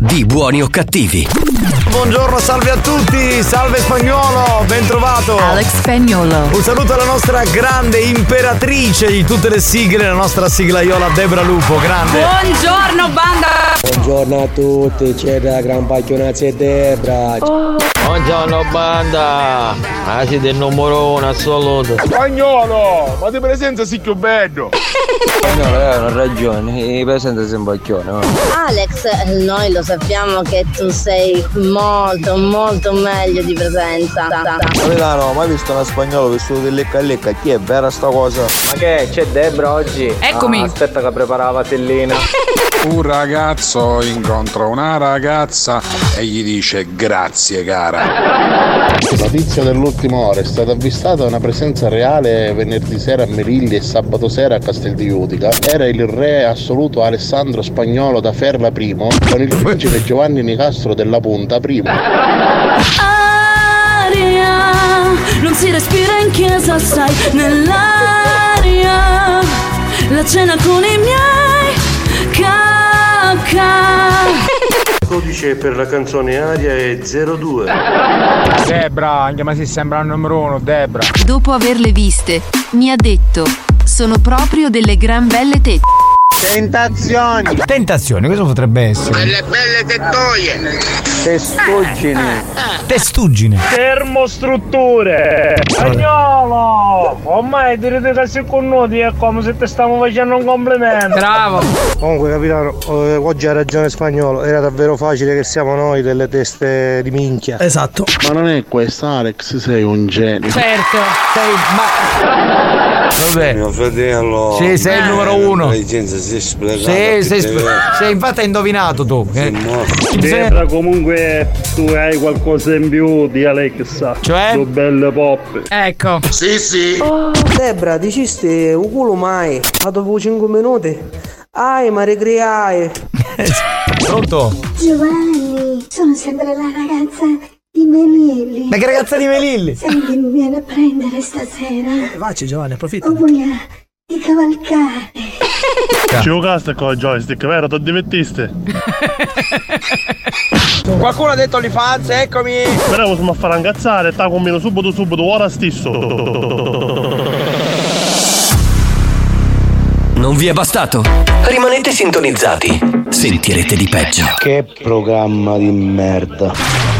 di Buoni o cattivi. Buongiorno, salve a tutti, salve spagnolo, ben trovato. Alex Spagnolo. Un saluto alla nostra grande imperatrice di tutte le sigle, la nostra siglaiola Debra Lupo, grande. Buongiorno banda. Buongiorno a tutti, c'è da Gran Pacchionazzi e Debra. Buongiorno banda, ah siete il numero uno assoluto. Spagnolo, ma ti presenta sì più bello. Spagnolo aveva ragione, mi presenta sembacchione. Alex, noi lo sappiamo che tu sei molto, molto meglio di presenza. Capitano, mai visto una spagnolo vestito di lecca a lecca? Chi è vera sta cosa? Ma che c'è Debra oggi? Eccomi. Ah, aspetta che prepara la vatellina. Un ragazzo incontra una ragazza e gli dice grazie cara. La tizia dell'ultima ora è stata avvistata una presenza reale venerdì sera a Merilli e sabato sera a Castel di Utica. Era il re assoluto Alessandro Spagnolo da Ferla I con il principe Giovanni Nicastro della Punta I. Aria, non si respira in chiesa, sai, nell'aria. La cena con i miei cacca. Il codice per la canzone Aria è 02. Debra, anche ma si sembra il numero uno, Debra. Dopo averle viste, mi ha detto: sono proprio delle gran belle tette. Tentazioni! Tentazione, cosa potrebbe essere? Delle belle tettoie. Testuggine. Testuggine. Termostrutture. Spagnolo, ormai direte che con noi è come se ti stiamo facendo un complimento. Bravo. Comunque capitano, eh, oggi ha ragione spagnolo, era davvero facile che siamo noi delle teste di minchia. Esatto. Ma non è questo, Alex, sei un genio. Certo. Sei ma. Vabbè. Mio fratello. Sì, sei il numero uno. L'intelligenza si è sprecata. Sì, sei, sp- sei- infatti hai indovinato tu. eh. Debra comunque tu hai qualcosa in più di Alexa. Cioè? Tu belle poppe. Ecco. Sì, sì. Debra, diciste un culo mai? Ma dopo 5 minuti? Ai, ma ricreai! Pronto? Giovanni, sono sempre la ragazza di Melilli. Ma che ragazza di Melilli? Senti, mi viene a prendere stasera. Facci Giovanni, approfitta. Ho voglia di cavalcare. Ci giocaste con il joystick, vero? Ti divertiste? Qualcuno ha detto li fans, eccomi! Però possiamo fare incazzare, sta combino subito subito, ora stesso. Non vi è bastato? Rimanete sintonizzati. Sentirete di peggio. Che programma di merda!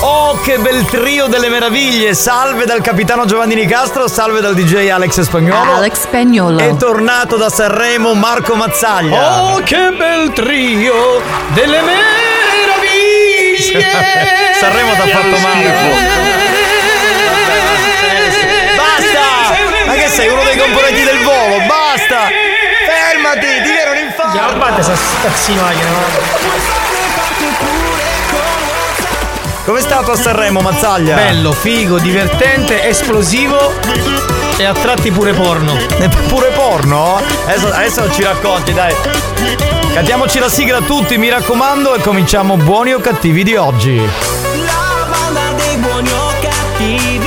Oh, che bel trio delle meraviglie! Salve dal capitano Giovanni Nicastro, salve dal DJ Alex Spagnolo. Alex Spagnolo. È tornato da Sanremo Marco Mazzaglia. Oh, che bel trio delle meraviglie! Sanremo ti ha fatto male. Basta! Ma che sei uno dei componenti del volo? Basta! Fermati! Di che non infame! Guardate, sta stazzino Com'è stato a Sanremo Mazzaglia? Bello, figo, divertente, esplosivo e a tratti pure porno. E pure porno? Adesso, adesso ci racconti, dai. Cantiamoci la sigla tutti, mi raccomando, e cominciamo buoni o cattivi di oggi. La banda dei buoni o cattivi.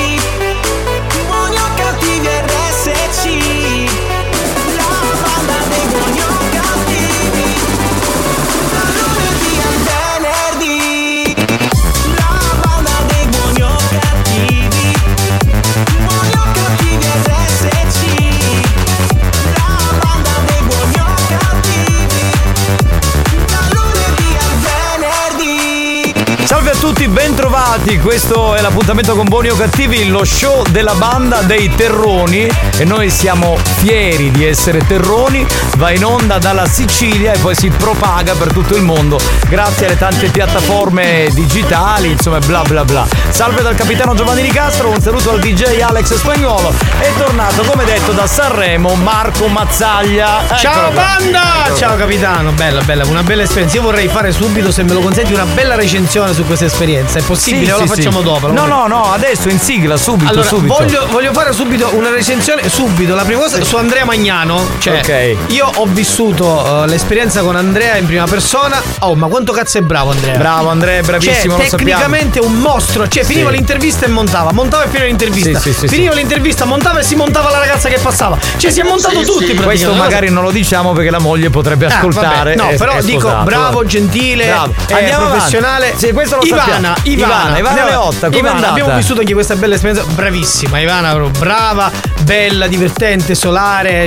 Bentrovati. Questo è l'appuntamento con Buoni o Cattivi, lo show della banda dei Terroni. E noi siamo fieri di essere Terroni. Va in onda dalla Sicilia e poi si propaga per tutto il mondo grazie alle tante piattaforme digitali, insomma, bla bla bla. Salve dal capitano Giovanni Di Castro, un saluto al DJ Alex Spagnolo. È tornato, come detto, da Sanremo Marco Mazzaglia. Ciao Eccolo qua. banda! Eccolo Ciao qua. capitano, bella, bella, una bella esperienza. Io vorrei fare subito, se me lo consenti, una bella recensione su questa esperienza. È possibile Sì, o la sì, facciamo sì. dopo? No, no, no, adesso in sigla, subito, Allora, subito. Voglio, voglio fare subito una recensione, subito. La prima cosa su Andrea Magnano. Cioè, Ok. io ho vissuto eh, l'esperienza con Andrea in prima persona. Oh, ma quanto cazzo è bravo Andrea? Bravo Andrea, bravissimo, Cioè, lo sappiamo. tecnicamente un mostro. Cioè, Sì. finiva l'intervista e montava, montava e finiva l'intervista. Sì, sì, sì, finiva l'intervista, montava e si montava la ragazza che passava. Cioè, si è montato tutti. Questo magari non lo diciamo perché la moglie potrebbe Ah, ascoltare. vabbè. No, È- però è dico sposato. bravo, gentile, Bravo. eh, Andiamo professionale. avanti. Sì, questo lo Ivana, sappiamo. Ivana, Ivana, Ivana Leotta, com'è Ivana, andata? Abbiamo vissuto anche questa bella esperienza. Bravissima, Ivana, brava, bella, divertente, solare,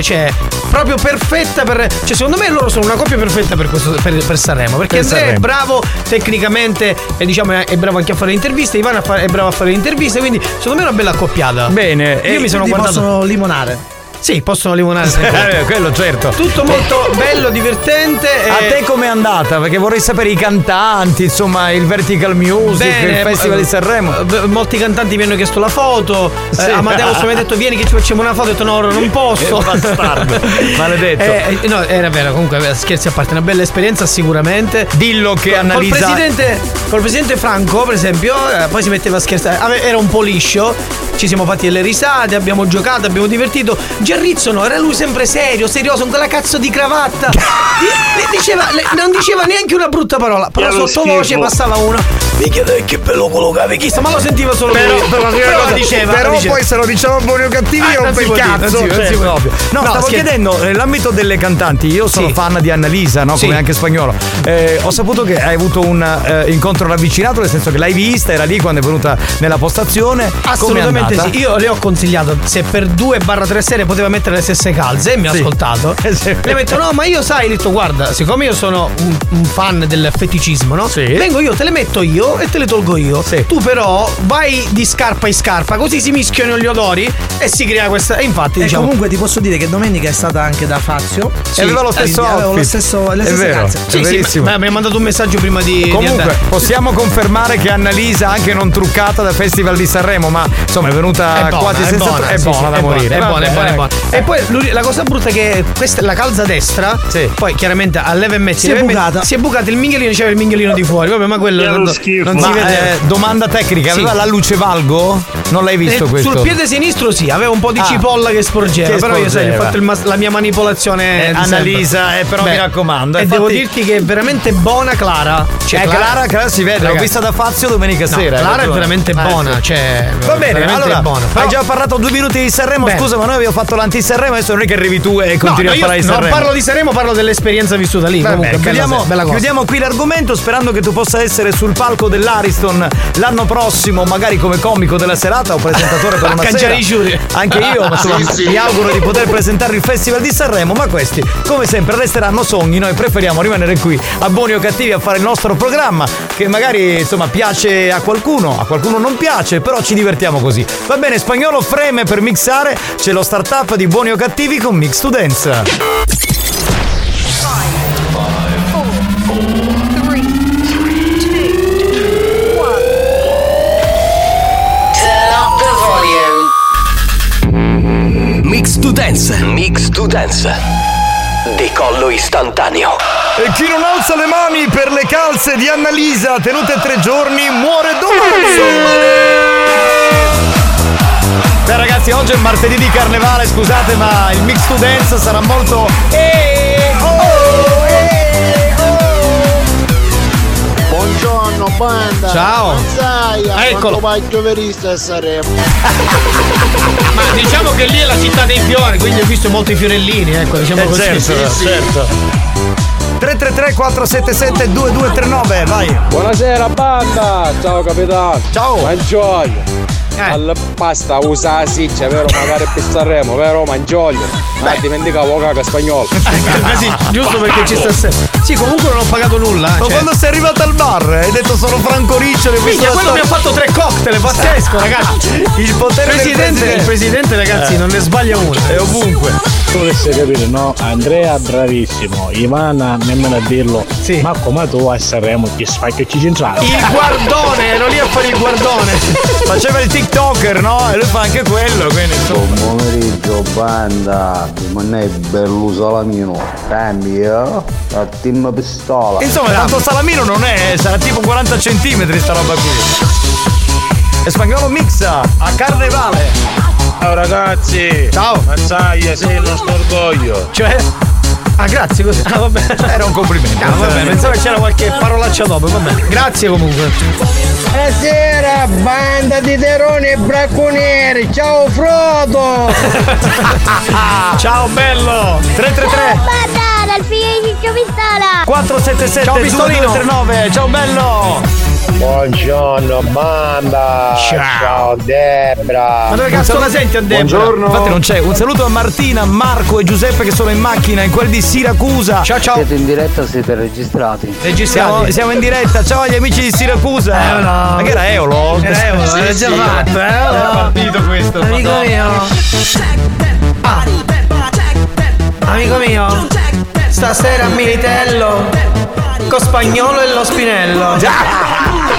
cioè proprio perfetta per. Cioè, secondo me loro sono una coppia perfetta per, questo, per, per Sanremo. Perché Per Andrea è bravo tecnicamente e diciamo è, bravo anche a fare le interviste. Ivana è brava a fare le interviste. Quindi secondo me è una bella accoppiata. Bene, io mi sono guardato. possono limonare. Sì, possono limonare. Eh, quello certo. Tutto molto bello, divertente. A e- te com'è andata? Perché vorrei sapere i cantanti, insomma, il Vertical Music, il Festival di Sanremo. eh, Molti cantanti mi hanno chiesto la foto. Sì. Eh, Amadeus mi ha detto vieni che ci facciamo una foto. Ho detto no, non posso. Bastardo. Maledetto. Eh, eh, no, era vero, comunque eh, scherzi a parte, una bella esperienza sicuramente. Dillo che Col analizza- presidente, col presidente Franco, per esempio, eh, poi si metteva a scherzare. Era un po' liscio. Ci siamo fatti delle risate, abbiamo giocato, abbiamo divertito. Gerrizzo no, era lui sempre serio, serioso, con quella cazzo di cravatta. Le diceva, le- non diceva neanche una brutta parola, però sottovoce passava uno. Minchia dai, che bello quello che avevi chissà, ma lo sentiva solo Però- lui. però- Però, diceva. però diceva. poi se lo diciamo buoni o cattivi Ah, è un bel dire, cazzo. si- non cioè, dire. No, No, stavo scherzo. chiedendo, nell'ambito delle cantanti, io sono Sì. fan di Annalisa, no? Sì. come anche spagnolo. Eh, ho saputo che hai avuto un eh, incontro ravvicinato, nel senso che l'hai vista, era lì quando è venuta nella postazione. Assolutamente sì, io le ho consigliato se per 2-3 serie poteva mettere le stesse calze e mi ha Sì. ascoltato. Sì. Le ho detto no ma io sai, ho detto guarda, siccome io sono un, un fan del feticismo, no? Sì. Vengo io, te le metto io e te le tolgo io. Sì. Tu però vai di scarpa in scarpa, così si mischiano gli odori e si crea questa. E infatti E diciamo. comunque ti posso dire che domenica è stata anche da Fazio. E aveva lo stesso aveva lo stesso, le È stesse vero. calze. È Sì, sì, verissimo. ma- mi ha mandato un messaggio prima di. di Comunque, andare. possiamo confermare che Annalisa, anche non truccata da Festival di Sanremo, ma insomma è venuta È buona, quasi è senza buona, è sì, buona sì, da è morire. È buona, è buona, è buona. E poi la cosa brutta è che questa è la calza destra. Sì. Poi chiaramente a leve e mezzo Si è e bucata. Si è bucata il minghiolino, c'era il minghiolino di fuori. Vabbè, ma quello non, schifo. non si Ma vede. eh, domanda tecnica, Sì. aveva la luce valgo? Non l'hai visto Eh, questo? Sul piede sinistro sì, aveva un po' di Ah. cipolla che sporgeva. Che però io sai, ho sporgeva. fatto mas- la mia manipolazione. Eh, sempre. eh, però mi raccomando, E eh, devo infatti- dirti che è veramente buona Clara. Cioè, eh, Clara, Clara si vede, l'ho vista da Fazio domenica no, sera. Clara è veramente Eh, buona. Cioè, Va bene, allora buona. Hai già parlato due minuti di Sanremo, scusa, ma noi abbiamo fatto l'anti-Sanremo, adesso non è che arrivi tu e continui no, a parlare di non Sanremo. parlo di Sanremo, parlo dell'esperienza vissuta lì. Vabbè, comunque, chiudiamo, bella chiudiamo qui l'argomento sperando che tu possa essere sul palco dell'Ariston l'anno prossimo, magari come comico della serata o presentatore per una sera. i giuri. Anche io, ma insomma, Sì, sì. mi auguro di poter presentare il Festival di Sanremo, ma questi, come sempre, resteranno sogni. Noi preferiamo rimanere qui a buoni o cattivi a fare il nostro programma, che magari insomma piace a qualcuno, a qualcuno non piace, però ci divertiamo così. Va bene, spagnolo freme per mixare, c'è lo startup di buoni o cattivi con Mix to Dance. Up. Mix to Dance. Mix to Dance. Decollo istantaneo. E chi non alza le mani per le calze di Annalisa tenute tre giorni muore domani. Beh ragazzi, oggi è martedì di carnevale, scusate, ma il mix to dance sarà molto. Eh, oh, eh, oh. Buongiorno banda. Ciao. Sai, Eccolo. quando vai giovedista a Sanremo. Ma diciamo che lì è la città dei fiori, quindi ho visto molti fiorellini, ecco, diciamo Eh, così. certo, sì. certo. 333 477 2239, vai. Buonasera banda, ciao capitano. Ciao. Buongiorno. Alla pasta usa la siccia, vero? Magari per Sanremo, vero? Mangiolio. Ma dimenticavo caca spagnolo. Eh sì, giusto perché ci sta sempre. Sì, comunque non ho pagato nulla. Ma cioè. quando sei arrivato al bar hai detto sono Franco Riccioli Minchia, quello mi ha fatto tre cocktail, è pazzesco, ragazzi. Il potere del presidente, il presidente, ragazzi, Eh. non ne sbaglia una. È ovunque. Dovreste capire, no? Andrea bravissimo, Ivana nemmeno a dirlo. Sì. Ma come tu a Sanremo ti spacchi centrale? Il guardone, ero lì a fare il guardone. Faceva il TikToker, no? E lui fa anche quello, quindi insomma. Buon pomeriggio, banda. Non è bello salamino. Cambia. A team pistola. Insomma, tanto salamino non è, sarà tipo 40 centimetri sta roba qui. E spagnolo mixa a carnevale. Ciao ragazzi! Ciao! Mazzaglia, sei il nostro orgoglio! Cioè? Ah, grazie così. Ah, vabbè. Era un complimento. Ah, vabbè, pensavo che c'era qualche parolaccia dopo, vabbè. Grazie comunque. Buonasera, banda di teroni e bracconieri. Ciao Frodo. Ciao bello! 333 Banda dal figlio di Ciccio Pistola. 477 Ciao, pistolino. 2239 Ciao bello! Buongiorno banda! Ciao, Debra! Ma dove cazzo la senti a Debra? Infatti non c'è. Un saluto a Martina, Marco e Giuseppe che sono in macchina in quel di Siracusa. Ciao ciao. Siete in diretta o siete registrati? Siamo, siamo in diretta, ciao agli amici di Siracusa. Eolo. Ma che era Eolo? Era Eolo, Sì, era già sì. fatto, eh, Era partito questo. Amico Madonna. mio. Ah. Amico mio. Stasera a Militello. Con spagnolo e lo spinello. Senti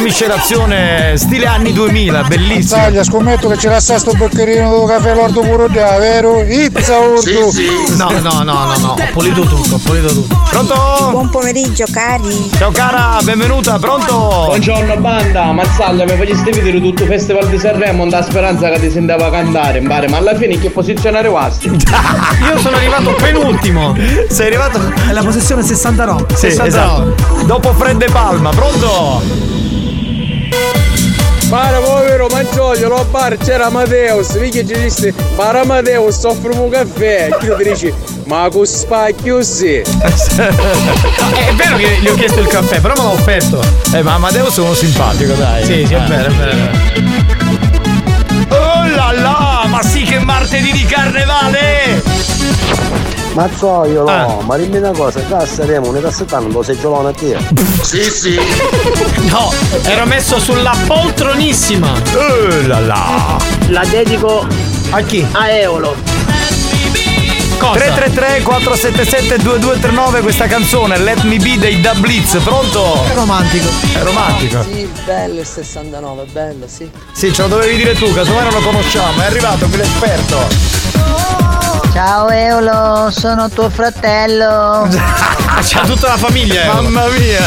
miscelazione stile anni 2000, bellissima. Taglia, scommetto che c'era sta sto boccherino di caffè l'ordo puro da, vero? Izza urdu. No, no, no, no, no. Ho pulito tutto, ho pulito tutto. Pronto? Buon pomeriggio, cari. Ciao cara, benvenuta, pronto? Buongiorno banda, Mazzaglia, mi faceste vedere tutto il festival di Sanremo, da speranza che ti sentava cantare in bare, ma alla fine in che posizione arrivasti? Io sono arrivato penultimo. Sei arrivato? È la posizione 69. Sì, 69. esatto. Dopo Fred e Palma, pronto? Para povero Mangiolio, al bar c'era Amadeus, mica ci disse, para Amadeus, offriamo un caffè. E tu ti dici, ma con spacchio sì. È vero che gli ho chiesto il caffè, però me l'ha offerto. Eh, ma Amadeus è uno simpatico, dai. Sì, sì, è vero, è vero. è vero. Oh là là, ma sì che martedì di carnevale! Mazzoiolo, Ah. ma dimmi una cosa, che saremo un cassettano lo sei giolone a te? Sì, sì. No, ero messo sulla poltronissima. Oh là là! La dedico A chi? a Eolo. Cosa? 333 477 2239 questa canzone Let Me Be dei Da Blitz, pronto? È romantico. È romantico. Sì, bello il 69, bello, sì. Sì, ce lo dovevi dire tu, casomai non lo conosciamo, è arrivato qui l'esperto. Ciao Eolo, sono tuo fratello. C'ha tutta la famiglia. eh. Mamma mia!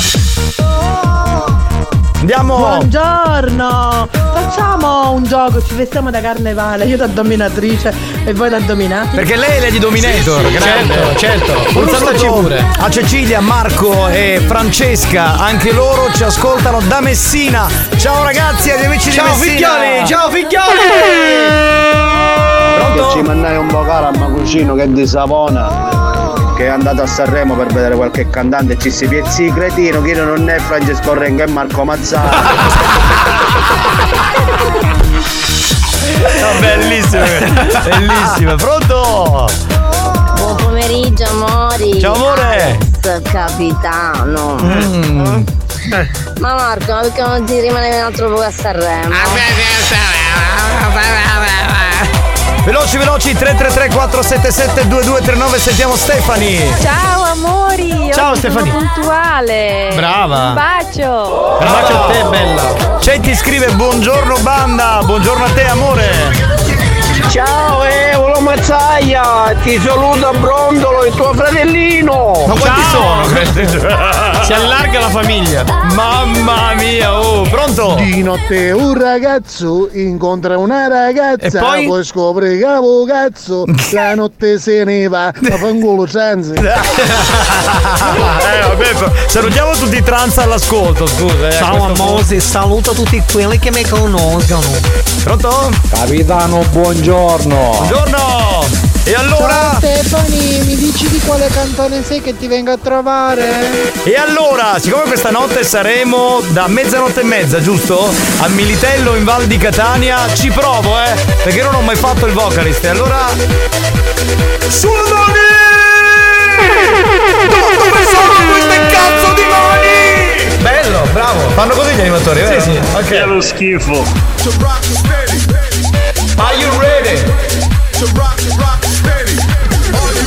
Andiamo! Buongiorno! Facciamo un gioco, ci vestiamo da carnevale, io da dominatrice e voi da dominati. Perché lei è Lady Dominator, grande. Certo, certo. Un saluto pure. a Cecilia, Marco e Francesca, anche loro ci ascoltano da Messina. Ciao ragazzi, agli amici Ciao di Messina. figlioli, ciao figlioli! Che ci mandai un vocale a Macucino che è di Savona. Che è andato a Sanremo per vedere qualche cantante e ci si piezzi cretino, che non è Francesco Rengo e Marco Mazzara. No, bellissima, bellissima. Pronto? Buon pomeriggio amori. Ciao, amore. Alex, capitano. Mm. Ma Marco, ma perché non ti rimane un altro poco a Sanremo? Veloci, veloci, 333 477 2239, sentiamo Stefani. Ciao amori, Ciao, sono puntuale. Brava. Un bacio. Un bacio a te, bella. C'è ti scrive buongiorno banda, buongiorno a te amore. Ciao Eolo Mazzaia, ti saluta Brondolo e tuo fratellino. Ma quanti Ciao. sono? Si allarga la famiglia. Mamma mia, oh, pronto? Di notte un ragazzo incontra una ragazza E poi? scopre che avevo cazzo la notte se ne va a fangolo chance eh, vabbè, salutiamo tutti i trans all'ascolto, scusa. eh, a Ciao questo amore, saluto tutti quelli che mi conoscono. Pronto? Capitano, buongiorno! Buongiorno! E allora? Ciao Stefani, mi dici di quale cantone sei che ti vengo a trovare? E allora, siccome questa notte saremo da mezzanotte e mezza, giusto? A Militello in Val di Catania, ci provo, eh! Perché non ho mai fatto il vocalist. E allora. Sulle mani! Do- Dove sono queste cazzo di mani? Bello, bravo. Fanno così gli animatori, Sì, vero? sì. Ok. Che lo schifo. Are you ready?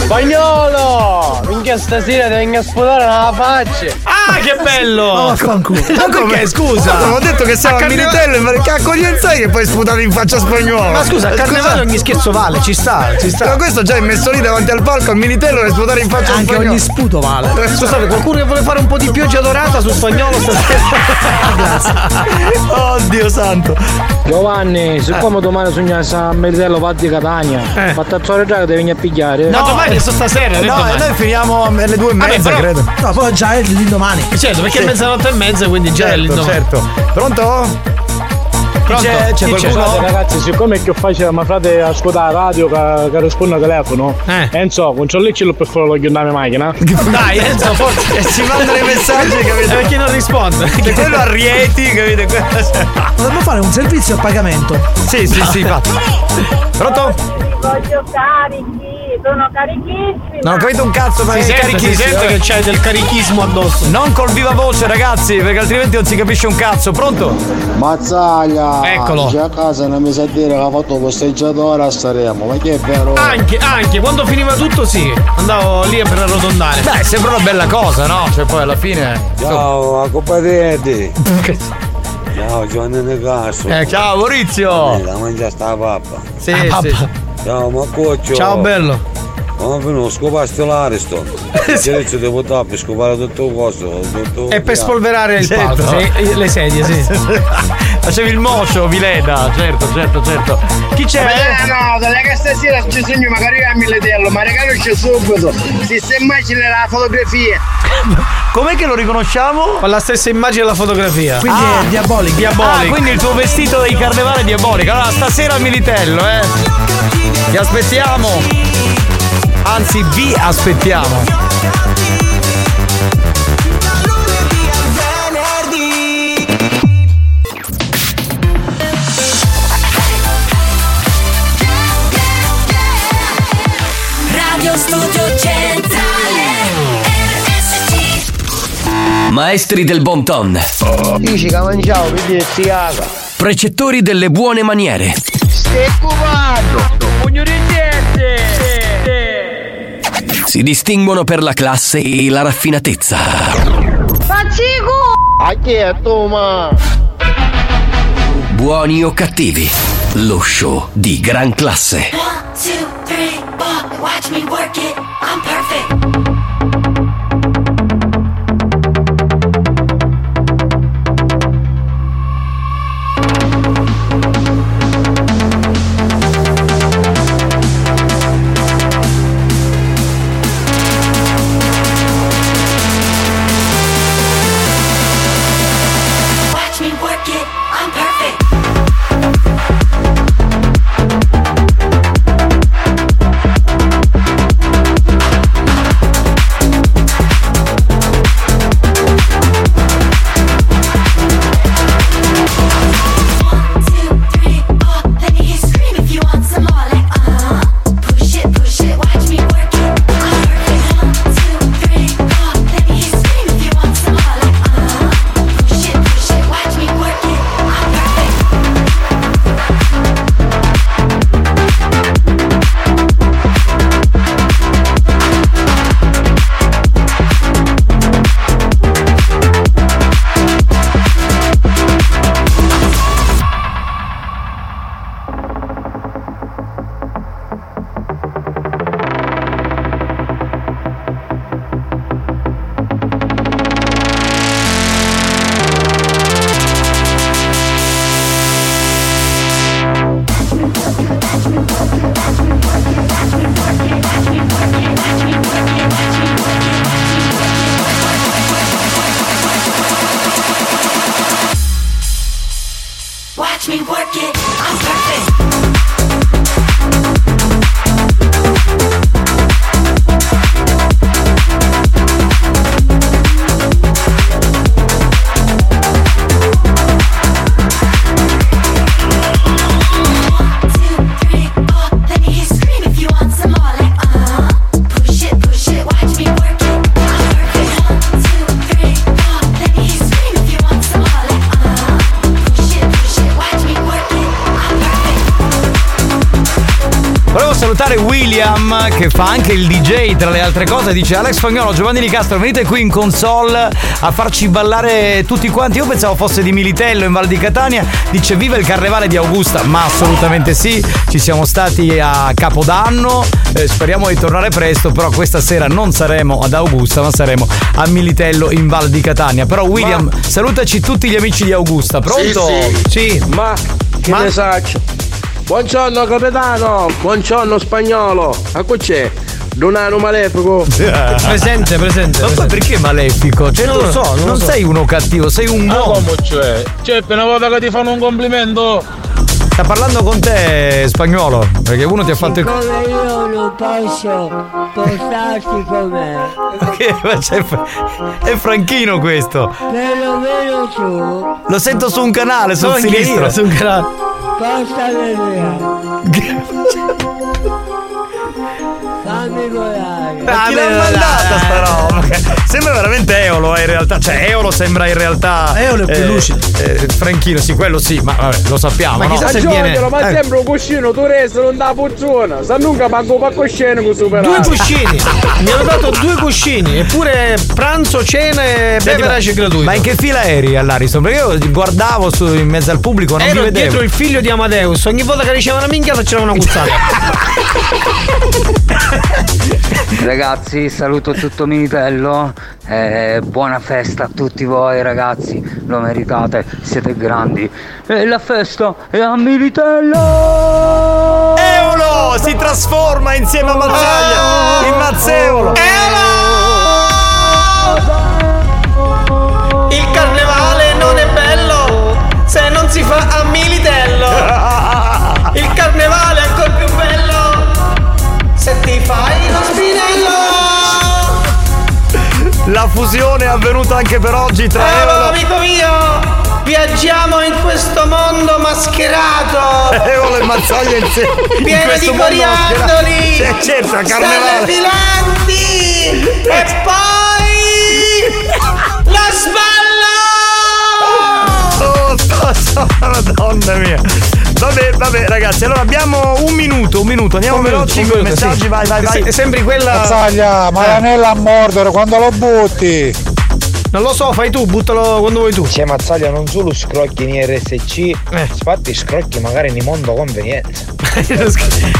Spagnolo! Minchia stasera ti vengo a sputare nella faccia! Ah, che bello! Oh. Ma perché, scusa? Ma ho detto che siamo a, Militello, ma che accoglienza è che poi sputare in faccia spagnolo? Ma scusa, a carnevale ogni scherzo vale, ci sta, ci sta. Ma questo già è messo lì davanti al palco a Militello e sputare in faccia Anche spagnolo. ogni sputo vale. Scusate, qualcuno che vuole fare un po' di pioggia dorata su spagnolo stasera? Oddio santo. Giovanni, siccome domani sogna a Meritello va di Catania, Eh. ma t'azzore già che ti vieni a pigliare. No, domani è stasera, No, domani. e noi finiamo alle due e Vabbè, mezza, però- credo. No, poi già è l'indomani. Certo, perché è Sì. mezzanotte e mezza, quindi già è Certo, l'indomani. certo. Pronto? Pronto? c'è? C'è qualcuno? Scusate ragazzi, siccome è che faccio ma frate ascoltare la radio che, che risponde al telefono, Eh. Enzo, non c'ho lì per fare la macchina. Dai, Enzo, forse. Ci mandano i messaggi, capito? Perché non risponde? Che quello a Rieti, capite? Potremmo fare un servizio a pagamento. Sì, sì, sì, va. Pronto? Voglio carichi, sono carichissima. Non ho capito un cazzo, ma Si è sente, si carichissimo. sente che c'è del carichismo addosso. Non col viva voce, ragazzi, perché altrimenti non si capisce un cazzo. Pronto? Mazzaglia! Eccolo. Già a casa non mi sa dire che ha fatto posteggiatore a Saremo, ma che è vero? Anche, anche, quando finiva tutto sì. Andavo lì per arrotondare. Beh, sembra una bella cosa, no? Cioè poi alla fine. Ciao, a compatrioti. Ciao, Giovanni De Castro. Eh, ciao Maurizio! La mangia sta pappa. Sì, Ah, sì. Ciao, Maccoccio. Ciao bello. Ma venuto scopaste l'Ariston. L'indirizzo devo dare per scopare tutto il coso. Tutto E per spolverare il Certo. palco, sì, le sedie, sì. Facevi il mocio, Vileda, certo, certo, certo. Chi c'è? Eh, no, dalle che stasera ci sogno magari a Militello, ma riconosce subito. Si sta immagina la fotografia. Com'è che lo riconosciamo? Con la stessa immagine della fotografia. Quindi Ah. è diabolico. Ah, quindi il tuo vestito di carnevale è diabolico. Allora, stasera a Militello, eh. Ti aspettiamo. Anzi, vi aspettiamo. Studio Centrale RSC Maestri del bon ton. Dici che mangiavo, vedi si caga. Precettori delle buone maniere. Stai cubando. Pugno di gente. Si distinguono per la classe e la raffinatezza. Faccico! A chi è tu, ma? Buoni o cattivi. Lo show di gran classe. One, Watch me work it, fa anche il DJ tra le altre cose. Dice Alex Spagnolo, Giovanni Di Castro, venite qui in console a farci ballare tutti quanti. Io pensavo fosse di Militello in Val di Catania. Dice viva il carnevale di Augusta. Ma assolutamente sì, ci siamo stati a Capodanno. Eh, speriamo di tornare presto, però questa sera non saremo ad Augusta, ma saremo a Militello in Val di Catania. Però William, salutaci tutti gli amici di Augusta. Pronto? Sì, Ma che Ma- ne saccio? Buongiorno capitano, buongiorno spagnolo. A qui c'è? Donano malefico. Presente, presente. Ma poi perché malefico? Cioè, Non lo so, non lo non so. sei uno cattivo, sei un Ma uomo. come cioè? Cioè, appena volta che ti fanno un complimento. Sta parlando con te spagnolo, perché uno ti ha fatto il. Come io non posso portarti con me, Che- ma c'è- È Franchino questo. perlomeno tu, Lo sento su un canale, sul sinistro. io, su un canale. Portami via. Fammi volare. Ma chi l'ha mandata sta roba? Sembra veramente Eolo eh, in realtà. Cioè, Eolo sembra in realtà. Eolo è più eh, lucido. Eh, Franchino, sì, quello sì, ma vabbè, lo sappiamo. Ma no? chissà se viene- ma eh. sembra un cuscino, tu resto non da puzzona. Sa nunca manco un palcoscenico Due superato. cuscini. Mi hanno dato due cuscini. Eppure pranzo, cena e beverage ma- gratuito. Ma in che fila eri all'Arison? Perché io guardavo su, in mezzo al pubblico, non Ero mi vedevo. dietro il figlio di Amadeus. Ogni volta che diceva una minchiata c'era una cuzzata. Ragazzi, saluto tutto Militello. Eh, buona festa a tutti voi ragazzi, lo meritate, siete grandi. E la festa è a Militello! Eolo si trasforma insieme a Mazzaglia in Mazzeolo. Il carnevale non è bello se non si fa a La fusione è avvenuta anche per oggi tra Eolo, Eolo. amico mio, viaggiamo in questo mondo mascherato. Eolo e Mazzaglia insieme. in Pieno questo di coriandoli. Cioè, certo, carnevale. filanti. E poi la spalla. Oh, sto- sto- madonna mia. Vabbè, vabbè, ragazzi, allora abbiamo un minuto, un minuto, andiamo Un veloci con i messaggi, sì. vai, vai, vai. Se- sembri quella. Mazzaglia, ma Eh. l'anello a mordere quando lo butti. Non lo so, fai tu, buttalo quando vuoi tu. C'è Mazzaglia non solo scrocchi in IRSC, infatti scrocchi magari in mondo convenienza.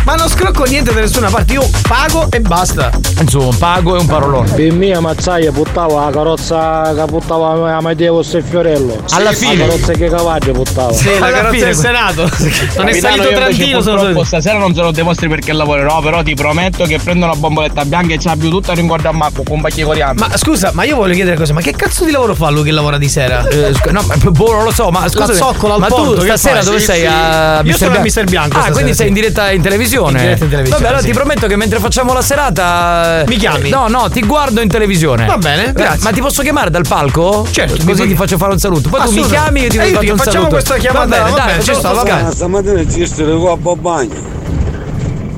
Ma non scrocco niente da nessuna parte, io pago e basta. Insomma, pago è un parolone. Per mia Mazzaglia buttava la carrozza che buttava Amadeus e Fiorello. Alla fine. La carrozza che cavallo buttava. Sì, la carrozza del Senato. Non è salito Trentino, sono stasera non se lo dimostri perché lavorerò, però ti prometto che prendo una bomboletta bianca e ce l'ha più tutta e ringuardo a Marco con di coriandolo. Ma scusa, ma io voglio chiedere cosa, ma che cazzo di lavoro fa lui che lavora di sera? Eh, no, ma boh, non lo so, ma scusa. La zoccola al ma porto, tu che stasera fai? dove Sì, sei? sì. A Io sono a Mister Bianco Ah, quindi sì. sei in diretta in televisione. In diretta in televisione, Vabbè, allora sì. ti prometto che mentre facciamo la serata. Mi chiami? No, no, ti guardo in televisione. Va bene, grazie. Ma ti posso chiamare dal palco? Certo, Così ti faccio fare un saluto. Poi tu mi chiami e io ti E io faccio un facciamo saluto. questa chiamata, Va bene, dai, ci facciamo sta, sto va. Stamattina ci qua a bagno.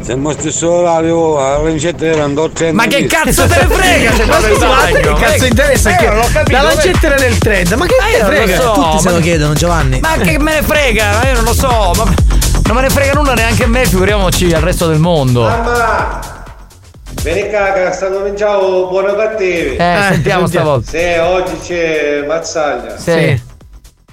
Siamo stesso orario, la lancetta era andò 30 Ma che cazzo te ne frega se Ma vado in scusa, ma a te bagno? che cazzo Eh, interessa? eh, che non ho capito, la eh. lancetta era nel 30, ma che Ma io te lo frega? so, Tutti se ma- lo chiedono, Giovanni. Ma che me ne frega? Ma io non lo so, ma non me ne frega nulla neanche a me, figuriamoci al resto del mondo. Mamma! Vieni caga, stanno mangiando buoni o cattivi. Eh, sentiamo stavolta. Sì, oggi c'è Mazzaglia. Sì.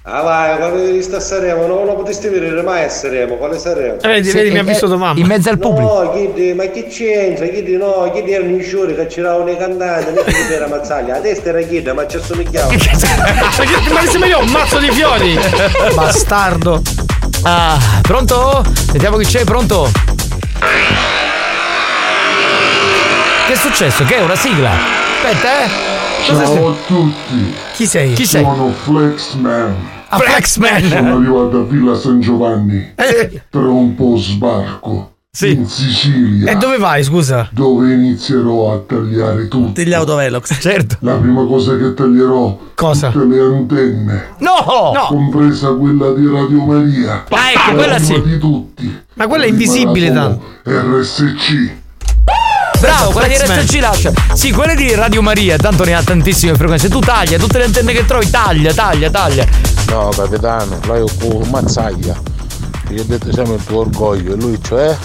Ah vai, quando devi stare a Sanremo, non lo potresti vedere mai a Sanremo, quale Sanremo? Eh, vedi, vedi, mi ha visto tua mamma. In mezzo al pubblico. No, chi, ma che c'entra? Chi no, chi erano i giuri che c'erano i cantanti, non chi era Mazzaglia, la testa era chi, ma ci assomigliava. Ma che ma che sembra io un mazzo di fiori? Bastardo. Ah, pronto? Sentiamo chi c'è, pronto? Che è successo? Che è una sigla? Aspetta, eh. Ciao a stai- tutti. Chi sei? Chi sei? Sono Flexman. Ah, Flexman. Sono arrivato a Villa San Giovanni Eh, per un po' sbarco. Sì. In Sicilia. E dove vai, scusa? Dove inizierò a tagliare tutto. Degli autovelox. Certo. La prima cosa che taglierò Cosa? tutte le antenne. No! No. Compresa quella di Radio Maria. Ah, ecco, La quella prima sì. di tutti. Ma quella è invisibile tanto. RSC. Bravo, quella di Flexman. RSC lascia. Sì, quelle di Radio Maria, tanto ne ha tantissime frequenze. Tu taglia, tutte le antenne che trovi, taglia, taglia, taglia. No, capitano, lei è con Mazzaglia. Gli ho detto siamo il tuo orgoglio e lui cioè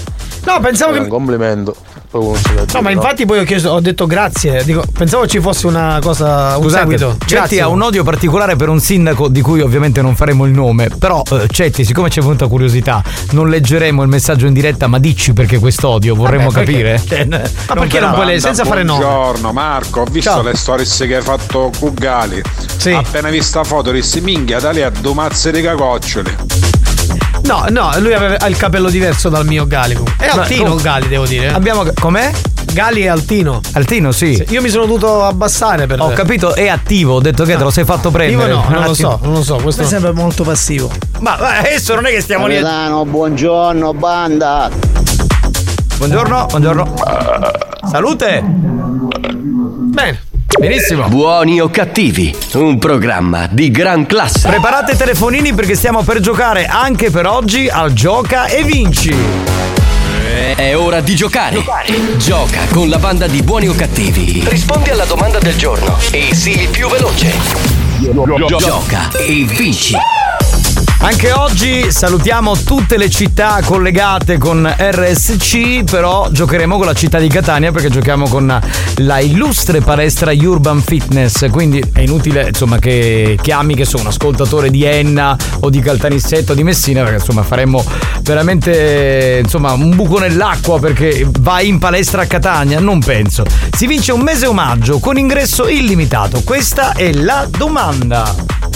No, pensavo che. un complimento. No, ma infatti poi ho chiesto, ho detto grazie. Dico, pensavo ci fosse una cosa, un Scusate, seguito. Cetti ha un odio particolare per un sindaco di cui ovviamente non faremo il nome. Però, eh, Cetti, siccome c'è venuta curiosità, non leggeremo il messaggio in diretta, ma dici perché quest'odio, vorremmo Vabbè, perché? capire. Ma perché non puoi le- senza fare nome? Buongiorno Marco, ho visto Ciao. le stories che hai fatto con Gali. Sì. Appena vista foto dissi minchia da lì a due mazze di cacoccioli. No, no, lui aveva ha il capello diverso dal mio Gali. È Ma altino com- Gali, devo dire. eh. Abbiamo. Com'è? Gali è altino. Altino, sì. Io mi sono dovuto abbassare per. Ho capito, è attivo, ho detto che te lo sei fatto prendere. Io no, non lo so, non lo so. Questo Mi sembra molto passivo. Ma, adesso non è che stiamo lì. a- Capitano, buongiorno, banda. Buongiorno, buongiorno. Salute! Bene. Benissimo. Buoni o cattivi, un programma di gran classe. Preparate i telefonini perché stiamo per giocare anche per oggi al Gioca e Vinci. È ora di giocare. Gioca con la banda di buoni o cattivi. Rispondi alla domanda del giorno e sii il più veloce. Gioca e vinci. Anche oggi salutiamo tutte le città collegate con RSC, però giocheremo con la città di Catania perché giochiamo con la illustre palestra Urban Fitness, quindi è inutile insomma che chiami che sono un ascoltatore di Enna o di Caltanissetta o di Messina perché insomma faremmo veramente insomma un buco nell'acqua perché vai in palestra a Catania, non penso. Si vince un mese omaggio con ingresso illimitato. Questa è la domanda.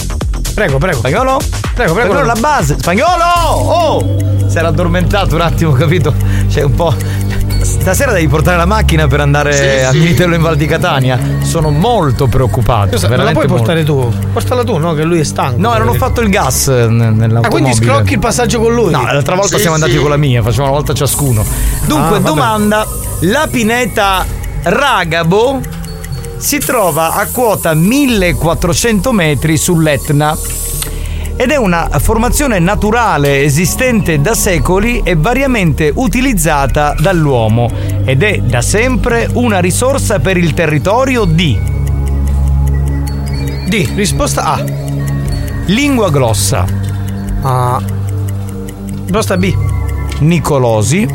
Prego, prego. Spagnolo? Prego, prego. Spagnolo, la base. Spagnolo! Oh! Si era addormentato un attimo, capito? C'è un po'. Stasera devi portare la macchina per andare Sì, a sì. Militello in Val di Catania. Sono molto preoccupato. Scusa, la puoi portare molto. tu? Portala tu, no? Che lui è stanco. No, non ho fatto il gas nell'automobile. Ah, quindi scrocchi il passaggio con lui? No, l'altra volta Sì, siamo andati con la mia, facciamo una volta ciascuno. Dunque, Ah, domanda: la pineta Ragabo si trova a quota 1400 metri sull'Etna ed è una formazione naturale esistente da secoli e variamente utilizzata dall'uomo ed è da sempre una risorsa per il territorio di D, risposta A. lingua grossa, A. Risposta B. Nicolosi,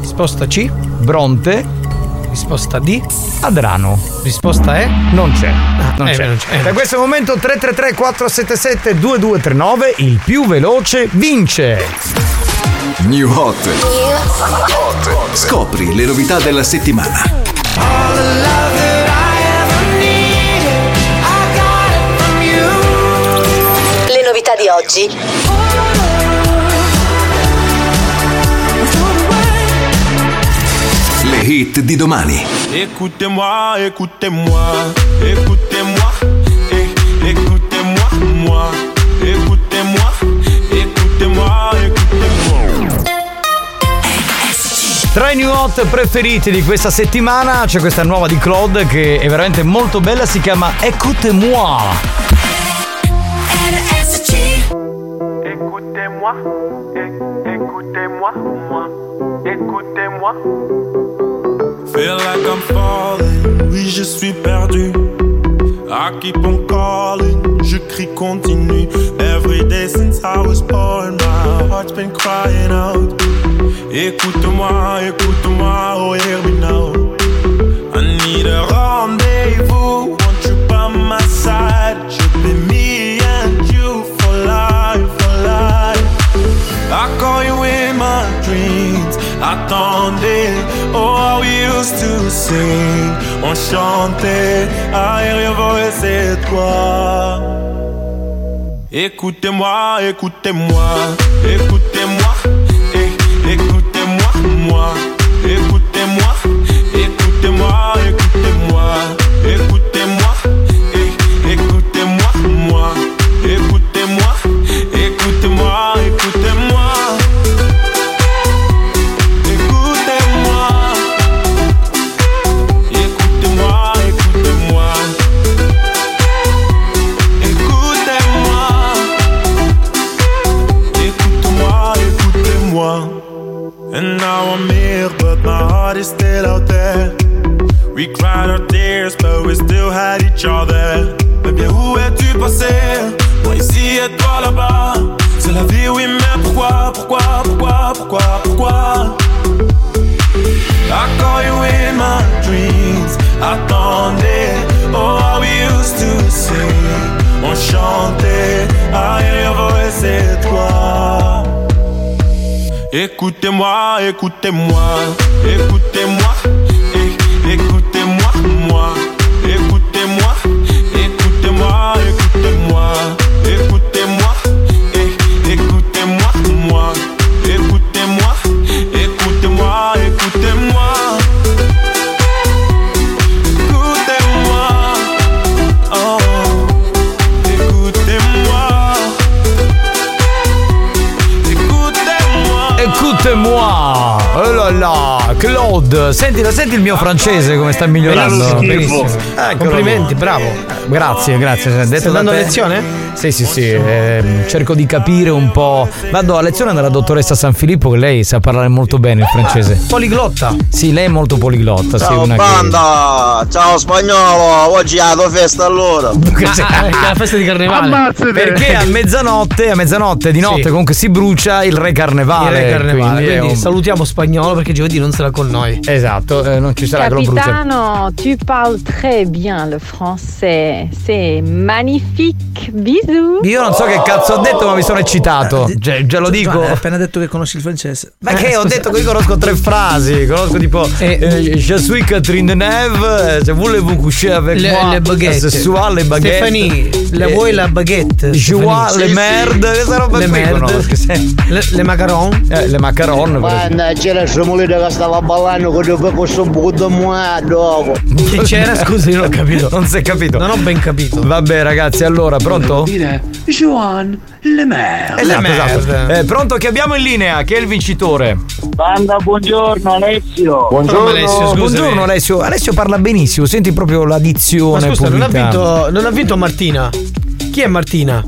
Risposta C. Bronte, Risposta D. Adrano. Risposta E. Non c'è. Non eh, c'è. non c'è. Da questo momento 333 477 2239 il più veloce vince. New Hot. Scopri le novità della settimana. Le novità di oggi. Hit di domani. Écoutez-moi, écoutez-moi, écoutez-moi, eh, écoutez-moi, moi, écoutez-moi, écoutez-moi, écoutez-moi. Tra i new hot preferiti di questa settimana c'è questa nuova di Claude che è veramente molto bella, si chiama Écoute-moi. Écoutez-moi, eh, écoutez-moi, moi, écoutez-moi. Feel like I'm falling, oui je suis perdu. I keep on calling, je crie continue. Every day since I was born, my heart's been crying out. Écoute-moi, écoute-moi, oh hear me now. I need a rendezvous, want you by my side. Should be me and you for life, for life. I call you in my dreams. Attendez, oh we used to sing. On chantait, I voice et toi. Écoutez-moi, écoutez-moi, écoutez-moi, eh, écoutez-moi, moi, écoutez-moi, écoutez-moi, écoutez-moi, écoutez-moi, eh, still out there. We cried our tears, but we still had each other. Mais bien, où es-tu passé? Moi ici et toi là-bas. C'est la vie, oui, mais pourquoi, pourquoi, pourquoi, pourquoi, pourquoi? I call you in my dreams. Attendez, oh how we used to sing. On chantait, I hear your voice et toi. Écoutez-moi, écoutez-moi, écoutez-moi, eh, écoutez-moi, moi, écoutez-moi, Oh là là! Claude! Senti, senti il mio francese come sta migliorando? Benissimo. Complimenti, bravo. Grazie, grazie. Detto Stai da dando te- lezione? Sì, sì, sì. ehm, cerco di capire un po'. Vado a lezione dalla dottoressa San Filippo, che lei sa parlare molto bene il francese. Poliglotta. Sì, lei è molto poliglotta. sì, Ciao che- banda, ciao spagnolo, oggi è la tua festa allora. Ah, è la festa di carnevale. Perché a mezzanotte, a mezzanotte di notte Sì. comunque si brucia il re carnevale. Il re carnevale. quindi Quindi un- salutiamo spagnolo perché giovedì non sarà con noi. Esatto, eh, non ci sarà. Capitano, tu parles très bien le français. C'est magnifique. Bisous. Io non so che cazzo ho detto, ma mi sono eccitato. Cioè, già lo dico. Hai appena detto che conosci il francese. Ma che ho detto che io conosco tre frasi, conosco tipo eh, Je suis Catherine Deneuve, eh, se voulez-vous coucher avec Le, moi, le baguette. sessuale, le baguette. Stephanie, le Eh, vuoi la baguette? Je vois le merde, questa roba Le qui conosco. Le, le macaron? Eh, le macaron. per c'era Scemolino che stava ballando con il questo buco di mua dopo. Che c'era? Scusa, io non ho capito. Non si è capito. Non ho ben capito. Vabbè ragazzi, allora, pronto? Joan Le Mer. Esatto, Le esatto. Eh, pronto che abbiamo in linea, chi è il vincitore? Banda, buongiorno Alessio. Buongiorno, Alessio, scusami. Buongiorno Alessio. Alessio parla benissimo, senti proprio la Ma dizione scusa, non ha, vinto, non ha vinto Martina. Chi è Martina?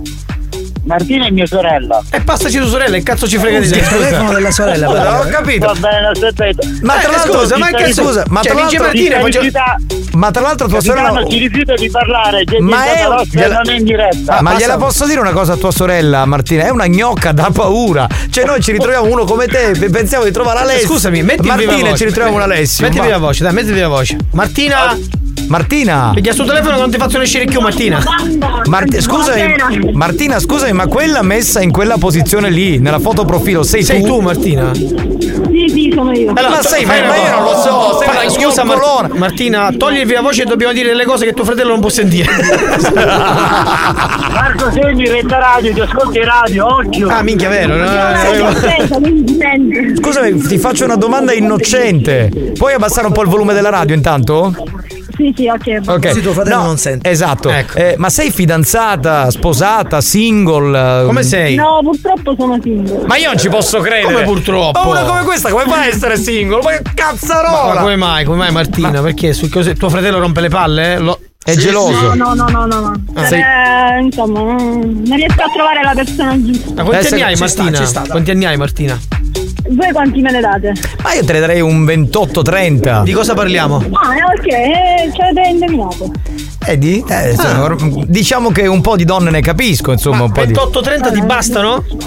Martina è mia sorella. E passaci tua sorella, che cazzo ci frega di te? il telefono della sorella, Scusa, però. ho capito. Va bene, aspetta. Ma tra l'altro, scusa, ma che scusa, ma tra dice l'altro, Martina, ma tra l'altro tua Capitano, sorella ti rifiuta di parlare, Ma è- gliela- non è in diretta. ma Passa- gliela posso dire una cosa a tua sorella, Martina? È una gnocca da paura. Cioè, noi ci ritroviamo uno come te, pensiamo di trovare Alessio. Scusami, metti il viva Martina voce. ci ritroviamo un Alessio. Metti va. viva voce, dai, metti viva voce. Martina! Martina! Piglia sul telefono non ti faccio uscire più Martina. Marti- scusami, Martina, scusami, ma quella messa in quella posizione lì, nella foto profilo, sei, Sei tu Martina? Sì, sì, sono io. Allora, ma sei, ma io non lo so, sei Fai- una scusa Mar-. Martina, togli il viva voce e dobbiamo dire delle cose che tuo fratello non può sentire. Marco segni retta radio, ti ascolti radio, occhio. Ah, minchia, vero? no? Scusami, ti faccio una domanda innocente. Puoi abbassare un po' il volume della radio intanto? Sì, sì, ok. Ok. Così tuo fratello No, non sente. Esatto. Eh, ma sei fidanzata, sposata, single? Come sei? No, purtroppo sono single. Ma io non ci posso credere. Come purtroppo? Ma una come questa, come fa a essere single? Ma che Ma, cazzarola! ma come mai? Come mai Martina? Perché su cose- tuo fratello rompe le palle? Lo- È geloso. No, no, no, no, no. Ah, sei- Eh, insomma, non riesco a trovare la persona giusta. Ma quanti Eh, se- anni hai sta, Martina? sta, dai. quanti anni hai Martina? Voi quanti me ne date? Ma io te ne darei un 28-30. Di cosa parliamo? Ah, eh, ok, eh, ci avete indovinato. Vedi? Eh, insomma, or- diciamo che un po' di donne ne capisco, insomma, un po' di. 28-30 ti bastano?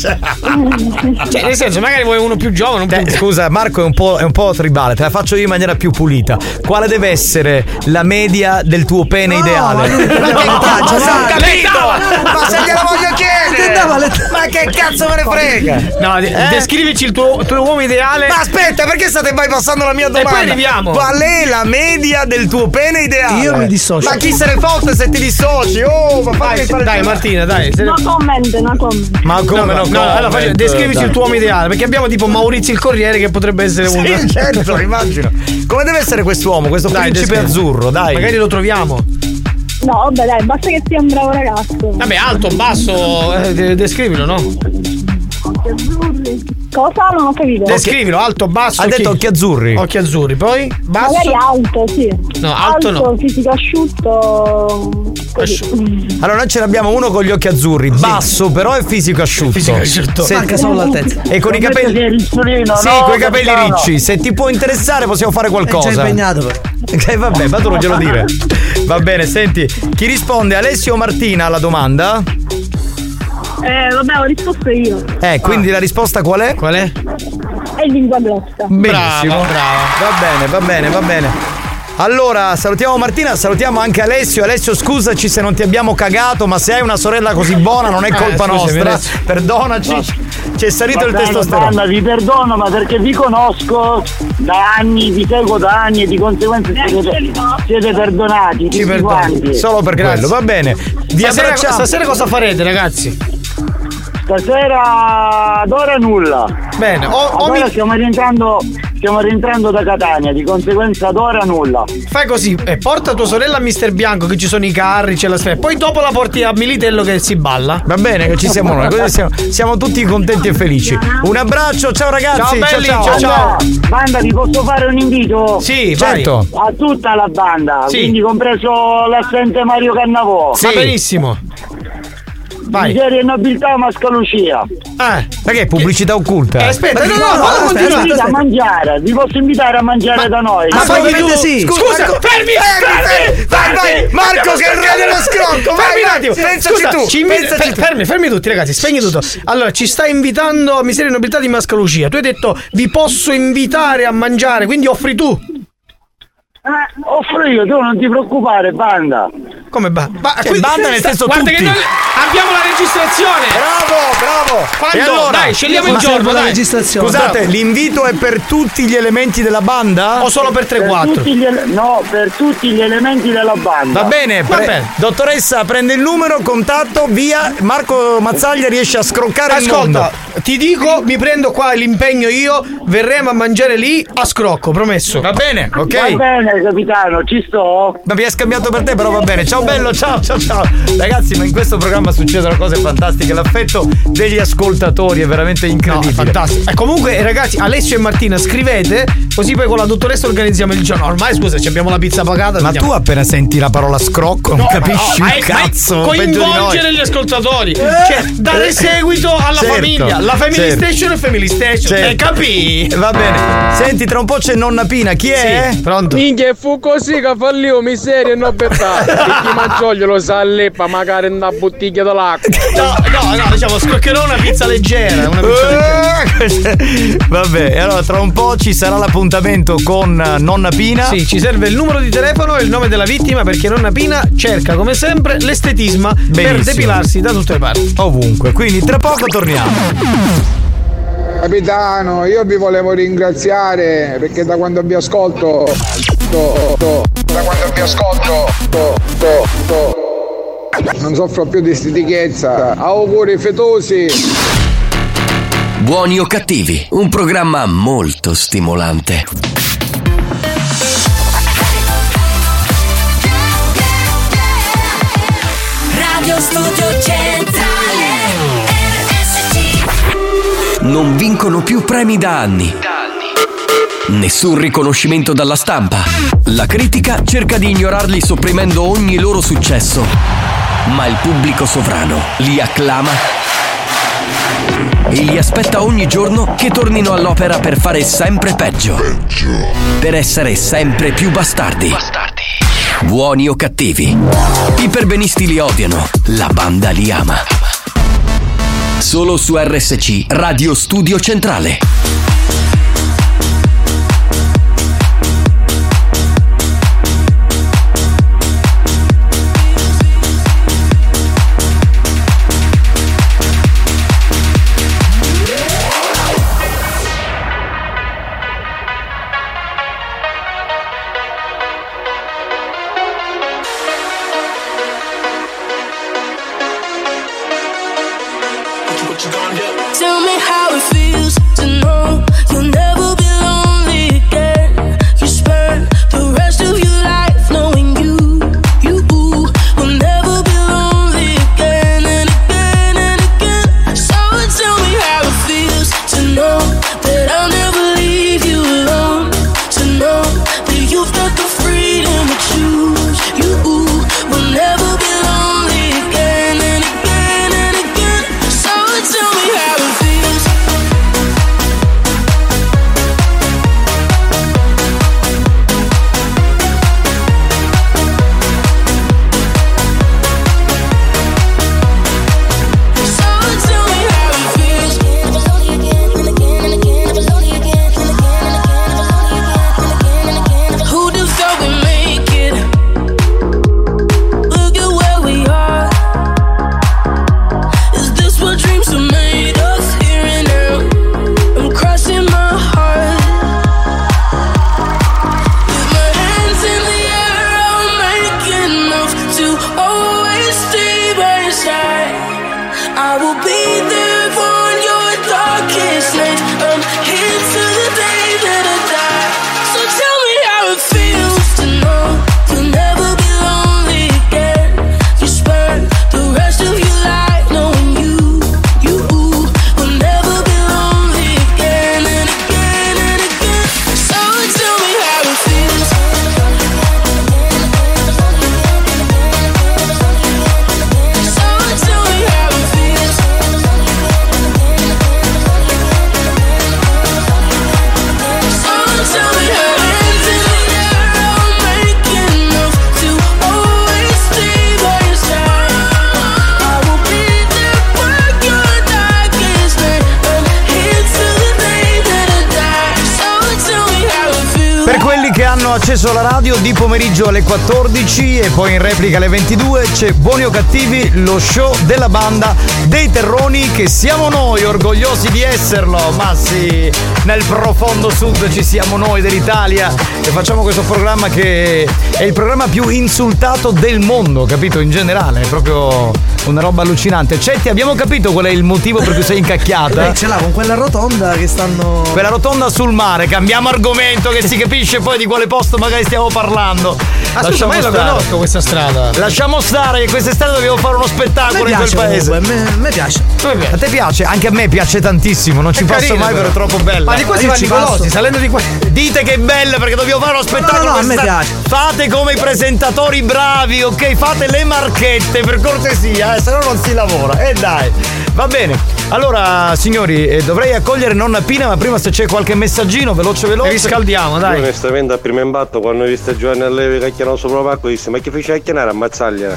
Cioè, nel senso, magari vuoi uno più giovane, un Eh, più. scusa, Marco è un, po', è un po' tribale, te la faccio io in maniera più pulita. Quale deve essere la media del tuo pene ideale? ma che capito! Ma se glielo voglio chiedere! Andava le- Ma che cazzo me ne frega? No, Eh? descrivici il tuo, tuo uomo ideale. Ma aspetta, perché state bypassando la mia poi domanda? arriviamo. Qual è la media del tuo pene ideale? Io mi dissocio. Ma chi se ne fotte se ti dissoci? Oh, ma fammi Dai, fare dai Martina, dai. No comment, no comment. Ma come No, no? no, allora faccio- descrivici il Dai. tuo uomo ideale, perché abbiamo tipo Maurizio il Corriere che potrebbe essere uno. Sì, certo, immagino. Come deve essere quest'uomo, questo Dai, principe descrivi. azzurro? Dai. Magari lo troviamo. No, vabbè, dai, basta che sia un bravo ragazzo. Vabbè, alto, basso, eh, de- descrivilo, no? Occhi azzurri. Cosa? Non ho capito. Descrivilo, alto, basso. Ha detto occhi azzurri. Occhi azzurri, poi basso. Magari alto, sì. No, alto no. fisico asciutto. Così. Allora, noi ce n'abbiamo uno con gli occhi azzurri, basso, però è fisico asciutto. Fisico asciutto. Se- Manca solo l'altezza. E con i capelli. Sì, no, con i capelli capitano. ricci. Se ti può interessare, possiamo fare qualcosa. impegnato però. Ok, vabbè, ma tu non glielo dire. Va bene, senti, chi risponde Alessio o Martina alla domanda? Eh, vabbè, ho risposto io. Eh, quindi la risposta qual è? Qual è? È lingua grossa. Benissimo. Brava, Va bene, va bene, va bene. Allora, salutiamo Martina, salutiamo anche Alessio. Alessio, scusaci se non ti abbiamo cagato, ma se hai una sorella così buona non è Eh, colpa scusami, nostra. Alessio. Perdonaci, ci è salito il Va bene, testosterone. Banda, vi perdono, ma perché vi conosco da anni, vi seguo da anni e di conseguenza siete, siete perdonati. Ci perdoni. Solo per quello, va bene. Vi Stasera, abbracciamo. stasera cosa farete, ragazzi? Stasera ad ora nulla. Bene, o- o mi- stiamo rientrando, stiamo rientrando da Catania, di conseguenza ad ora nulla. Fai così, eh, porta tua sorella a Mister Bianco che ci sono i carri, c'è la sfera. Poi dopo la porti a Militello che si balla. Va bene, che ci siamo noi, così siamo, siamo tutti contenti e felici. Un abbraccio, ciao ragazzi. Ciao, belli, ciao, ciao, ciao. Banda, banda, vi posso fare un invito? Sì, Certo. A tutta la banda, Sì. quindi compreso l'assente Mario Cannavò. Va benissimo. Vai. Miseria e nobiltà Mascalucia. Eh. Ma che è pubblicità occulta? Eh, aspetta, no, no, no, vi continua. posso invitare a mangiare, vi posso invitare a mangiare da noi. Ma fai tu, sì. Scusa, Marco, fermi, fermi, fermi, vai, vai, Marco che re dello scrocco, fermi un attimo. pensaci tu, ci pensaci tu. fermi, fermi tutti, ragazzi, spegni tutto. Allora, ci stai invitando a Miseria e Nobiltà di Mascalucia. Tu hai detto vi posso invitare a mangiare, quindi offri tu. Eh, offro io, tu non ti preoccupare, banda. Come ba- ba- Cioè, banda nel senso guarda tutti. che noi abbiamo la registrazione. Bravo, bravo. Quando? E allora? Dai, scegliamo il giorno, dai. registrazione. Scusate, l'invito è per tutti gli elementi della banda? O solo per Per 3-4? tutti gli ele- no, per tutti gli elementi della banda. Va bene, Va pre- bene. dottoressa, prende il numero, contatto, via. Marco Mazzaglia riesce a scroccare il mondo. Ascolta, ti dico, mi prendo qua l'impegno io, verremo a mangiare lì a scrocco, promesso. Va bene, ok? Va bene, capitano, ci sto. Ma mi è scambiato per te, però va bene. Ciao bello, ciao, ciao, ciao. Ragazzi, ma in questo programma succedono cose fantastiche. L'affetto degli ascoltatori è veramente No, è incredibile. fantastico. E comunque, ragazzi, Alessio e Martina, scrivete, così poi con la dottoressa organizziamo il giorno. Ormai, scusa, ci abbiamo la pizza pagata. Ma andiamo. tu appena senti la parola scrocco non capisci No, un cazzo. coinvolgere gli ascoltatori, cioè dare seguito alla Certo, famiglia, la Family certo. Station e Family Station. Certo. Eh, capì? Va bene. Senti, tra un po' c'è nonna Pina. Chi è? Sì, pronto? Minchia, fu così che fallivo miseria e nobiltà. E chi mangiaglio lo sa leppa, magari in una bottiglia dell'acqua. No, no, no, diciamo, scroccherò una pizza leggera. Una pizza leggera. Vabbè, e allora tra un po' ci sarà l'appuntamento con eh, nonna Pina. Sì, ci serve il numero di telefono e il nome della vittima perché nonna Pina cerca come sempre l'estetisma per Benissimo. depilarsi da tutte le parti. Ovunque, quindi tra poco torniamo. Capitano, io vi volevo ringraziare perché da quando vi ascolto. To- to- da quando vi ascolto. to- to- to- non soffro più di stitichezza. Auguri fetosi. Buoni o cattivi, un programma molto stimolante. Radio Studio Centrale RSC Non vincono più premi da anni. Nessun riconoscimento dalla stampa. La critica cerca di ignorarli sopprimendo ogni loro successo. Ma il pubblico sovrano li acclama e li aspetta ogni giorno che tornino all'opera per fare sempre peggio. Per essere sempre più bastardi. Buoni o cattivi. I perbenisti li odiano, la banda li ama. Solo su RSC Radio Studio Centrale. but I'm acceso la radio di pomeriggio alle 14 e poi in replica alle 22 c'è Buoni o Cattivi, lo show della banda dei Terroni che siamo noi, orgogliosi di esserlo. Ma sì, nel profondo sud ci siamo noi dell'Italia e facciamo questo programma che è il programma più insultato del mondo, capito? In generale, proprio una roba allucinante. Cetti, abbiamo capito qual è il motivo per cui sei incacchiata? Lei ce l'ha con quella rotonda che stanno. Quella rotonda sul mare, cambiamo argomento che si capisce poi di quale posto magari stiamo parlando. Ah, scusa, ma io la conosco questa strada. Lasciamo stare che quest'estate dobbiamo fare uno spettacolo in quel paese. comunque, me- me piace. A te piace? Anche a me piace tantissimo, non ci passo mai, però è troppo bella. Ma di qua si va a passo. salendo di qua. Dite che è bella perché dobbiamo fare uno spettacolo. no, no, a me piace. Fate come i presentatori bravi, ok? Fate le marchette per cortesia, eh, se no non si lavora. E dai, va bene. Allora, signori, eh, dovrei accogliere nonna Pina, ma prima se c'è qualche messaggino, veloce veloce. riscaldiamo, Io onestamente a primo impatto quando ho visto Giovanni Allevi cacchiano sopra il pacco disse ma che fece a chiamare ammazzaglia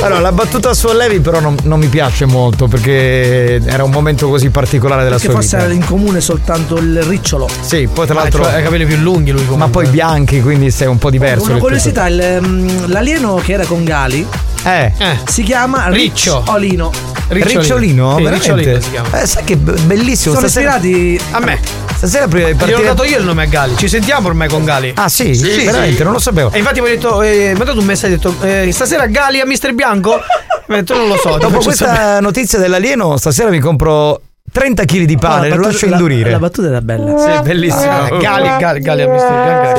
Allora, la battuta su Allevi però non, non mi piace molto perché era un momento così particolare della Perché sua forse vita. era in comune soltanto il ricciolo. Sì, poi tra Ah, l'altro cioè, ha i capelli più lunghi lui Ma poi bianchi, quindi sei un po' diverso. Una curiosità, il, mm, l'alieno che era con Gali Eh. si chiama Riccio. Ricciolino. Ricciolino? Sì, Veramente? Ricciolino si chiama. Eh, sai che be- bellissimo. Sono stasera- ispirati a me. Stasera prima di Gli ho partire. dato io il nome a Gali. Ci sentiamo ormai con Gali. Ah, sì? Veramente, non lo sapevo. E infatti mi ha detto, eh, mi ha dato un messaggio, ha detto, eh, stasera Gali a Mister Bianco? Mi ha detto, non lo so. Dopo questa sapere." notizia dell'alieno, stasera mi compro 30 kg di pane, No, lo lascio la- indurire. La battuta era bella. Sì. Ah, Gali, Gali, Gali a Mister.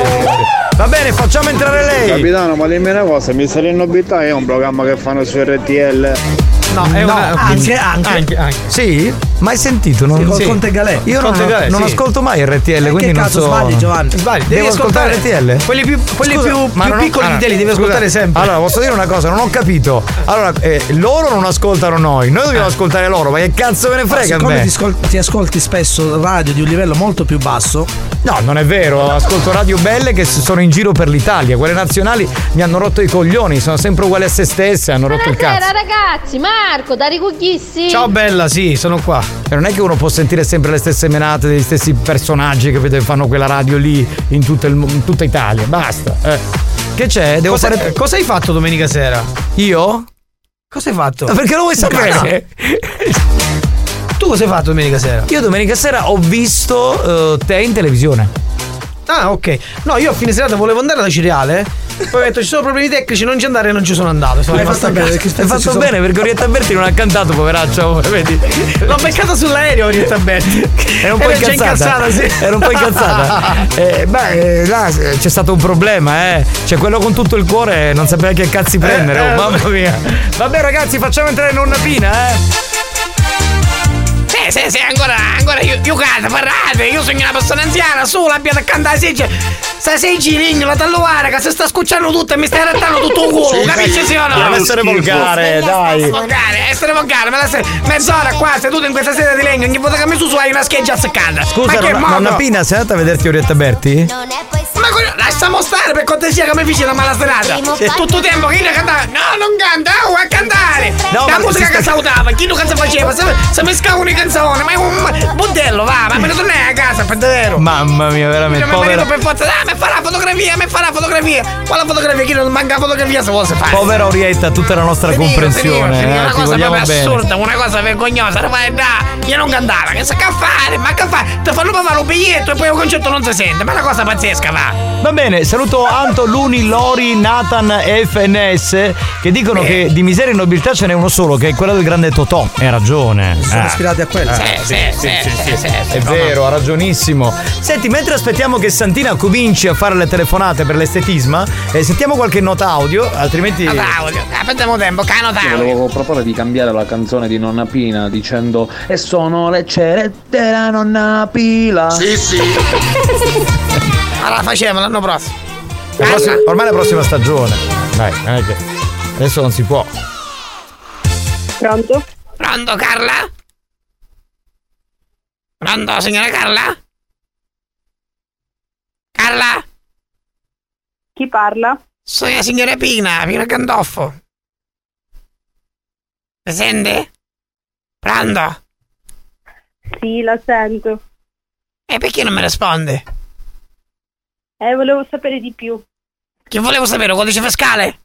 Va bene, facciamo entrare lei. Capitano, ma dimmi una cosa, mi sarei nobiltà è un programma che fanno su RTL. No, è una- anche, anche. Anche, anche. Sì? Mai sentito? Non... Sì, con Conte Galè. Io non, Conte Galè, non sì. ascolto mai RTL, che quindi non cazzo so. sbagli, Giovanni? Sbagli, devi Devo ascoltare ascoltare RTL? Quelli più, quelli Scusa, più, ma più non piccoli allora, di te li devi scusa, ascoltare sempre. Allora, posso dire una cosa, non ho capito. Allora, eh, loro non ascoltano noi, noi dobbiamo ascoltare loro, ma che cazzo me ne frega a Siccome me? ti, scol- ti ascolti spesso radio di un livello molto più basso, No, non è vero, ascolto radio belle che sono in giro per l'Italia, quelle nazionali mi hanno rotto i coglioni, sono sempre uguali a se stesse, hanno rotto il cazzo. Buonasera ragazzi, Marco, da Ricuchissi. Ciao bella, sì, sono qua. E non è che uno può sentire sempre le stesse menate degli stessi personaggi che che fanno quella radio lì in, il in tutta Italia, basta. eh. Che c'è? Devo cosa, fare. cosa hai fatto domenica sera? Io? Cosa hai fatto? Ma Perché lo vuoi sapere? Tu cosa hai fatto domenica sera? Io domenica sera ho visto eh, te in televisione. Ah, ok. No, io a fine serata volevo andare da Cireale. Poi ho detto ci sono problemi tecnici, non ci andare e non ci sono andato. Sono Hai rimasto fatto bene, perché Hai fatto sono- bene perché Orietta Berti non ha cantato, poveraccio, vedi? L'ho beccata sull'aereo, Orietta Berti. Era un po' Era già incazzata. sì. Era un po' incazzata. Eh, beh, eh, là eh, c'è stato un problema, eh. Cioè, quello con tutto il cuore non sapeva che cazzi prendere. eh, oh, mamma mia. Vabbè, ragazzi, facciamo entrare nonna Pina, eh. Sì, sì, sì, ancora, ancora io, io cazzo, parlate, io sono una persona anziana, su, l'abbiate accanto alla seggia. Sta seggia, ligno, la talluara, che si sta scucciando tutto e mi stai rattando tutto il culo, Sì, capisci sì. sì o no? Deve essere volgare, dai. Volgare, essere volgare, la sei mezz'ora qua, seduto in questa sedia di legno, ogni volta che mi su su hai una scheggia azzeccata. Scusa, Ma nonna, Pina, sei andata a vederti Orietta Berti? Ma quello- lasciamo stare per cortesia che mi fece una mala serata. E tutto il tempo che io cantava, no, non canta, oh, a cantare. No, la ma musica si che salutava, chi non cazzo faceva, se, se mi scavano i canzoni, ma è un budello, va, ma me ne tornai a casa, per davvero. Mamma mia, veramente. Io mi Povera, marito per forza, ah, mi fa la fotografia, mi fa la fotografia. Quale fotografia? Chi non manca fotografia se vuole fare? povera Orietta, tutta la nostra Finito, comprensione. finito, eh, una ti cosa proprio bene. assurda, una cosa vergognosa, non fai da, io non cantava, che sa che fare, ma che fare? Ti fanno pagare un biglietto e poi il concetto non si sente, ma è una cosa pazzesca va. Va bene, saluto Anto, Luni, Lori, Nathan e FNS che dicono che di miseria e nobiltà ce n'è uno solo, che è quello del grande Totò. Hai ragione. Sono Eh. ispirati a quello. Eh, sì, sì, sì, sì, È vero, ha ragionissimo. Senti, mentre aspettiamo che Santina cominci a fare le telefonate per l'estetisma, eh, sentiamo qualche nota audio, altrimenti. Claudio, aspettiamo tempo, cano Io Claudio. volevo proporre di cambiare la canzone di Nonna Pina dicendo E sono le cerette della nonna Pila Sì sì Allora facciamo l'anno prossimo. La prossima- ormai è la prossima stagione. Dai, non è che. Adesso non si può. Pronto? Pronto Carla? Pronto signora Carla? Carla? Chi parla? Sono la signora Pina, Pina Gandolfo. Mi sente? Pronto? Sì, la sento. E perché non mi risponde? Eh, volevo sapere di più. Che volevo sapere, codice fiscale?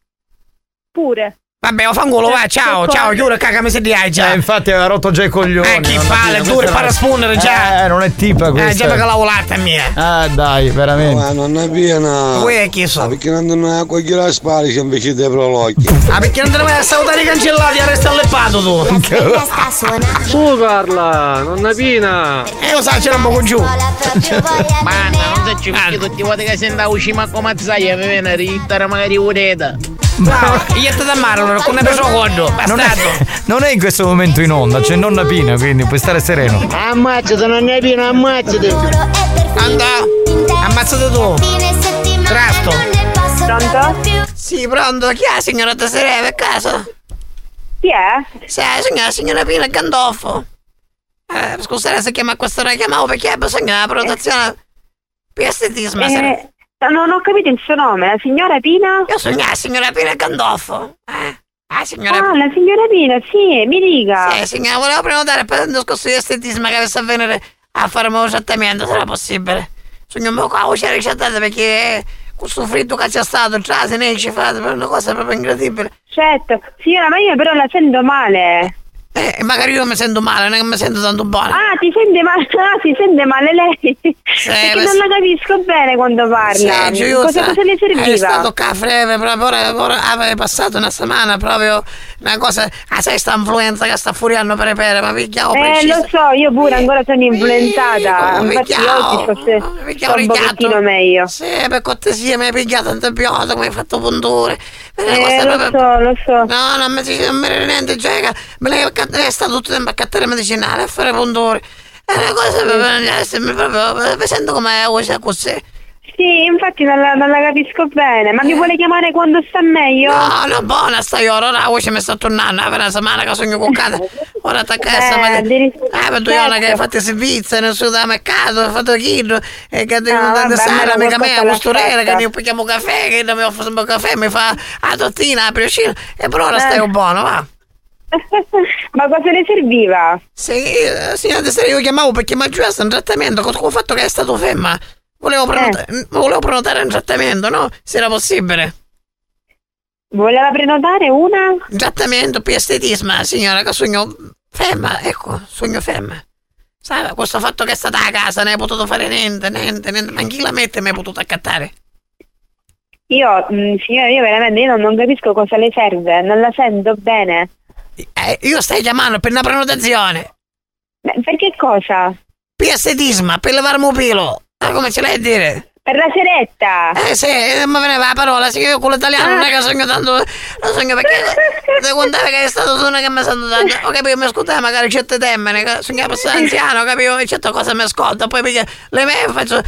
Pure. Vabbè, ho fanculo, va, ciao, ciao, chiudo, cagami se di hai già. Eh, infatti aveva rotto già i coglioni. Eh, chi non capisco, due questa para è- spondere già. Eh, non è tipa Eh, questa. già perché la volata è mia. Ah, dai, veramente. Ma non è piena. Voi è chi so? Perché non devono cogliere la sparica invece dei prologhi. Ah, perché non te ne vai a salutare i cancellati e resta alleppato tu. Su Carla, nonna Pina. E lo sa, c'era un po' giù. Manna, non so ci tutti i voti che senta uscima come zai mi viene a rittare magari ureta. No, io te da mare, allora, con ne preso conto, Non è, non è in questo momento in onda, c'è nonna Pina, quindi puoi stare sereno. Ammazzate, non ne Pina, ammazzate. Pronto? Ammazzate tu. Trasto. Pronto? Sì, pronto. Chi è la signora Tesserè per caso? Chi è? Sì, la signora, la signora Pina Gandolfo. Eh, scusate se chiama questo ora chiamavo perché ha bisogno della prenotazione per estetismo. Eh, non ho capito il suo nome, la signora Pina? Io sono la signora Pina Gandolfo. Eh? Ah, signora Ah, la signora Pina, sì, mi dica. Sì, signora, volevo prenotare per un discorso di estetismo che avesse a venire a fare mio trattamento, sarà possibile? Sogno un po' qua, c'è ricettata perché questo freddo che c'è stato, già se ne ci fate per una cosa proprio incredibile. Certo, signora, ma io però la sento male. Eh, magari io mi sento male, non è che mi sento tanto buono. Ah, ti sente male, ah, si sente male lei. Perché ma non sì. la capisco bene quando parla. Sergio, io cosa, sa- cosa le serviva? È stato qua freve, proprio ora, ora avevo passato una settimana proprio una cosa, ah sai sta influenza che sta furiando per pere, ma picchiavo Eh, preciso. lo so, io pure ancora sono influenzata. come Infatti picchiavo, oggi forse picchiavo sto un pochettino meglio. Sì, per cortesia mi hai pigliato antibiotico, mi hai fatto punture. Eh, cosa lo proprio- so, lo so. No, non mi non mi rende niente, cioè, me è stato tutto il tempo a cattare medicinale, a fare punture. È una cosa proprio, proprio, mi sento come voce così. Sì, infatti non la, non la capisco bene. Ma mi vuole chiamare quando sta meglio? No, no, buona sta io, ora la voce mi sta tornando, per una settimana che sono cuccata. Ora attacca essa, ma... Eh, per due anni che hai fatto i servizi, nel supermercato, hai fatto chilo, e che devo Ah, andare sera, almeno mica me, a qualcosa costurera, che mi picchiamo caffè, che non mi offre un caffè, mi fa la tortina, la briochina, e per ora Eh. stai buono, va. Ma cosa le serviva? Sì, eh, signora Tessera, io chiamavo perché mi ha chiesto un trattamento con il fatto che è stato ferma. Volevo prenotare, Eh. volevo prenotare un trattamento, no? Se era possibile. Voleva prenotare una? Un trattamento per estetismo, signora, che sogno ferma, ecco, sogno ferma. Sai, questo fatto che è stata a casa, non hai potuto fare niente, niente, niente, ma chi la mette mi hai potuto accattare? Io, mh, signora, io veramente io non, non capisco cosa le serve, non la sento bene. Eh, io stai chiamando per una prenotazione. Ma per che cosa? Per estetismo, per levarmi un pelo. Ah, come ce l'hai a dire? Per la seretta! Eh sì, eh, ma veniva la parola, sì, io con l'italiano non è che sogno tanto, lo sogno perché devo contare che è stato tu che mi sento tanto, ho capito, mi ascoltava magari certe temmene, che sogno persona anziano, capivo, e certe cose mi ascolta, poi perché le me faccio,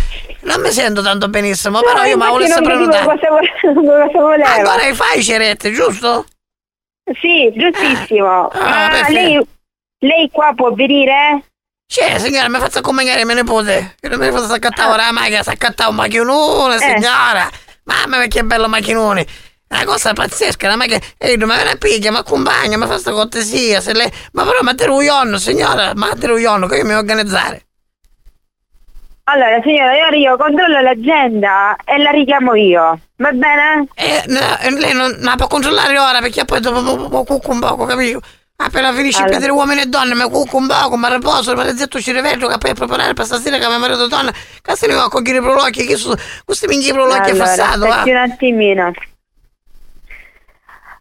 non mi sento tanto benissimo, però io mi volessi capivo prenotare. cosa, cosa voleva. Ancora fai cerette, giusto? Sì, giustissimo. Ah, Ma perfetto. lei, lei qua può venire? Sì, signora, mi fatto accompagnare mio nipote. Io non mi fatto accattare ora la macchina, si accattava un macchinone, Eh. signora. Mamma mia, che bello macchinone. Una cosa pazzesca, la macchina. Ehi, ma viene a piglia, mi accompagna, mi fa sta cortesia. Se lei... Ma però ma te lo ionno, signora, ma te lo ionno, che io mi devo organizzare. Allora, signora, io, io controllo l'agenda e la richiamo io. Va bene? Eh, no, lei non, la può controllare ora perché poi dopo poco, un poco, capito? Appena finisce il Allora. piede uomini e donne, mi cucco un poco, mi riposo, mi zetto ci riveggio, che per preparare per stasera che mio marito donna, che se ne va a cogliere i prolocchi, che sono questi minchi prolocchi Allora, affassato, aspetti un attimino.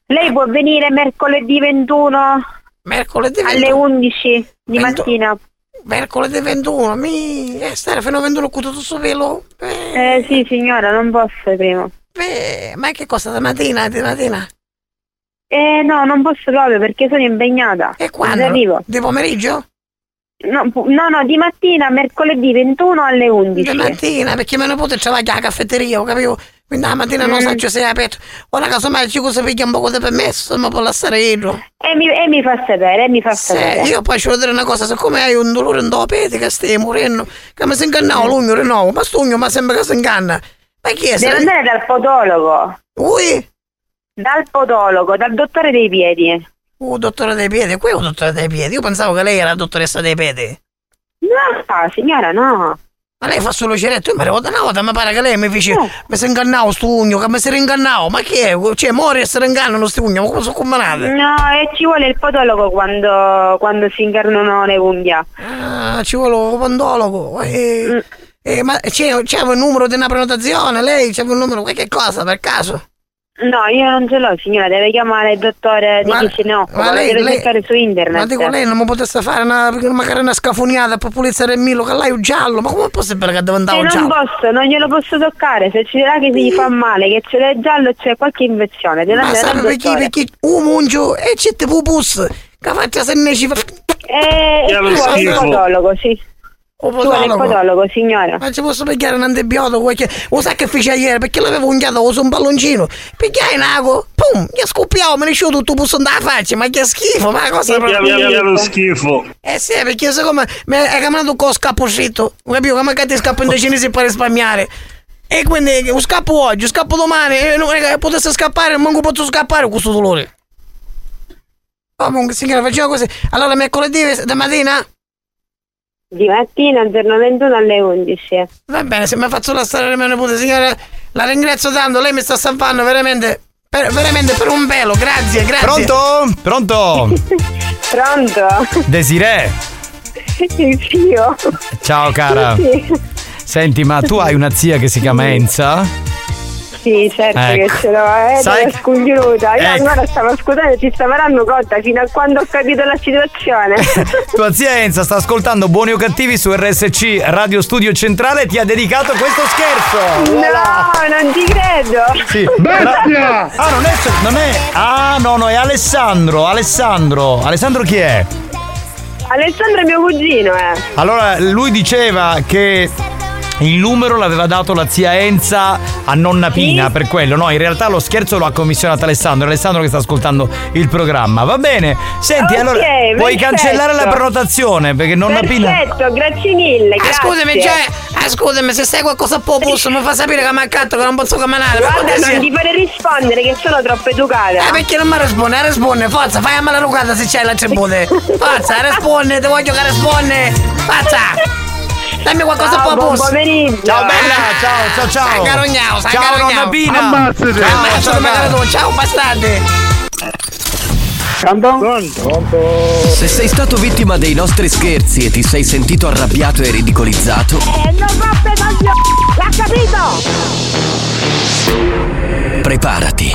Lei può venire mercoledì 21 Mercoledì alle 11 di mattina. Mercoledì 21, mi... Eh, stare fino a 21 con tutto questo pelo. Eh sì signora, non posso prima. Eh, ma che cosa, stamattina, di mattina? Eh no, non posso proprio perché sono impegnata. E quando? Arrivo. Di pomeriggio? No, no, no, di mattina, mercoledì 21 alle 11. Di mattina, perché mio nipote c'aveva già la caffetteria, ho capito? Quindi la mattina non Mm. so se è aperto. Ora casomai ci cosa piglia un po' di permesso, ma può lasciare io. E mi, e mi fa sapere, e mi fa sapere. io poi ci voglio dire una cosa, siccome hai un dolore in dopo pete che stai morendo, che mi si ingannava l'ugno rinnovo, ma sto ugno ma sembra che si inganna. Ma chi è? Deve andare dal podologo. Ui? Dal podologo, dal dottore dei piedi. Uh, dottore dei piedi, qui è un dottore dei piedi. Io pensavo che lei era la dottoressa dei piedi. No, signora, no. Ma lei fa solo ceretto, io mi arrivo da una volta, mi pare che lei mi dice, mi si ingannavo sto ugno, che mi si ringannavo, ma chi è? Cioè, muore e si ringannano sti ugno, ma come sono combinate? No, e ci vuole il podologo quando, quando si incarnano le unghie. Ah, ci vuole un podologo. Eh, Mm. eh, ma c'è, c'è un numero di una prenotazione? Lei c'è un numero, qualche cosa per caso? No, io non ce l'ho, signora, deve chiamare il dottore di Ma- chi se ne occupa, ma lo lei- deve lei- cercare su internet. Ma dico, lei non mi potesse fare una, magari una scafoniata per pulizzare il milo, che lei è un giallo, ma come è possibile che devo andare un non giallo? posso, non glielo posso toccare, se ci dirà che si gli fa male, che ce l'è giallo e c'è qualche infezione, deve Ma dal perché, perché un mungio e c'è tipo pus, che faccia se ne ci fa... Eh, e il schifo. podologo, sì. Il podologo? podologo, signora. Ma ci posso pigliare un antibiotico? Perché, lo sai che fece ieri? Perché l'avevo unghiato su un palloncino. Pigliai un ago, pum, gli scoppiavo, me ne uscivo tutto pus da faccia, ma che schifo, ma cosa Che schifo. Eh sì, perché siccome mi hai camminato con lo scappo scritto, capito? Come che ti scappo in due cinesi per risparmiare. E quindi lo scappo oggi, lo scappo domani, e non è che potesse scappare, non posso scappare con questo dolore. Comunque, signora, facciamo così. Allora, mercoledì da mattina? Di mattina, giorno 21 alle 11. Va bene, se mi faccio la storia mio nipote, signora, la ringrazio tanto, lei mi sta salvando veramente, per, veramente per un pelo, grazie, grazie. Pronto? Pronto? Pronto? Desiree? Io. Ciao cara. Sì, Senti, ma tu hai una zia che si chiama Enza? Sì, certo Ecco. che ce l'ho, eh, Sai scongiuruta. Io Ecco. ancora stavo ascoltando e ti stavo dando cotta fino a quando ho capito la situazione. Tua zia Enza sta ascoltando Buoni o Cattivi su RSC Radio Studio Centrale e ti ha dedicato questo scherzo. No, non ti credo. Sì. Però- Ah, non è, non è. Ah, no, no, è Alessandro. Alessandro. Alessandro chi è? Alessandro è mio cugino, eh. Allora, lui diceva che il numero l'aveva dato la zia Enza a nonna Pina per quello. No, in realtà lo scherzo lo ha commissionato Alessandro. Alessandro che sta ascoltando il programma. Va bene. Senti, Ok, allora puoi perfetto. cancellare la prenotazione perché nonna Pina. Perfetto, grazie mille. Ah, grazie. scusami, cioè, ah, scusami, se sai qualcosa po' posso mi fa sapere che mi accatto che non posso camminare. Guarda, non ti fare rispondere che sono troppo educata. Eh, perché non mi risponde? Risponde, forza, fai a la rugata se c'hai la tribute. Forza, risponde, ti voglio che risponde. Forza! Dammi qualcosa Ciao, po' buon pomeriggio. Ciao bella, ciao, ciao, ciao. San Carognao, San Ciao, Carognao. nonna Pina. Ammazzate. Ciao, Ammazzate, ciao, bastardi. Se sei stato vittima dei nostri scherzi e ti sei sentito arrabbiato e ridicolizzato, Eh, non roppe coglio! L'ha capito! preparati.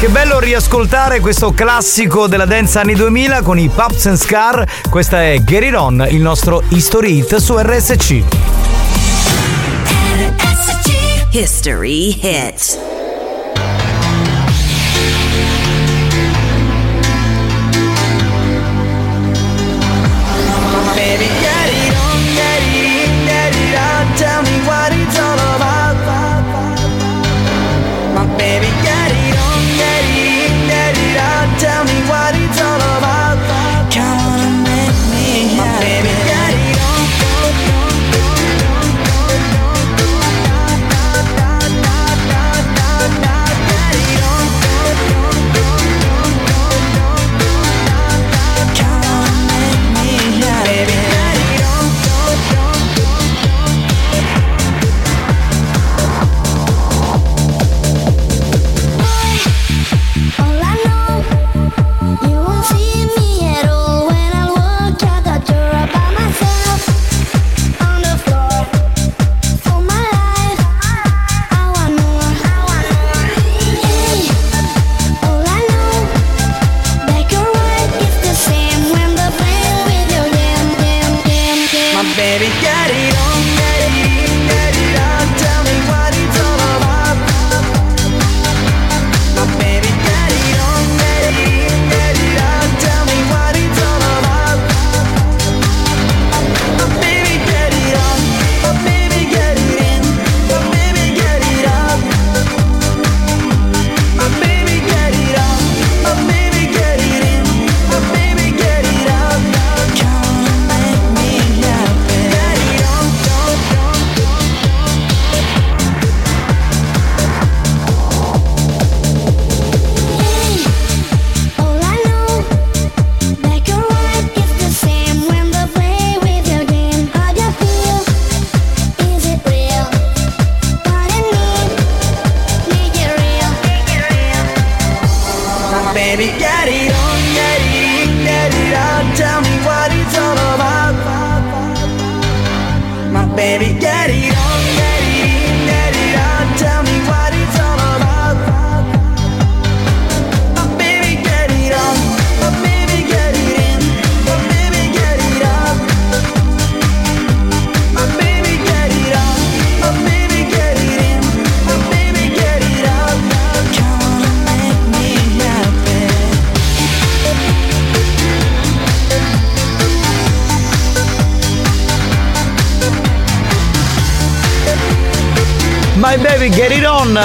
Che bello riascoltare questo classico della dance anni 2000 con i Pups and Scar. Questa è Get It On, il nostro History Hit su RSC. History Hits Baby, get it on, get it in, get it out. Tell me what it's all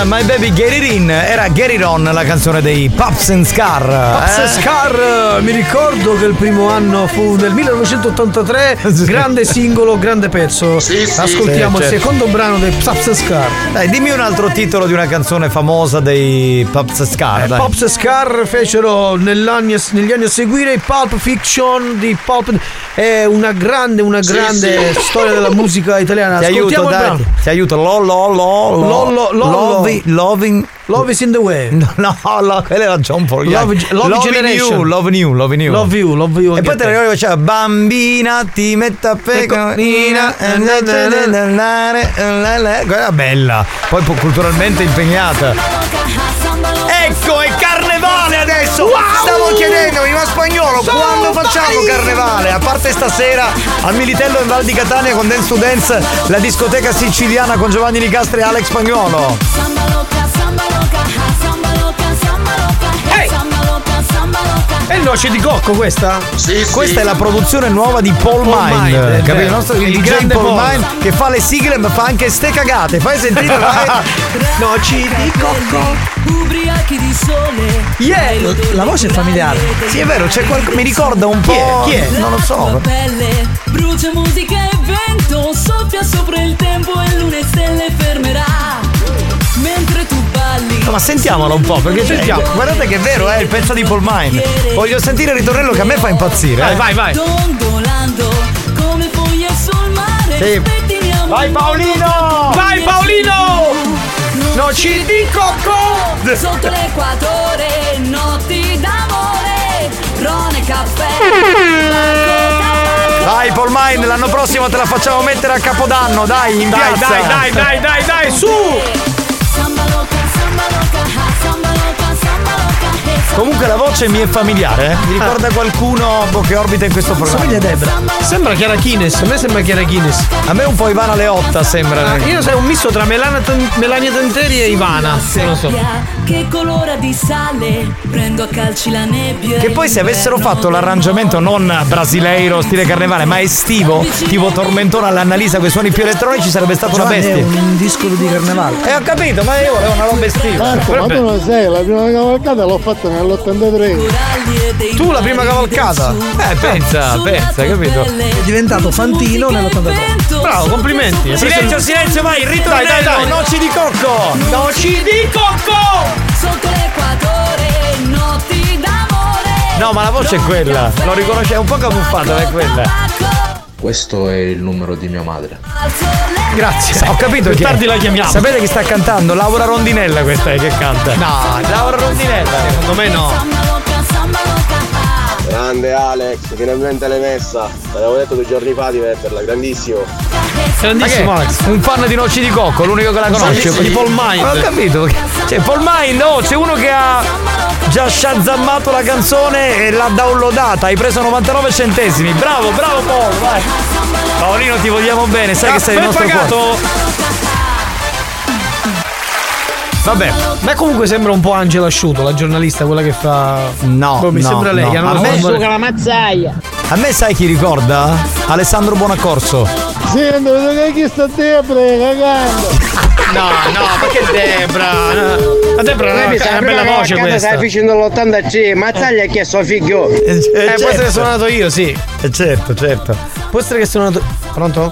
my baby get it in. Era Get it on la canzone dei Pups and Scar. Pops eh? e Scar, mi ricordo che il primo anno fu nel 1983, grande singolo, grande pezzo. Ascoltiamo Sì, il certo. secondo brano dei Pops e Scar. Dai, dimmi un altro titolo di una canzone famosa dei Pups and Scar. dai. Pops e Scar fecero negli anni, a seguire Pulp Fiction di Pulp è una grande, una Sì, grande sì. storia della musica italiana. Ti aiuto, Ascoltiamo il dai. brano. Ti aiuto. Lo, lo, lo, lo. Lollo, lollo. Lovi- loving. Love is in the way. No, no, no, quella era John Paul. Love- Love Loving Generation. You, love new, love new. Love you, love you E poi te la ricordo c'era Bambina, ti metto a pecorina. Quella bella. Poi po- culturalmente impegnata. Carnevale adesso! Stavo chiedendomi, ma spagnolo, quando facciamo carnevale? A parte stasera al Militello in Val di Catania con Dance to Dance, la discoteca siciliana con Giovanni Nicastri e Alex Spagnolo. È noce di cocco questa? Sì, Questa è la produzione nuova di Paul, Paul Mind, capito? vero. Il nostro il Il grande Paul, Paul. Mind che fa le sigle ma fa anche ste cagate. Fai sentire, vai. Noci di cocco. Ubriachi di sole. Yeah, la voce è familiare. Sì, è vero, c'è qualcosa. Mi ricorda un Chi è? po'. Chi è? Non lo so. Pelle, brucia musica e vento, soffia sopra il tempo e luna e stelle fermerà. Mentre tu. No, ma sentiamolo un po', perché cioè, Sentiamo. guardate che è vero, è il pezzo di Paul Mind. Voglio sentire il ritornello che a me fa impazzire. Vai, eh. vai, vai. Dondolando come foglie sul mare. Sì. Vai, Paolino! Vai Paolino! Noci di cocco! Sotto l'equatore, notti d'amore, ron e caffè. Dai, Paul Mind, l'anno prossimo te la facciamo mettere a Capodanno, dai, in Dai, piazza. dai, dai, dai, dai, dai, su! Comunque la voce mi è familiare, eh? Mi ricorda qualcuno boh, che orbita in questo programma. Somiglia a Debra. Sembra Chiara Kines, a me sembra Chiara Kines. A me un po' Ivana Leotta sembra. Ah, io sei un misto tra Melania, Melania Tenteri e Ivana. Non lo so. Che colora di sale, prendo a calci la nebbia. Che poi se avessero fatto l'arrangiamento non brasileiro, stile carnevale, ma estivo, tipo tormentone all'Annalisa con i suoni più elettronici, sarebbe stata una Giovanni, è bestia. un disco di carnevale. E ho capito, ma io volevo una roba estiva. Marco, ma tu non sai, la prima cavalcata l'ho fatta nell'83. Tu la prima cavalcata? Eh, pensa, pensa, capito? È diventato Fantino nell'83. Bravo, complimenti. Silenzio, il- silenzio, vai, il ritornello, Dai, dai, dai. noci di cocco. Noci di cocco! Sotto l'equatore, notti d'amore. No, ma la voce è quella, lo riconosce, è un po' camuffata, ma è quella. Questo è il numero di mia madre. Grazie. Ho capito Più tardi la chiamiamo. Sapete chi sta cantando? Laura Rondinella questa è che canta. No, Laura Rondinella. secondo me no. Grande Alex, finalmente l'hai messa. Te l'avevo detto due giorni fa di metterla, grandissimo. Grandissimo? Alex. Un fan di Noci di Cocco, l'unico che la conosce. Di Paul Mind. Ma ho capito. Cioè, Paul Mind, oh, c'è uno che ha già shazammato la canzone e l'ha downloadata. Hai preso 99 centesimi. Bravo, bravo Paul, vai. Paolino, ti vogliamo bene, sai che sei il Caffè nostro pagato. cuore. Vabbè, Ma comunque sembra un po' Angela Asciuto, la giornalista, quella che fa. no. Boh, mi no, sembra lei. no. che hanno A me- forma- la mazzaia. A me sai chi ricorda? Alessandro Buonaccorso. Sì, che chi sta Debra cagando. No, no, perché Debra? La Debra una, è una bella voce questa. Stai facendo l'80C, Mazzaglia ha chiesto a figlio. Eh, Eh, può essere suonato io, sì. Eh, certo, certo. Può essere che sono suonato. Pronto?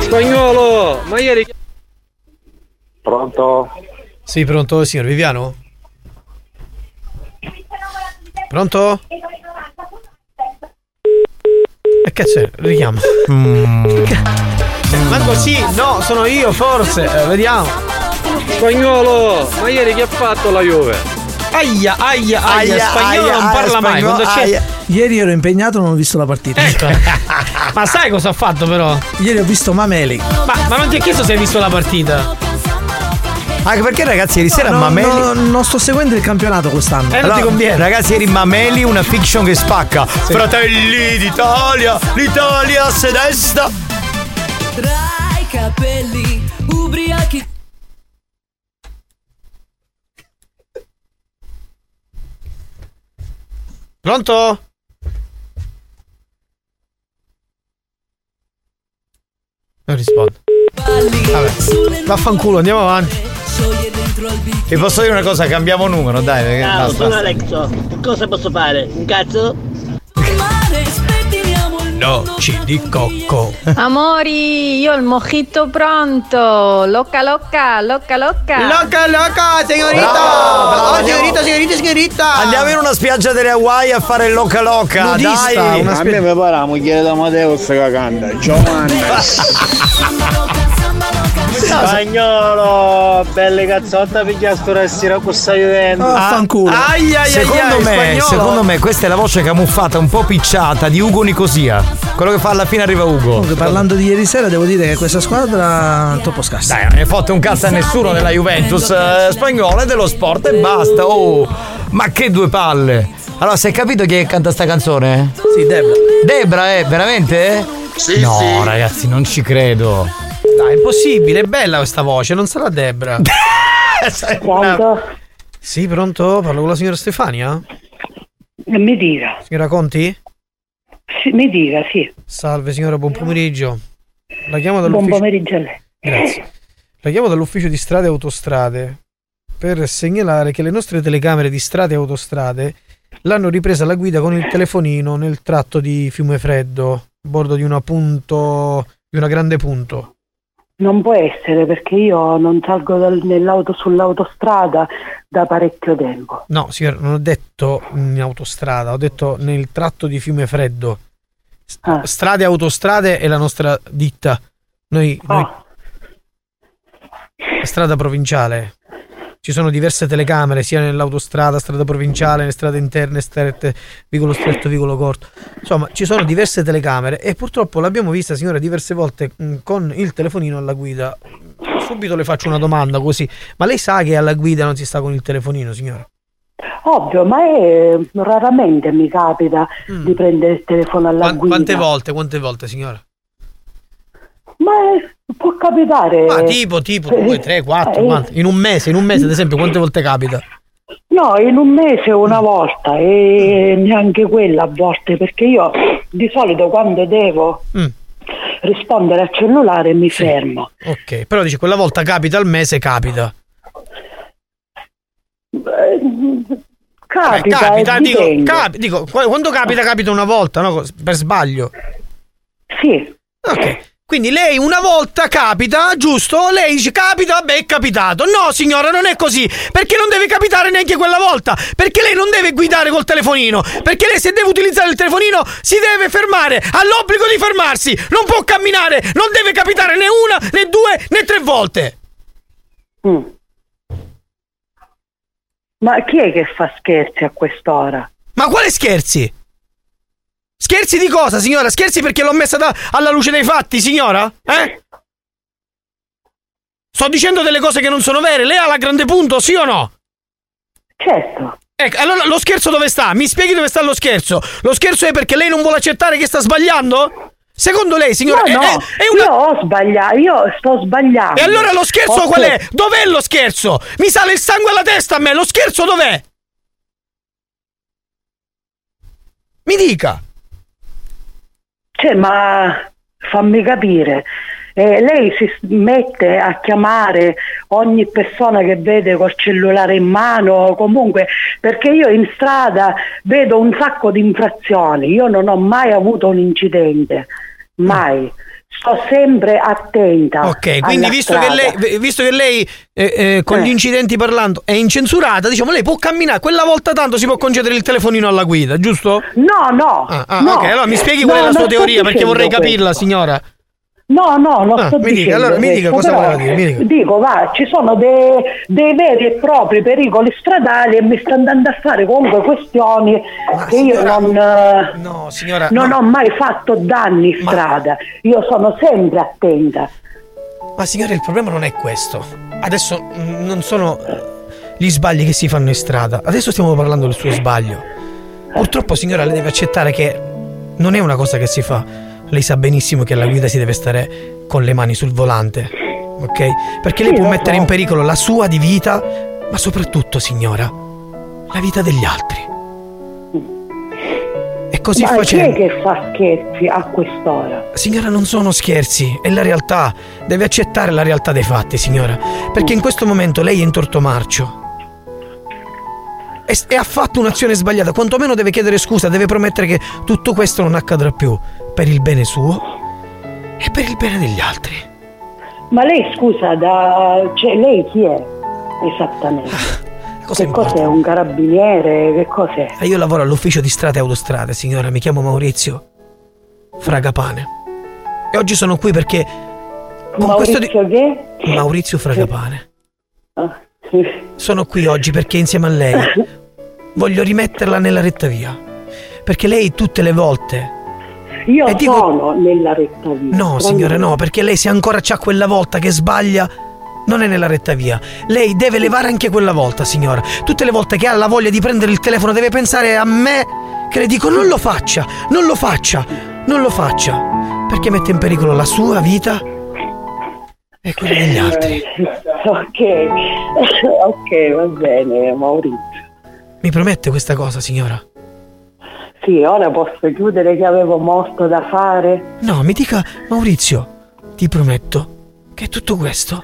Spagnolo, ma ieri Pronto? Sì, pronto, signor Viviano? Pronto? E che c'è? Richiamo. Ma così? No, sono io, forse. Eh, vediamo. Spagnolo, ma ieri che ha fatto la Juve? Aia, aia, aia. Aia, spagnolo aia, non parla aia, mai. spagnolo, Quando c'è. Ieri ero impegnato, non ho visto la partita. Ecco. Ma sai cosa ha fatto però? Ieri ho visto Mameli. Ma, ma non ti ha chiesto se hai visto la partita? Anche perché ragazzi ieri sera No, Mameli no, non sto seguendo il campionato quest'anno. Eh, non ti conviene. Ragazzi, ieri Mameli, una fiction che spacca. Fratelli d'Italia, l'Italia se desta. Tra i capelli, ubriachi. Pronto? Non rispondo. Vabbè. Vaffanculo, andiamo avanti. Ti posso dire una cosa, cambiamo numero, dai, perché Ciao, basta. sono Alexo. Cosa posso fare? Un cazzo? Noci di cocco. Amori, io ho il mojito pronto. Locca, locca, locca, locca. Locca, locca, signorita! Bravo, oh, signorita, signorita, signorita! Andiamo in una spiaggia delle Hawaii a fare il loca loca, Nudista, dai! una A me mi pare la moglie di Amadeus che canta. Giovanna. Spagnolo, belle cazzotta piglia sto restino con stai vivendo. Vaffanculo. Ai, ai, ai, Secondo ai, me, spagnolo. secondo me questa è la voce camuffata, un po' picciata di Ugo Nicosia. Quello che fa alla fine arriva Ugo. Comunque, parlando di ieri sera, devo dire che questa squadra è troppo scarsa. Dai, non ne fotte un cazzo a nessuno nella Juventus eh, spagnola è dello sport e basta. Oh, ma che due palle! Allora, sei capito chi è che canta sta canzone? Sì, Debra. Debra, eh? Veramente? Sì, no, sì. ragazzi, non ci credo. Dai, è impossibile, è bella questa voce, non sarà Debra. Pronto? Sì, pronto? Parlo con la signora Stefania? Mi dica. Signora Conti? Sì, mi dica, sì. Salve signora, buon pomeriggio. La chiamo Buon dall'ufficio. pomeriggio a lei. Grazie. La chiamo dall'ufficio di strade e autostrade per segnalare che le nostre telecamere di strade e autostrade l'hanno ripresa la guida con il telefonino nel tratto di Fiume Freddo, a bordo di una punto di una grande punto. Non può essere perché io non salgo dal- nell'auto sull'autostrada da parecchio tempo. No, signora, non ho detto in autostrada, ho detto nel tratto di Fiume Freddo. Ah. Strade e autostrade è la nostra ditta. Noi, noi- Ah. strada provinciale. Ci sono diverse telecamere sia nell'autostrada, strada provinciale, nelle strade interne, strette, vicolo stretto, vicolo corto. Insomma, ci sono diverse telecamere e purtroppo l'abbiamo vista, signora, diverse volte mh, con il telefonino alla guida. Subito le faccio una domanda così. Ma lei sa che alla guida non si sta con il telefonino, signora? Ovvio, ma è, raramente mi capita di prendere il telefono alla Quan- guida. quante volte, quante volte, signora? Ma è- può capitare. Ma tipo, tipo, Eh, due, tre, quattro, eh, quante? In un mese, in un mese, ad esempio, quante volte capita? No, in un mese una volta e neanche quella a volte perché io di solito quando devo Mm. rispondere al cellulare mi fermo. Ok, però dice quella volta capita al mese, capita. Eh, Capita, capita, eh, dico, capi- dico, qu- quando capita, capita una volta, no? Per sbaglio. Sì. Ok. Quindi lei una volta capita, giusto? Lei dice capita, vabbè è capitato. No signora, non è così. Perché non deve capitare neanche quella volta. Perché lei non deve guidare col telefonino. Perché lei se deve utilizzare il telefonino si deve fermare. Ha l'obbligo di fermarsi. Non può camminare. Non deve capitare né una, né due, né tre volte. Mm. Ma chi è che fa scherzi a quest'ora? Ma quale scherzi? Scherzi di cosa, signora? Scherzi perché l'ho messa da- alla luce dei fatti, signora? Eh? Sto dicendo delle cose che non sono vere. Lei ha la grande punto, sì o no? Certo. Ecco, allora lo scherzo dove sta? Mi spieghi dove sta lo scherzo? Lo scherzo è perché lei non vuole accettare che sta sbagliando? Secondo lei, signora, no, no, è, è una... io ho sbagliato, io sto sbagliando. E allora lo scherzo Ok. qual è? Dov'è lo scherzo? Mi sale il sangue alla testa a me, lo scherzo dov'è? Mi dica. Cioè, ma fammi capire. eh, lei si mette a chiamare ogni persona che vede col cellulare in mano, comunque, perché io in strada vedo un sacco di infrazioni, io non ho mai avuto un incidente, mai. Sto sempre attenta. Ok, quindi visto che lei, visto che lei eh, eh, con Eh. gli incidenti parlando è incensurata, diciamo lei può camminare, quella volta tanto si può concedere il telefonino alla guida, giusto? No, no. Ah, ah, no. ok, allora mi spieghi qual No, è la sua teoria perché vorrei capirla, questo. signora. No, no, non Ah, sto mi dica, allora, mi dica questo, cosa voleva dire, mi dica. Dico, va, ci sono dei, dei veri e propri pericoli stradali e mi sta andando a fare comunque questioni che io non, No, signora. non no. ho mai fatto danni in strada. Io sono sempre attenta. Ma signore, il problema non è questo. Adesso non sono gli sbagli che si fanno in strada. Adesso stiamo parlando del suo sbaglio. Purtroppo, signora, lei deve accettare che non è una cosa che si fa. Lei sa benissimo che alla guida si deve stare con le mani sul volante. Ok? Perché lei può mettere in pericolo la sua di vita, ma soprattutto, signora, la vita degli altri. E così Ma chi è facendo. che fa scherzi a quest'ora? Signora, non sono scherzi, è la realtà. Deve accettare la realtà dei fatti, signora. Perché in questo momento lei è in torto marcio. E ha fatto un'azione sbagliata. Quantomeno deve chiedere scusa, deve promettere che tutto questo non accadrà più. Per il bene suo e per il bene degli altri. Ma lei scusa, da... cioè lei chi è esattamente? Cosa che cos'è? Un carabiniere? Che cos'è? E io lavoro all'ufficio di strade e autostrade, signora. Mi chiamo Maurizio Fragapane. E oggi sono qui perché. con Maurizio di- che? Maurizio Fragapane. Ah, Sono qui oggi perché insieme a lei voglio rimetterla nella retta via. Perché lei tutte le volte. Io E dico- sono nella retta via. No, signora, no, perché lei se ancora c'ha quella volta che sbaglia. Non è nella retta via. Lei deve levare anche quella volta, signora. Tutte le volte che ha la voglia di prendere il telefono deve pensare a me che le dico non lo faccia, non lo faccia, non lo faccia. Perché mette in pericolo la sua vita e quella degli altri. Ok, ok, va bene, Maurizio. Mi promette questa cosa, signora? Sì, ora posso chiudere che avevo molto da fare. No, mi dica, Maurizio, ti prometto che tutto questo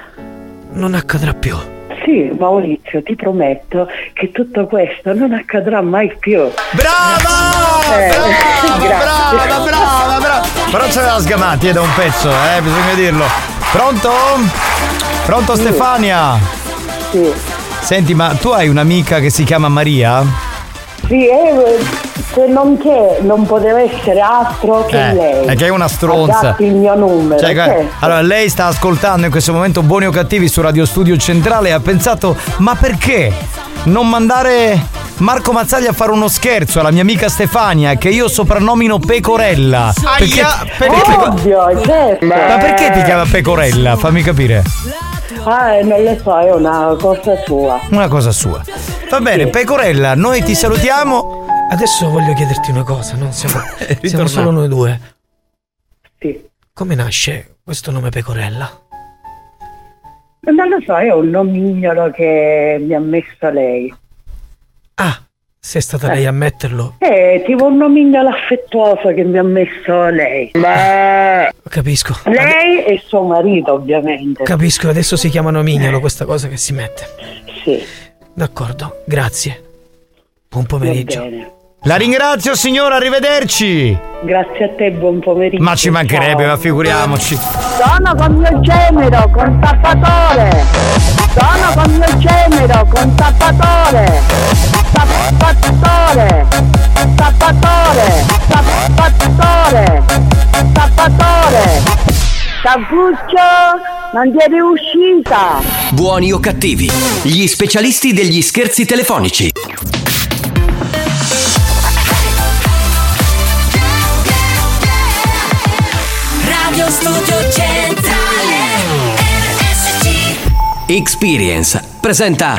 non accadrà più. Sì, Maurizio, ti prometto che tutto questo non accadrà mai più. Brava! Eh, Brava, grazie. brava, brava! Però c'aveva sgamati eh, da un pezzo, eh, bisogna dirlo. Pronto? Pronto Stefania? Sì. Senti, ma tu hai un'amica che si chiama Maria? Sì, eh, se non che non poteva essere altro che Eh, lei. è che è una stronza. il mio numero. Cioè, certo. allora, lei sta ascoltando in questo momento Buoni o Cattivi su Radio Studio Centrale e ha pensato, ma perché non mandare Marco Mazzaglia a fare uno scherzo alla mia amica Stefania che io soprannomino Pecorella? Perché, perché- Ovvio, certo. ma perché ti chiama Pecorella? Fammi capire. Ah, eh, non lo so, è una cosa sua. Una cosa sua. Va bene, Pecorella, noi ti salutiamo. Adesso voglio chiederti una cosa, non siamo, siamo ritornato. solo noi due. Sì. Come nasce questo nome Pecorella? Non lo so, è un nomignolo che mi ha messo lei. Se è stata lei a metterlo, È tipo un nomignolo affettuoso che mi ha messo lei. capisco. Lei e suo marito, ovviamente. Capisco, adesso si chiama nomignolo questa cosa che si mette. Sì. D'accordo, grazie. Buon pomeriggio. La ringrazio signora, arrivederci. Grazie a te, buon pomeriggio. Ma ci mancherebbe, ma figuriamoci. Sono con mio genero, con tappatore. Sono con mio genero, con tappatore. Tappatore. Tappatore. Tappatore. Tappatore. Cappuccio, non ti è riuscita. Buoni o cattivi, gli specialisti degli scherzi telefonici. Radio Studio Centrale RSC Experience presenta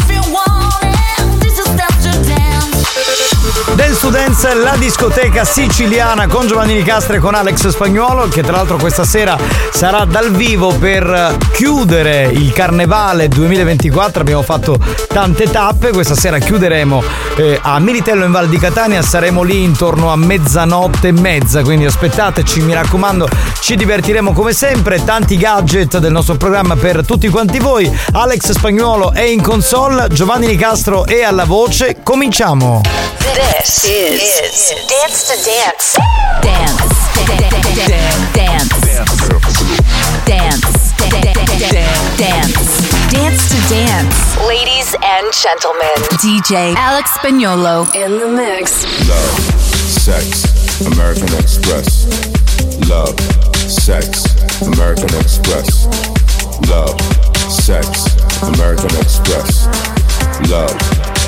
To Dance, la discoteca siciliana con Giovanni Nicastre e con Alex Spagnuolo, che tra l'altro questa sera sarà dal vivo per chiudere il carnevale 2024. Abbiamo fatto tante tappe, questa sera chiuderemo eh, a Militello in Val di Catania, saremo lì intorno a mezzanotte e mezza, quindi aspettateci, mi raccomando, ci divertiremo come sempre, tanti gadget del nostro programma per tutti quanti voi. Alex Spagnuolo è in console, Giovanni Nicastro è alla voce, cominciamo! This is, Dance to Dance. Dance. Dance. Dance. Dance. Dance to Dance. Ladies and gentlemen, DJ Alex Spagnolo in the mix. Love, sex, American Express. Love, sex, American Express. Love, sex, American Express. Love,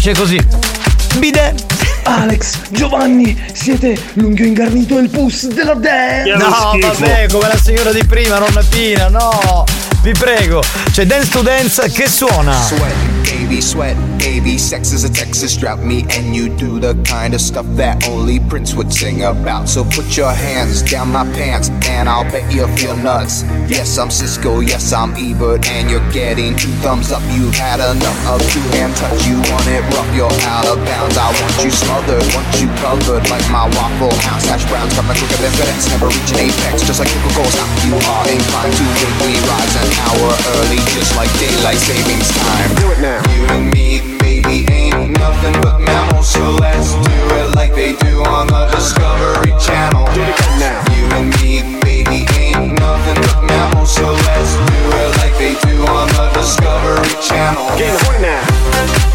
Esce così. Bidet. Alex, Giovanni, siete l'unghio ingarnito e il pus della dance. No, vabbè, come la signora di prima, nonna Pina, no. Vi prego. C'è Dance to Dance che suona. Sweat, baby, sweat, baby. Sex is a Texas drought. Me and you do the kind of stuff that only Prince would sing about. So put your hands down my pants, and I'll bet you'll feel nuts. Yes, I'm Cisco, yes, I'm Ebert, and you're getting two thumbs up. You've had enough of two hand touch. You want it rough, you're out of bounds. I want you smothered, want you covered like my Waffle House. Hash browns coming quicker than FedEx, never reach an apex. Just like Coca-Cola stop. You are inclined to me rise an hour early, just like daylight savings time. Do it now. You and me, baby, ain't nothing but mammals, so let's do it like they do on the Discovery Channel. Do it again now. You and me, baby, ain't nothing but mammals, so let's do it like they do on the Discovery Channel. Get the point now.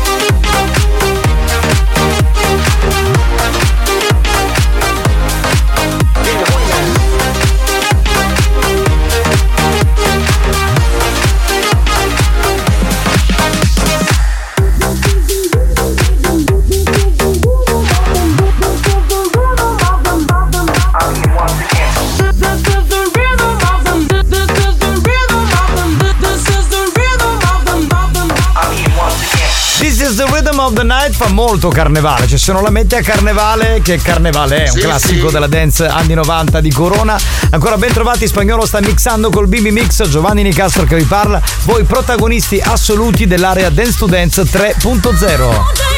Fa molto carnevale, cioè se non la metti a carnevale, che carnevale è? Un Sì, classico sì. della dance anni 90 di Corona. Ancora ben trovati, spagnolo sta mixando col BB Mix, Giovanni Nicastro che vi parla, voi protagonisti assoluti dell'area Dance to Dance 3.0.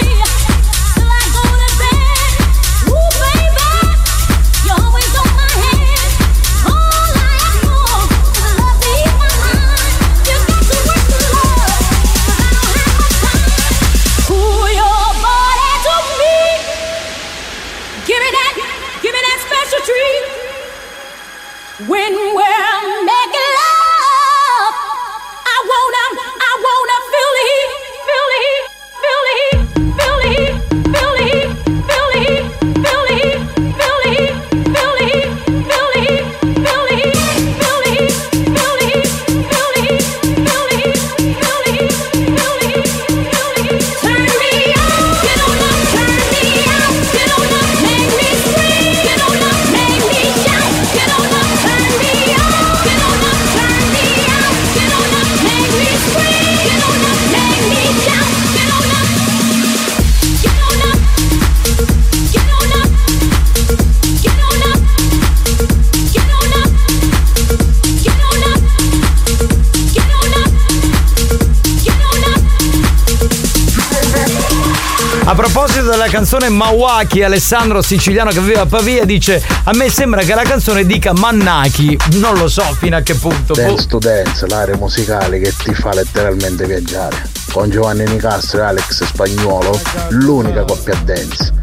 Mawaki, Alessandro Siciliano che vive a Pavia dice a me sembra che la canzone dica Mannaki, non lo so fino a che punto. boh. Dance to Dance, l'area musicale che ti fa letteralmente viaggiare. Con Giovanni Nicastro e Alex Spagnuolo, l'unica coppia dance.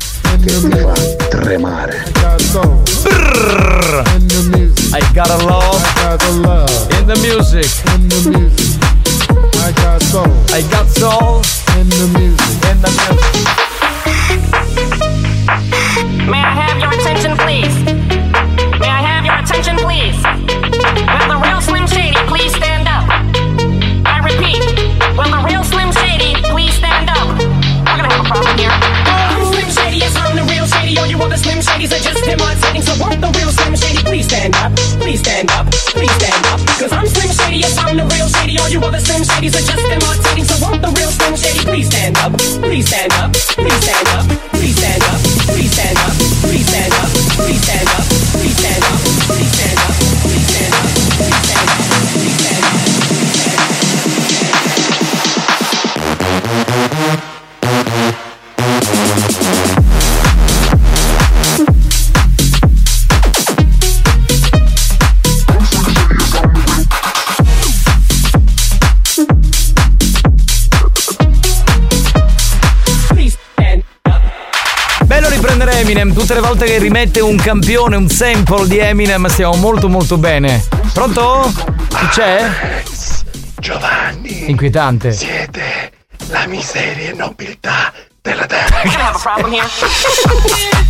che ti fa tremare. Brrr. I got a love in the music. I got soul. I got soul in the music. In the music. May I have your attention, please? May I have your attention, please? Will the real Slim Shady please stand up? I repeat, will the real Slim Shady please stand up? We're gonna have a problem here. Oh, I'm Slim Shady, yes, I'm the real Shady. All you other Slim Shadys are just imitating. So won't the real Slim Shady please stand up? Please stand up, please stand up. Cause I'm Slim Shady, yes, I'm the real Shady. All you other Slim Shadys are just imitating. So won't the real Slim Shady please stand up? Please stand up, please stand up, Eminem, tutte le volte che rimette un campione, un sample di Eminem stiamo molto molto bene. Pronto? Chi c'è? Giovanni. Inquietante. Siete la miseria e nobiltà della terra.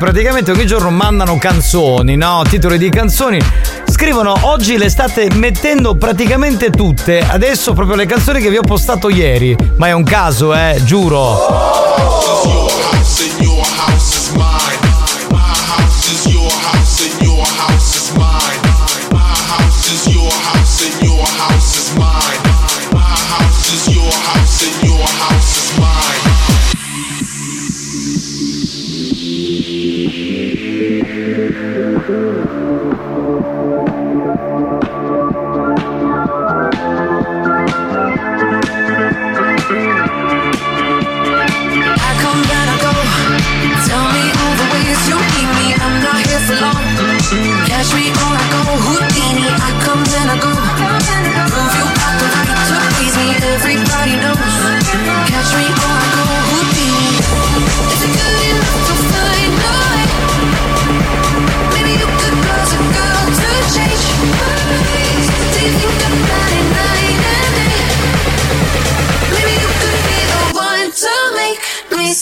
praticamente ogni giorno mandano canzoni, no? Titoli di canzoni. Scrivono oggi le state mettendo praticamente tutte. Adesso proprio le canzoni che vi ho postato ieri. Ma è un caso, eh, giuro. I come then I go. Catch me or I go. Houdini. I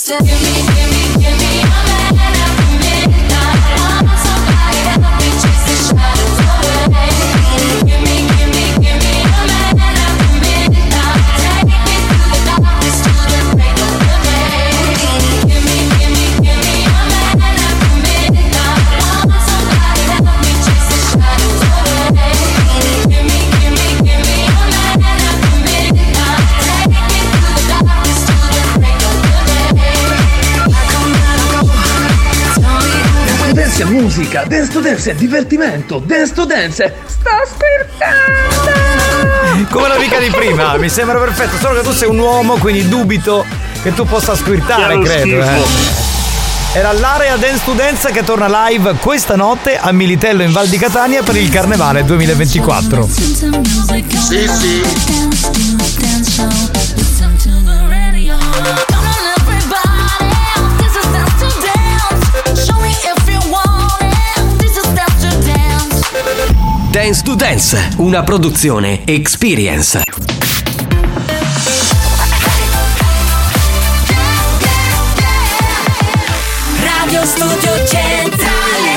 me stay. Give me, Dance è musica, dance to dance è divertimento, dance to dance sta squirtando! Come l'amica di prima, mi sembra perfetto, solo che tu sei un uomo, quindi dubito che tu possa squirtare, credo. Eh. Era l'area Dance to Dance che torna live questa notte a Militello in Val di Catania per il Carnevale 2024. Sì, sì. Dance to Dance, una produzione Experience. Radio Studio Centrale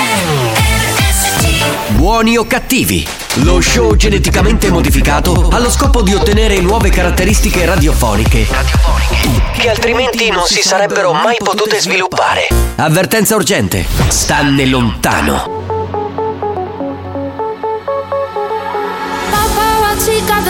Buoni o cattivi? Lo show geneticamente modificato allo scopo di ottenere nuove caratteristiche radiofoniche che altrimenti non si sarebbero mai potute sviluppare. Avvertenza urgente. Stanne lontano.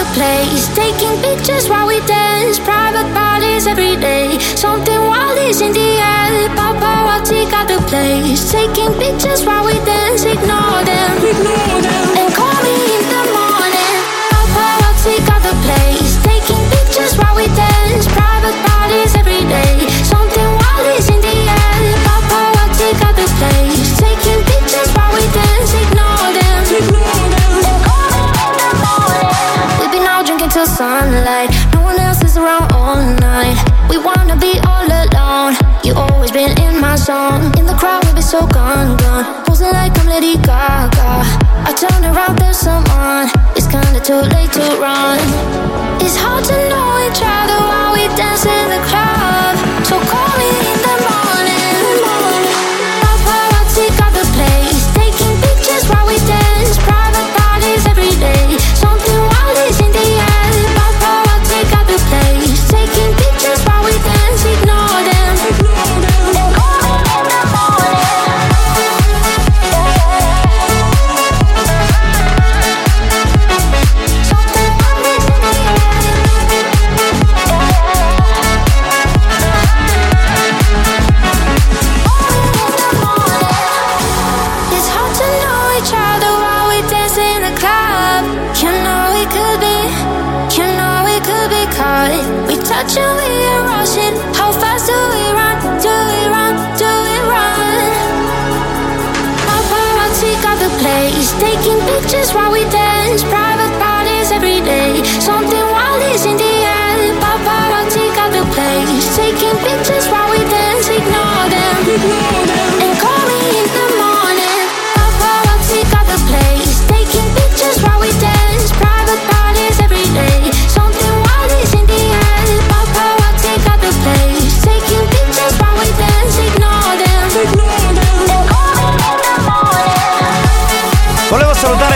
The place, taking pictures while we dance. Private parties every day, something wild is in the air. Paparazzi got the place, taking pictures while we dance. Ignore them, ignore them, so gone, gone. Posing like I'm Lady Gaga. I turn around, there's someone. It's kinda too late to run. It's hard to know each other while we dance in the club.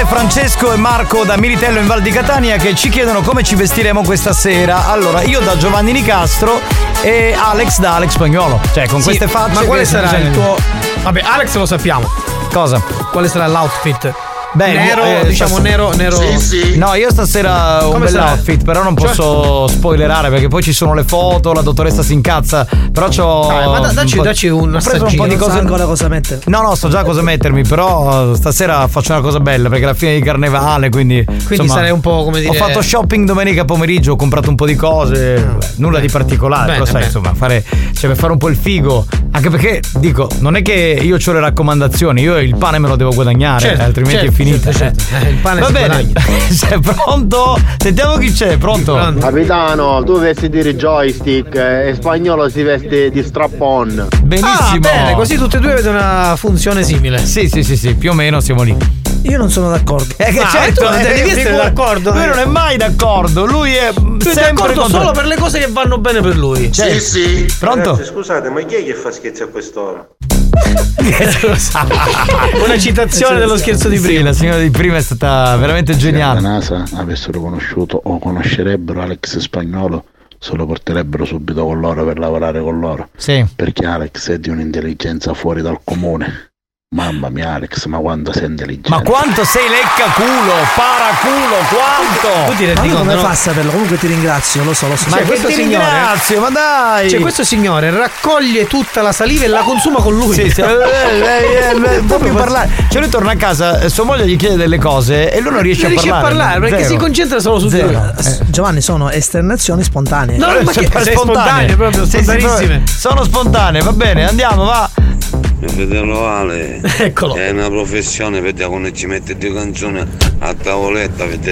Francesco e Marco da Militello in Val di Catania che ci chiedono come ci vestiremo questa sera. Allora, io da Giovanni Nicastro e Alex da Alex Spagnolo. Cioè, con Sì, queste facce. Ma quale sarà il tuo. Vabbè, Alex lo sappiamo. Cosa? Quale sarà l'outfit? Beh, nero, eh, diciamo stas- nero, nero. No, io stasera ho un bel outfit, però non Cioè- posso spoilerare perché poi ci sono le foto, la dottoressa si incazza. Però c'ho. Dai, ma da- dacci- un po'- dacci un ho preso un po' di Non sa cose. ancora cosa mettere. No, no, so già cosa mettermi, però stasera faccio una cosa bella perché è la fine di carnevale, quindi. Quindi sarai un po' come dire- Ho fatto shopping domenica pomeriggio, ho comprato un po' di cose, beh, nulla di particolare, Bene, però sai, bene. insomma, fare, cioè per fare un po' il figo. Anche perché dico, non è che io ho le raccomandazioni, io il pane me lo devo guadagnare, Certo, altrimenti certo, è finita. certo, certo. Eh, il pane Va bene. Sei pronto? Sentiamo chi c'è, pronto? Capitano, tu vesti di joystick e spagnolo si veste di strap-on. Benissimo. Ah, bene, così tutte e due avete una funzione simile. Sì, sì, sì, sì, più o meno siamo lì. Io non sono d'accordo. Eh, che Ma certo, tu non eh, devi essere figura- d'accordo. Lui non è mai d'accordo, lui è sei sempre d'accordo contro- solo per le cose che vanno bene per lui. Cioè, Pronto? Ragazzi, scusate, ma chi è che fa scherzi a quest'ora? Una citazione dello scherzo di Sì, prima. la signora di prima è stata veramente Se alla geniale. NASA avessero conosciuto o conoscerebbero Alex Spagnolo, se lo porterebbero subito con loro per lavorare con loro. Sì. Perché Alex è di un'intelligenza fuori dal comune. Mamma mia Alex, ma quanto sei intelligente. Ma quanto sei lecca culo, paraculo, quanto? Tu ti Ma rendi conto? come no? fa a saperlo? Comunque ti ringrazio, lo so, lo so. Ma Cioè, che questo ti signore- ringrazio, ma dai! Cioè, questo signore raccoglie tutta la saliva e la consuma con lui. Sì, sì, eh, eh, eh, eh, può più parlare. Cioè lui torna a casa, sua moglie gli chiede delle cose e lui non riesce, Non riesce a a parlare. parlare perché Zero. si concentra solo su di Zero. lui. Eh. Giovanni, sono esternazioni spontanee. No, ma che Sempre sei spontaneo, proprio proprio- sono spontanee, va bene, andiamo, va. Mio fratello Eccolo. è una professione, vedi quando ci mette due canzoni a tavoletta, vedi.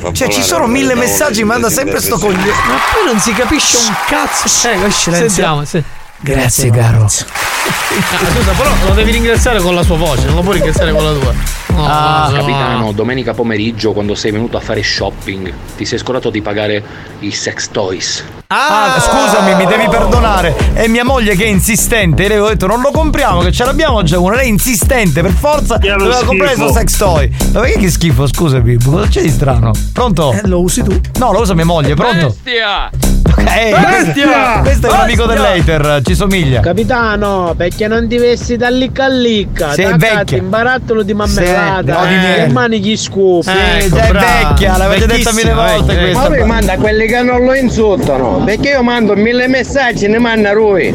fa Cioè ci sono mille messaggi, manda sempre sto coglione. Ma poi non si capisce un cazzo. Ecco, sentiamo. Sì. Grazie, caro. Ah, scusa, però lo devi ringraziare con la sua voce, non lo puoi ringraziare con la tua. Oh, Ah, no. Capitano, domenica pomeriggio quando sei venuto a fare shopping, ti sei scordato di pagare i sex toys. Ah, scusami, mi devi perdonare. È mia moglie che è insistente. E le ho detto: non lo compriamo, che ce l'abbiamo già uno. Lei è insistente, per forza. Doveva comprare schifo. questo sex toy. Ma perché che schifo, scusami? Cosa c'è di strano? Pronto? Eh, lo usi tu? No, lo usa mia moglie, pronto? Bestia! Eh, Bestia! Questo è un amico dell'hater, ci somiglia. Capitano, perché non ti vesti da licca a licca? Sei vecchia. in barattolo di marmellata, no, di niente. e mani gli scufi. Sì, Ecco, brava. vecchia, l'avete detta Vecchissima, mille volte questa. Ma lui manda quelli che non lo insultano, perché io mando mille messaggi, ne manda lui.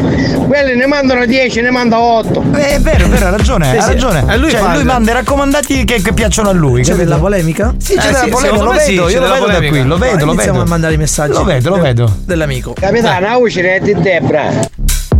Quelli ne mandano dieci, ne manda otto. Eh, è vero, è vero, ha ragione, Sì, ha sì. ragione. E lui cioè, fa- lui manda i raccomandati che, che piacciono a lui. C'è della polemica? Sì, c'è Eh, della sì, polemica, lo sì, vedo, io lo vedo da qui, lo vedo, lo Iniziamo vedo. a mandare i messaggi. Lo vedo, lo vedo. Dell'amico. Capitano, a uscire di Debra.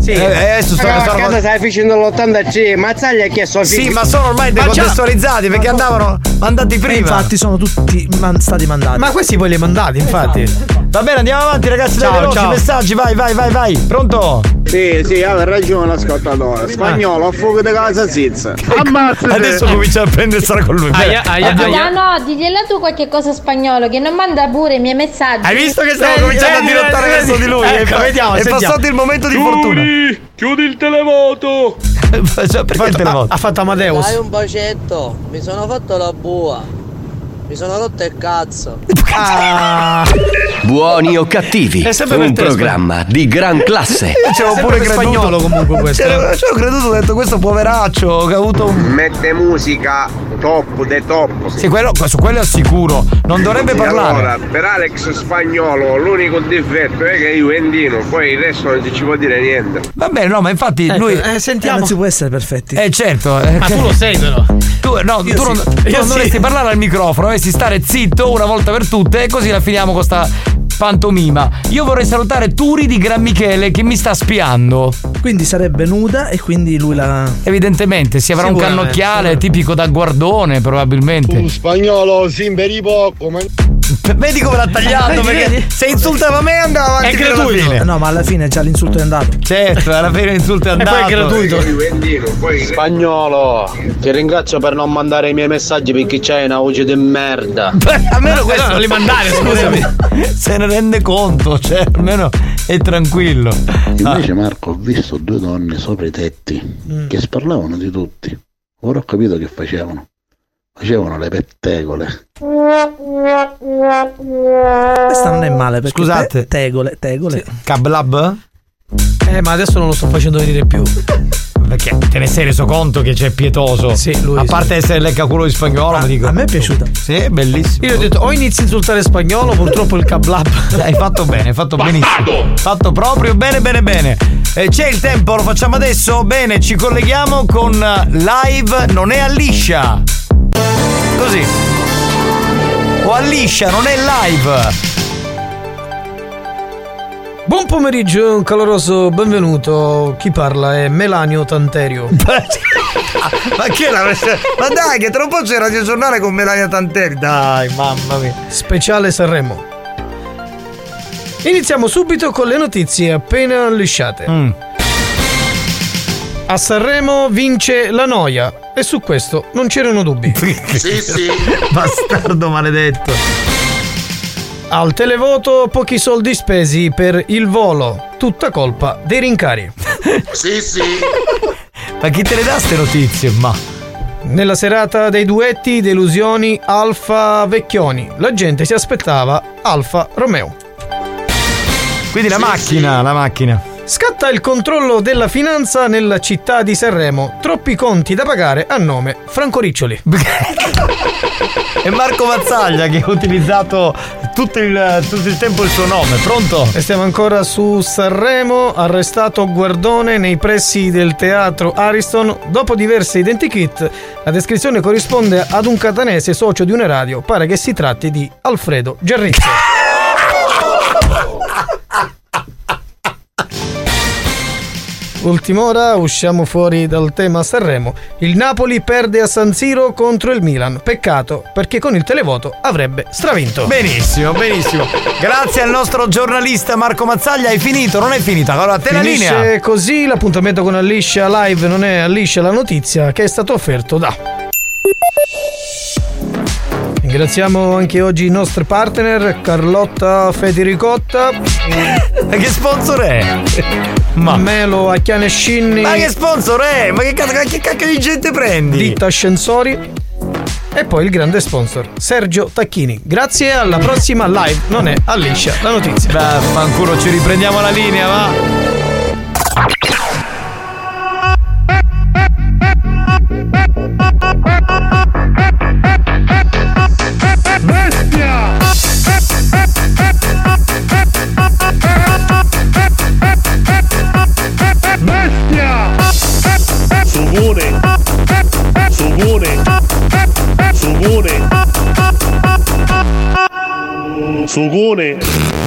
Sì. Eh, adesso sto, a sto- casa stai facendo l'80C, Mazzaglia ha chiesto Sì, figlio- ma sono ormai Ma decontestualizzati perché andavano mandati E prima. infatti sono tutti man- stati mandati. Ma questi poi li hai mandati, infatti. Va bene, andiamo avanti, ragazzi. Dai, Ciao, veloci, ciao. messaggi, vai, vai, vai, vai. Pronto? Sì, sì, aveva ragione l'ascoltatore. Spagnolo, a fuoco di casa zizza. Ammazzate! Adesso comincia a prendersela con lui. Aia, aia, aia. No, no, digliela tu qualche cosa spagnolo che non manda pure i miei messaggi. Hai visto che stavo Vedi, cominciando a dirottare verso di lui? ecco, è vediamo, è sentiamo. passato il momento di fortuna. Chiudi il televoto! Cioè, perché il Ha, televoto? ha fatto Amadeus. Dai un bacetto, mi sono fatto la bua. Mi sono rotto il cazzo. Ah, Buoni o cattivi, È sempre un programma di gran classe. Io ci avevo pure creduto. spagnolo comunque questo. C'ero- Ci ho creduto, ho detto questo poveraccio che ha avuto un. Mette musica top de top. Sì, quello, su quello è sicuro. Non dovrebbe parlare. Allora, per Alex Spagnolo l'unico difetto è che io endino, poi il resto non ci può dire niente. Va bene, no, ma infatti Ecco, lui. eh, Eh, sentiamo. non si può essere perfetti. Eh certo. eh, Ma tu lo sei però. Tu, no, Io tu sì. non, tu Io non sì. dovresti parlare al microfono, dovresti stare zitto una volta per tutte e così la finiamo con sta pantomima. Io vorrei salutare Turi di Gran Michele che mi sta spiando. Quindi sarebbe nuda e quindi lui la. Evidentemente, si avrà un cannocchiale tipico da guardone, probabilmente. Spagnolo, simberi poco, ma... Vedi come l'ha tagliato? Perché se insultava me andava avanti È gratuito. fine. No, ma alla fine già l'insulto è andato. Certo, alla fine l'insulto è andato. Spagnolo, ti ringrazio per non mandare i miei messaggi perché c'hai una voce di merda. almeno questo non li mandare, scusami. Se ne rende conto, cioè almeno è tranquillo. Invece Marco ho visto due donne sopra i tetti Mm. che sparlavano di tutti. Ora ho capito che facevano. Facevano le pettegole. Questa non è male perché Scusate. te- tegole, tegole. Cablab? Eh, ma adesso non lo sto facendo venire più. Perché te ne sei reso conto che c'è pietoso? Sì, lui A sì. parte essere leccaculo di spagnolo, mi dico. A me è piaciuta. Sì, è bellissimo. Io ho detto o inizi a insultare spagnolo, purtroppo il cablab. Hai fatto bene, hai fatto benissimo. Fatto proprio bene, bene, bene. Eh, c'è il tempo, lo facciamo adesso? Bene, ci colleghiamo con eh, live Non è a liscia. Così. O a liscia, non è live. Buon pomeriggio, un caloroso benvenuto. Chi parla è Melanio Tanterio. Ma che la Ma dai, che tra un po' c'è Radio Giornale con Melania Tanteri. Dai, mamma mia. Speciale Sanremo. Iniziamo subito con le notizie appena lisciate. Mm. A Sanremo vince la noia e su questo non c'erano dubbi. sì, sì. Bastardo maledetto. Al televoto pochi soldi spesi per il volo, tutta colpa dei rincari. Sì, sì. Ma chi te le dà ste notizie? Ma. Nella serata dei duetti, delusioni, Alfa Vecchioni. La gente si aspettava Alfa Romeo. Quindi la macchina, la macchina. Scatta il controllo della finanza nella città di Sanremo. Troppi conti da pagare a nome Franco Riccioli. È Marco Mazzaglia che ha utilizzato tutto il, tutto il tempo il suo nome. Pronto? E stiamo ancora su Sanremo, arrestato Guardone nei pressi del teatro Ariston. Dopo diverse identikit, la descrizione corrisponde ad un catanese socio di una radio. Pare che si tratti di Alfredo Gerrizzo. Ultima ora, usciamo fuori dal tema Sanremo. Il Napoli perde a San Siro contro il Milan. Peccato, perché con il televoto avrebbe stravinto. Benissimo, benissimo. Grazie al nostro giornalista Marco Mazzaglia. Hai finito, non è finita. Allora, a te la Finisce linea. così l'appuntamento con Alicia Live non è Alicia la notizia che è stato offerto da Ringraziamo anche oggi i nostri partner Carlotta Federicotta che sponsor è? Ma Melo Acchiane Scinni Ma che sponsor è? Ma che cazzo, che cacchio di gente prendi? Ditta Ascensori e poi il grande sponsor Sergio Tacchini. Grazie alla prossima live, non è Alicia la notizia. Beh, fanculo, ci riprendiamo la linea, va. Sugone!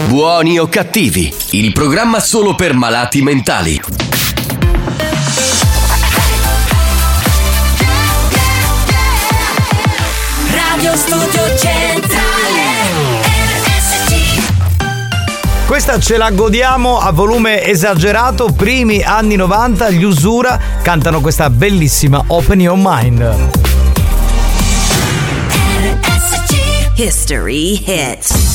Buoni o cattivi, il programma solo per malati mentali. Radio Studio Centrale RSC Questa ce la godiamo a volume esagerato, primi anni 90, gli Usura cantano questa bellissima Open Your Mind. History hits.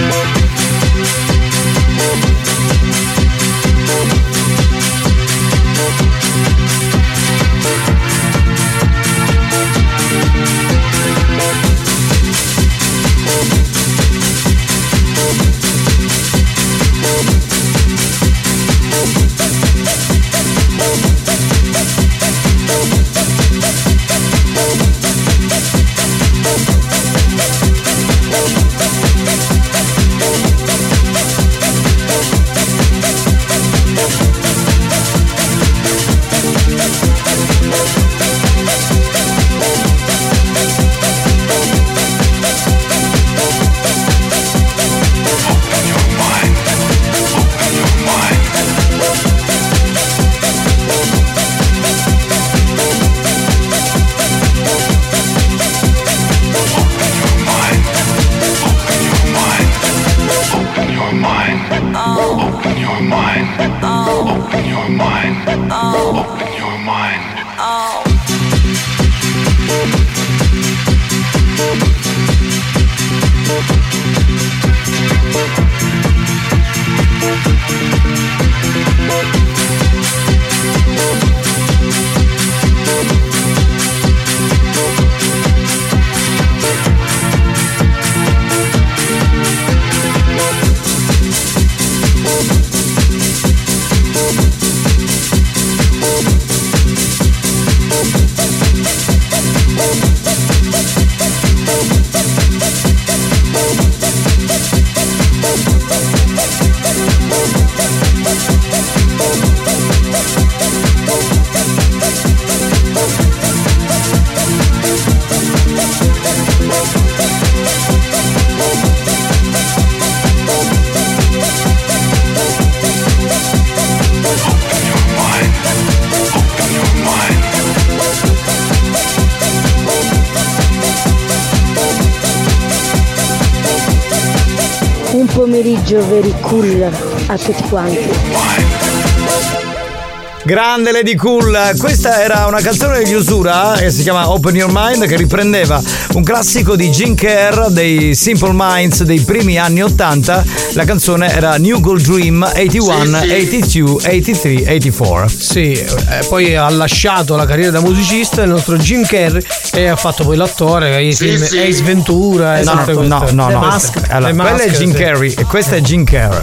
Thank cool a tutti quanti. Grande Lady Cool, questa era una canzone degli Usura che si chiama Open Your Mind che riprendeva un classico di Jim Kerr dei Simple Minds dei primi anni 80. La canzone era New Gold Dream 81, Sì, sì. 82, 83, 84. Sì, eh, poi ha lasciato la carriera da musicista il nostro Jim Carrey e ha fatto poi l'attore, i Sì, film sì. Ace Ventura e No, no, no, no, maschere. Allora, quella è Jim sì. Carrey e questa è Jim Kerr.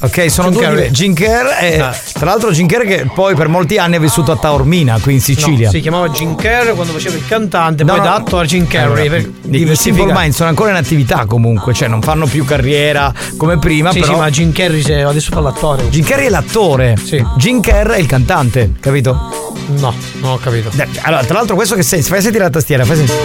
Ok, sono Jim due Carrey. Jim Kerr è, tra l'altro Jim Kerr che poi per molti anni ha vissuto a Taormina, qui in Sicilia. No, si chiamava Jim Carrey quando faceva il cantante, No, poi no. da attore Jim Carrey. Allora, per I Simple. Minds sono ancora in attività comunque, cioè non fanno più carriera come prima, Sì, però sì, ma Jim Carrey se- adesso fa l'attore. Jim Carrey è l'attore. Jim Kerr è il cantante, capito? No, non ho capito. Allora, tra l'altro questo che sei, fai sentire la tastiera, fai sentire.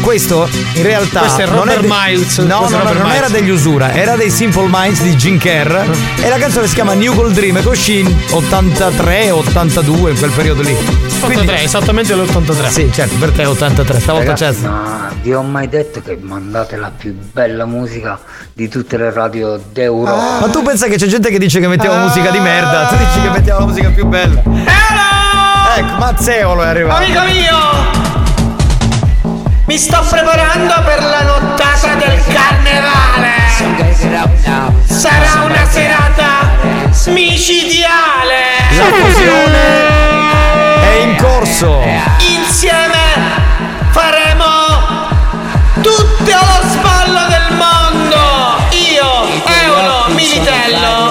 Questo in realtà Questo è non Robert de- Miles, No, no, è no, Robert non Miles. era degli Usura, era dei Simple Minds di Jim Kerr e la canzone si chiama New Gold Dream, che uscì in 83, 82 in quel periodo lì. 83, esattamente l'83. Sì, certo, per te è 83, stavolta c'è. Ma vi ho mai detto che mandate la più bella musica di tutte le radio d'Europa? Ma tu pensa che c'è gente che dice che mettiamo Ah. musica di merda? Tu dici che mettiamo la musica più bella. Ecco, Mazzeolo è arrivato. Amico mio! Mi sto preparando per la nottata del carnevale! Sarà una serata micidiale! La fusione è in corso. Insieme faremo tutto lo sballo del mondo! Io, Eolo, Militello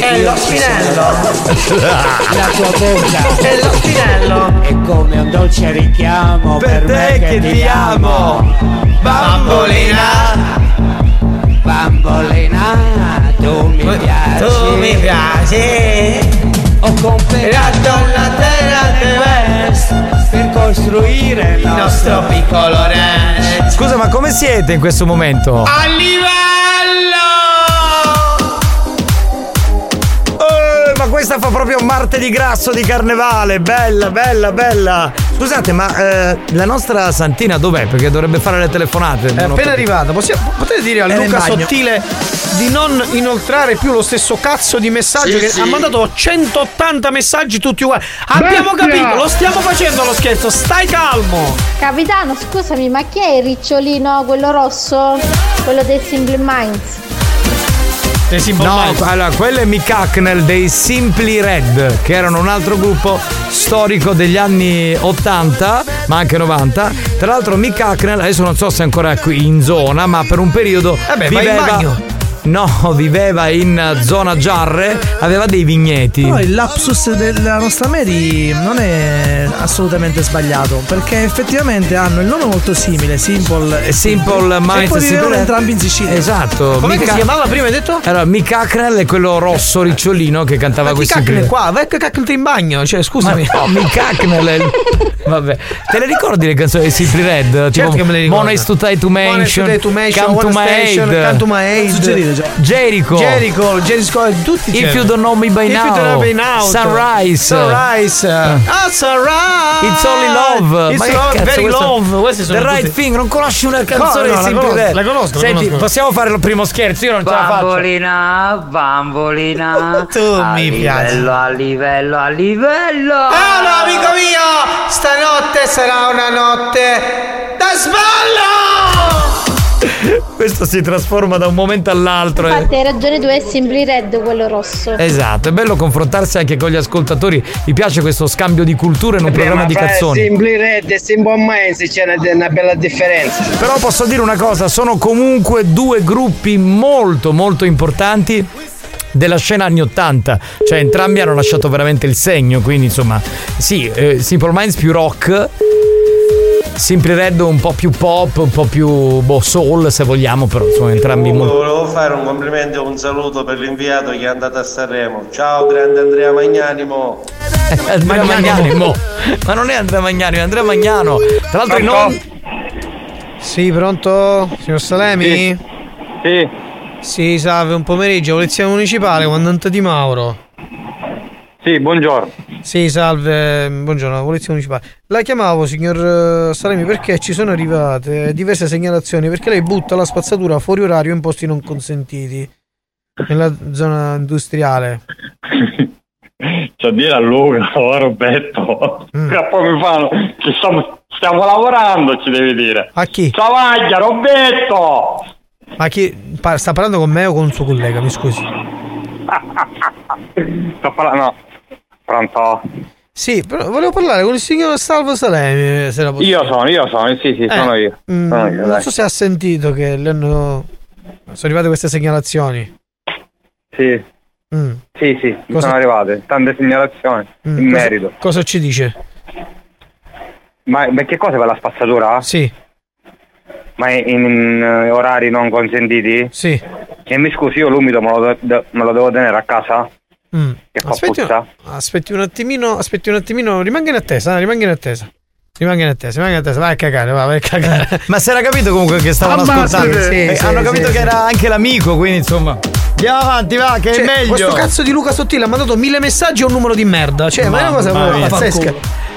e lo spinello! La tua bocca E lo spinello! è come un dolce richiamo per, me che, ti amo. Bambolina! Bambolina, tu mi piaci. Tu mi piaci! Ho comprato la terra di West per costruire il nostro piccolo ranch! Scusa, ma come siete in questo momento? A livello! Questa fa proprio martedì grasso di carnevale, bella, bella, bella. Scusate, ma eh, la nostra Santina dov'è? Perché dovrebbe fare le telefonate. È ho appena arrivata, Possiamo- potete dire a Era Luca. Sottile di non inoltrare più lo stesso cazzo di messaggio Sì, che sì. ha mandato 180 messaggi tutti uguali. Abbiamo Bestia! capito, lo stiamo facendo lo scherzo, stai calmo. Capitano, scusami, ma chi è il ricciolino, quello rosso? Quello dei Simple Minds? No, allora, quello è Mick Hacknell dei Simply Red, che erano un altro gruppo storico degli anni 80, ma anche 90. Tra l'altro Mick Hacknell, adesso non so se è ancora qui in zona, ma per un periodo vai in viveva. No, viveva in zona Giarre, aveva dei vigneti. Però il lapsus della nostra Mary non è assolutamente sbagliato perché effettivamente hanno il nome molto simile, Simple e Simple Minds E poi vivevano Simple- entrambi in Sicilia. Esatto. Com'è che Mick- si chiamava prima hai detto? Allora, Mick Hacknell è quello rosso ricciolino che cantava cacchio è Simply qua? Vai che cacchio in bagno, cioè scusami. Ma no, Mick Hacknell è Vabbè, te le ricordi le canzoni di Simply Red? Certo che me le ricordo. Mona is to tie to mention, tie to mention, Come to my Station, aid, Come to my aid. Suggerite. Jericho, Jericho, Jericho, tutti If you don't know me by If now, you don't know me now. Sunrise, Sunrise. Ah, Sunrise. It's only love, It's love, cazzo, very love. Queste sono The right tutte- thing, non conosci una canzone no, di conosco, Red? la conosco, Senti, conosco. possiamo fare il primo scherzo? Io non ce la faccio. Bambolina, bambolina. Tu a mi piaci. livello, a livello, a livello. Ah no, amico mio! Stanotte sarà una notte da sballo! Questo si trasforma da un momento all'altro. eh. Infatti hai ragione tu, è Simply Red quello rosso. Esatto, è bello confrontarsi anche con gli ascoltatori. Mi piace questo scambio di cultura in un programma di cazzoni. Simply Red e Simple Minds c'è una, una bella differenza. Però posso dire una cosa, sono comunque due gruppi molto molto importanti della scena anni 80, cioè entrambi hanno lasciato veramente il segno, quindi insomma, sì, eh, Simple Minds più rock, Simply Red un po' più pop, un po' più boh, soul se vogliamo, però insomma entrambi molto... Volevo fare un complimento e un saluto per l'inviato che è andato a Sanremo. Ciao grande Andrea Magnanimo. Andrea Magnanimo. Ma non è Andrea Magnani, è Andrea Magnano. Tra l'altro in Pronto? on- Sì, pronto? Signor Salemi? Sì. Sì, salve, un pomeriggio, polizia municipale, comandante Di Mauro. Sì, buongiorno. Sì, salve, buongiorno, polizia municipale. La chiamavo, signor eh, Salemi, perché ci sono arrivate diverse segnalazioni perché lei butta la spazzatura fuori orario in posti non consentiti nella zona industriale. Cioè dire a Luca o a Roberto Mm. che poi mi fanno che stiamo, stiamo lavorando ci devi dire A chi? Travaglia Roberto Ma chi sta parlando con me o con un suo collega? Mi scusi. sto parlando no pronto Sì, però volevo parlare con il signor Salvo Salemi. Se io sono io sono sì sì Eh, sono io Mm, sono io non so se ha sentito che le hanno. Sono arrivate queste segnalazioni. sì Mm. sì sì Cosa- sono arrivate tante segnalazioni Mm, in cosa- merito Cosa ci dice? ma che cosa per la spazzatura? Sì ma in, in, eh, orari non consentiti? sì e mi scusi io l'umido me lo, de- me lo devo tenere a casa? Mm. che fa Aspetti, puzza? un, aspetti un attimino, aspetti un attimino, rimanga in attesa, eh, rimanga in attesa. Rimanga in attesa, rimanga in attesa, vai a cagare, va, vai a cagare. Ma si era capito comunque che stavano Ammazzate! ascoltando. Sì, Eh, sì, hanno sì, capito sì. che era anche l'amico, quindi insomma. Andiamo avanti, va, che Cioè, è meglio. Questo cazzo di Luca Sottile ha mandato mille messaggi a un numero di merda. Cioè, ma è una cosa pazzesca.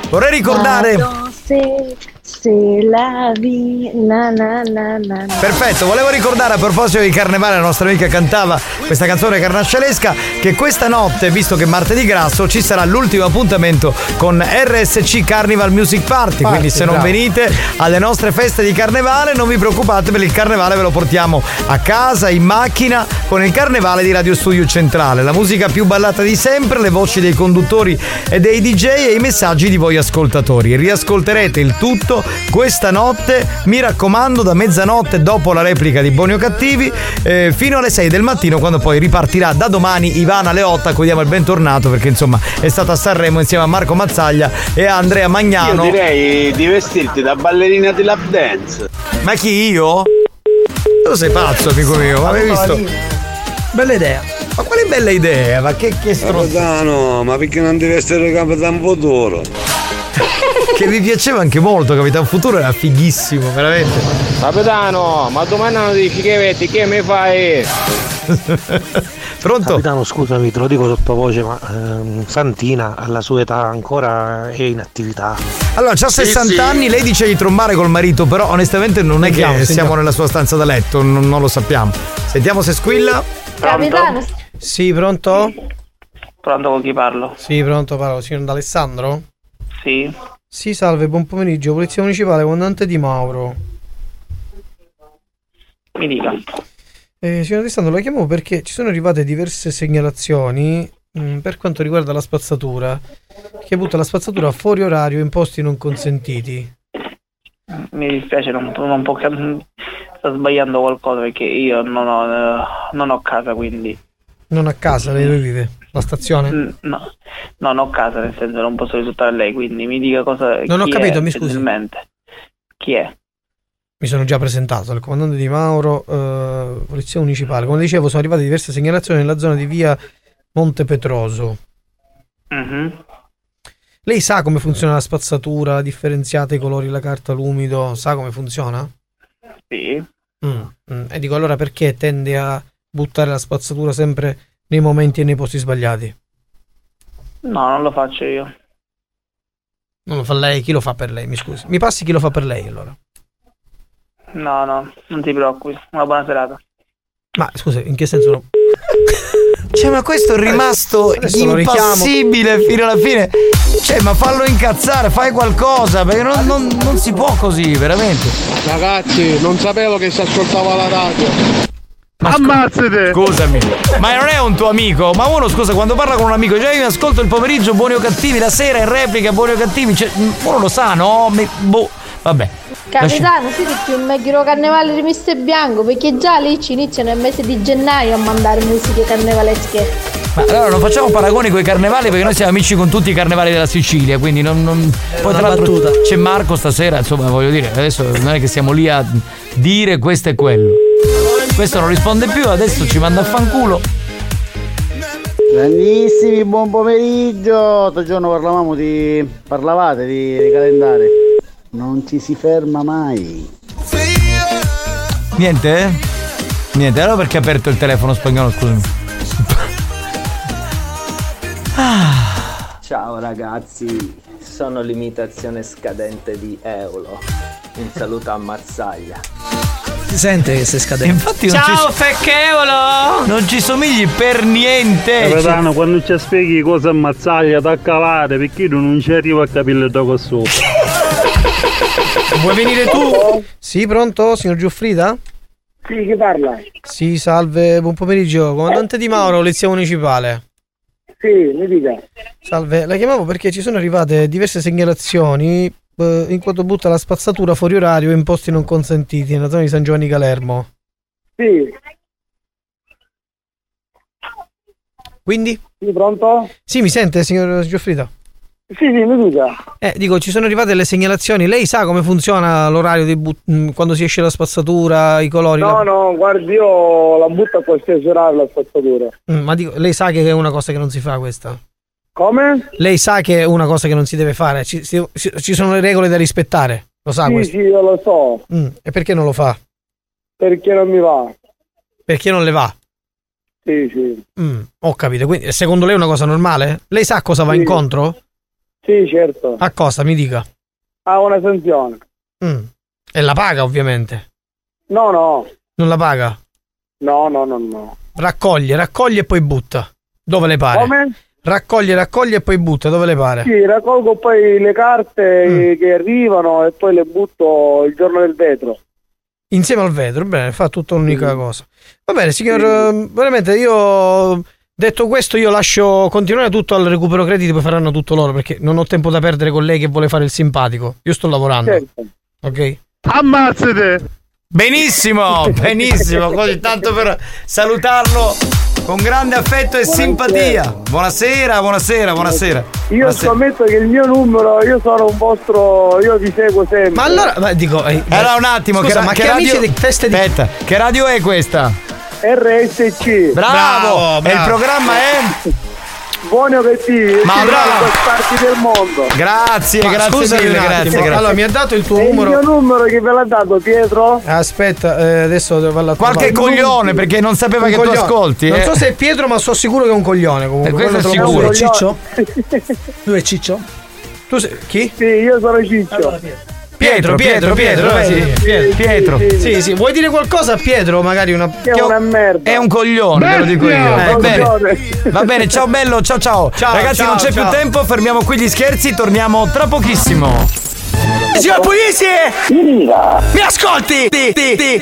Vorrei ricordare. Se, se la vi, na na na na na. Perfetto, volevo ricordare a proposito di carnevale, la nostra amica cantava questa canzone carnascialesca, che questa notte, visto che è martedì grasso, ci sarà l'ultimo appuntamento con RSC Carnival Music Party. Quindi se non bravo. venite alle nostre feste di carnevale, non vi preoccupate, per il carnevale ve lo portiamo a casa, in macchina, con il carnevale di Radio Studio Centrale. La musica più ballata di sempre, le voci dei conduttori e dei DJ e i messaggi di voi ascoltatori. Riascolterete il tutto questa notte, mi raccomando, da mezzanotte dopo la replica di Buoni o Cattivi eh, fino alle 6 del mattino quando poi ripartirà da domani Ivana Leotta, a cui diamo il bentornato perché insomma è stata a Sanremo insieme a Marco Mazzaglia e a Andrea Magnano. Io direi di vestirti da ballerina di lap dance. Ma chi io? Tu sei pazzo, amico mio, ma avevi visto? Bella idea. Ma quale bella idea? Ma che, che stronzo. Capitano, ma perché non devi essere Capitan Futuro? Che mi piaceva anche molto, Capitan Futuro era fighissimo, veramente. Capitano, ma domani non dici che vedi, che mi fai? Pronto? Capitano, scusami, te lo dico sottovoce, ma ehm, Santina alla sua età ancora è in attività. Allora, c'ha 60 anni, lei dice di trombare col marito, però onestamente non è che Sentiamo, siamo sentiamo. nella sua stanza da letto, non, non lo sappiamo. Sentiamo se squilla. Capitano, Sì, pronto? Pronto con chi parlo? Sì, pronto, parlo, signor D'Alessandro? Sì. Sì, salve, buon pomeriggio, Polizia Municipale, comandante di Mauro. Mi dica. Eh, signor D'Alessandro, la chiamo perché ci sono arrivate diverse segnalazioni mh, per quanto riguarda la spazzatura, che butta la spazzatura fuori orario in posti non consentiti. Mi dispiace, non, non può cap- sta sbagliando qualcosa perché io non ho, eh, non ho casa, quindi Non a casa, lei dove vive? La stazione? Mm, no, no, non ho casa, nel senso non posso risultare a lei, quindi mi dica cosa Non ho capito, è, mi scusi. Chi è? Mi sono già presentato, il comandante di Mauro, eh, Polizia Municipale. Come dicevo, sono arrivate diverse segnalazioni nella zona di via Monte Petroso. Mhm. Lei sa come funziona la spazzatura, la differenziata, i colori, la carta, l'umido? Sa come funziona? Sì. Mm, mm. E dico allora perché tende a buttare la spazzatura sempre nei momenti e nei posti sbagliati? No, non lo faccio io. Non lo fa lei, chi lo fa per lei? Mi scusi. Mi passi chi lo fa per lei allora. No, no, non ti preoccupi. Una buona serata. Ma scusa, in che senso no? Cioè, ma questo è rimasto Adesso impassibile fino alla fine. Cioè, ma fallo incazzare, fai qualcosa, perché non, non- non si può così, veramente. Ragazzi, non sapevo che si ascoltava la radio. Ammazzate! Scusami, ma non è un tuo amico? Ma uno, scusa, quando parla con un amico, cioè io mi ascolto il pomeriggio buoni o cattivi, la sera in replica buoni o cattivi, cioè, uno lo sa, no? Mi- boh, vabbè. Capitano, siete più meglio carnevale rimesso e bianco perché già lì ci iniziano nel mese di gennaio a mandare musiche carnevalesche. Ma allora non facciamo paragoni con i carnevali perché noi siamo amici con tutti i carnevali della Sicilia, quindi non. non... Poi una tra l'altro battuta. c'è Marco stasera, insomma, voglio dire, adesso non è che siamo lì a dire questo e quello. Questo non risponde più, adesso ci manda a fanculo. Grandissimi, buon pomeriggio. L'altro giorno parlavamo di. parlavate di, di calendare. Non ci si ferma mai. Niente? eh? Niente, allora perché ha aperto il telefono spagnolo, scusami. Ah. Ciao ragazzi, sono l'imitazione scadente di Eolo. Un saluto a Marsaglia. Si sente che sei scadente. Infatti non Ciao ci, Fecchevolo! non ci somigli per niente. Capitano, quando ci spieghi cosa ammazzaglia da cavare, perché io non ci arrivo a capire da qua sopra. Vuoi venire tu? Sì, pronto, signor Giuffrida? Sì, chi parla? Sì, salve, buon pomeriggio. Comandante Di Mauro, polizia municipale. Sì, mi dica. Salve, la chiamavo perché ci sono arrivate diverse segnalazioni eh, in quanto butta la spazzatura fuori orario in posti non consentiti nella zona di San Giovanni Calermo. Sì, Quindi? sì, pronto? Sì, mi sente, signor Giuffrida? Sì, sì, mi dica. Eh, dico, ci sono arrivate le segnalazioni. Lei sa come funziona l'orario di but- mh, quando si esce la spazzatura, i colori? No, la- no, guardi, io la butto a qualsiasi orario la spazzatura. Mm, ma dico, lei sa che è una cosa che non si fa questa? Come? Lei sa che è una cosa che non si deve fare? Ci, si- ci- sono le regole da rispettare? Lo sa sì, questo? sì, io lo so, Mm, e perché non lo fa? perché non mi va. Perché non le va? Sì, sì. Mm, ho capito. Quindi, secondo lei è una cosa normale? Lei sa a cosa va Sì. incontro? Sì, certo. A cosa? Mi dica. Ha una sanzione. Mm. E la paga, ovviamente. No, no, Non la paga? no, no, no, no. Raccoglie, raccoglie e poi butta. Dove le pare? Come? Raccoglie, raccoglie e poi butta. Dove le pare? Sì, raccolgo poi le carte Mm. che arrivano e poi le butto il giorno del vetro. Insieme al vetro, bene, fa tutta un'unica cosa. Va bene, signor, eh, veramente io detto questo io lascio continuare tutto al recupero crediti, poi faranno tutto loro perché non ho tempo da perdere con lei che vuole fare il simpatico. Io sto lavorando. Certo. Ok? Ammazzate! Benissimo, benissimo, così tanto per salutarlo con grande affetto e simpatia. Buonasera, buonasera, buonasera. Io Buonasera. scommetto che il mio numero, io sono un vostro, io vi seguo sempre. Ma allora, ma dico, eh, Allora un attimo, scusa, che, ma che che radio... amici di feste di Aspetta, che radio è questa? RSC. Bravo! Bravo, E il bravo. programma è? Buoni o cattivi? Ma bravo. parti del mondo. Grazie, Ma grazie scusami mille, grazie, grazie. Allora, mi ha dato il tuo E il mio numero. numero che ve l'ha dato Pietro? Aspetta, eh, adesso devo farla Qualche trovare. coglione perché non sapeva Un che coglione. tu ascolti. Non eh. so se è Pietro, ma so sicuro che è un coglione comunque. Eh, questo Quello è sicuro. Ciccio? Lui è Ciccio? Tu sei chi? Sì, io sono Ciccio. Pietro, Pietro, Pietro, sì, Pietro, Pietro. sì, Sì, sì, vuoi dire qualcosa a Pietro? Magari una. Che è una merda. È un coglione, ve lo dico io. Va bene. Va bene, ciao bello, ciao ciao. Ciao, Ragazzi, ciao, non c'è ciao. più tempo, fermiamo qui gli scherzi, torniamo tra pochissimo. Signor Puglisi! Mi ascolti? Ti, ti, ti.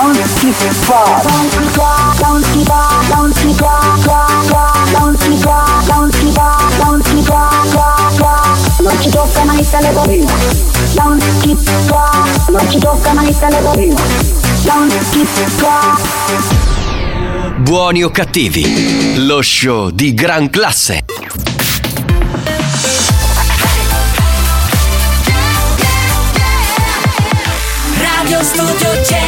non si fa, non si fa, non si fa, non si fa, fa, fa, non si fa, non ci tocca mai non si fa, non ci tocca mai il telefonino, non si fa. Buoni o cattivi, lo show di gran classe. Radio Studio Centrale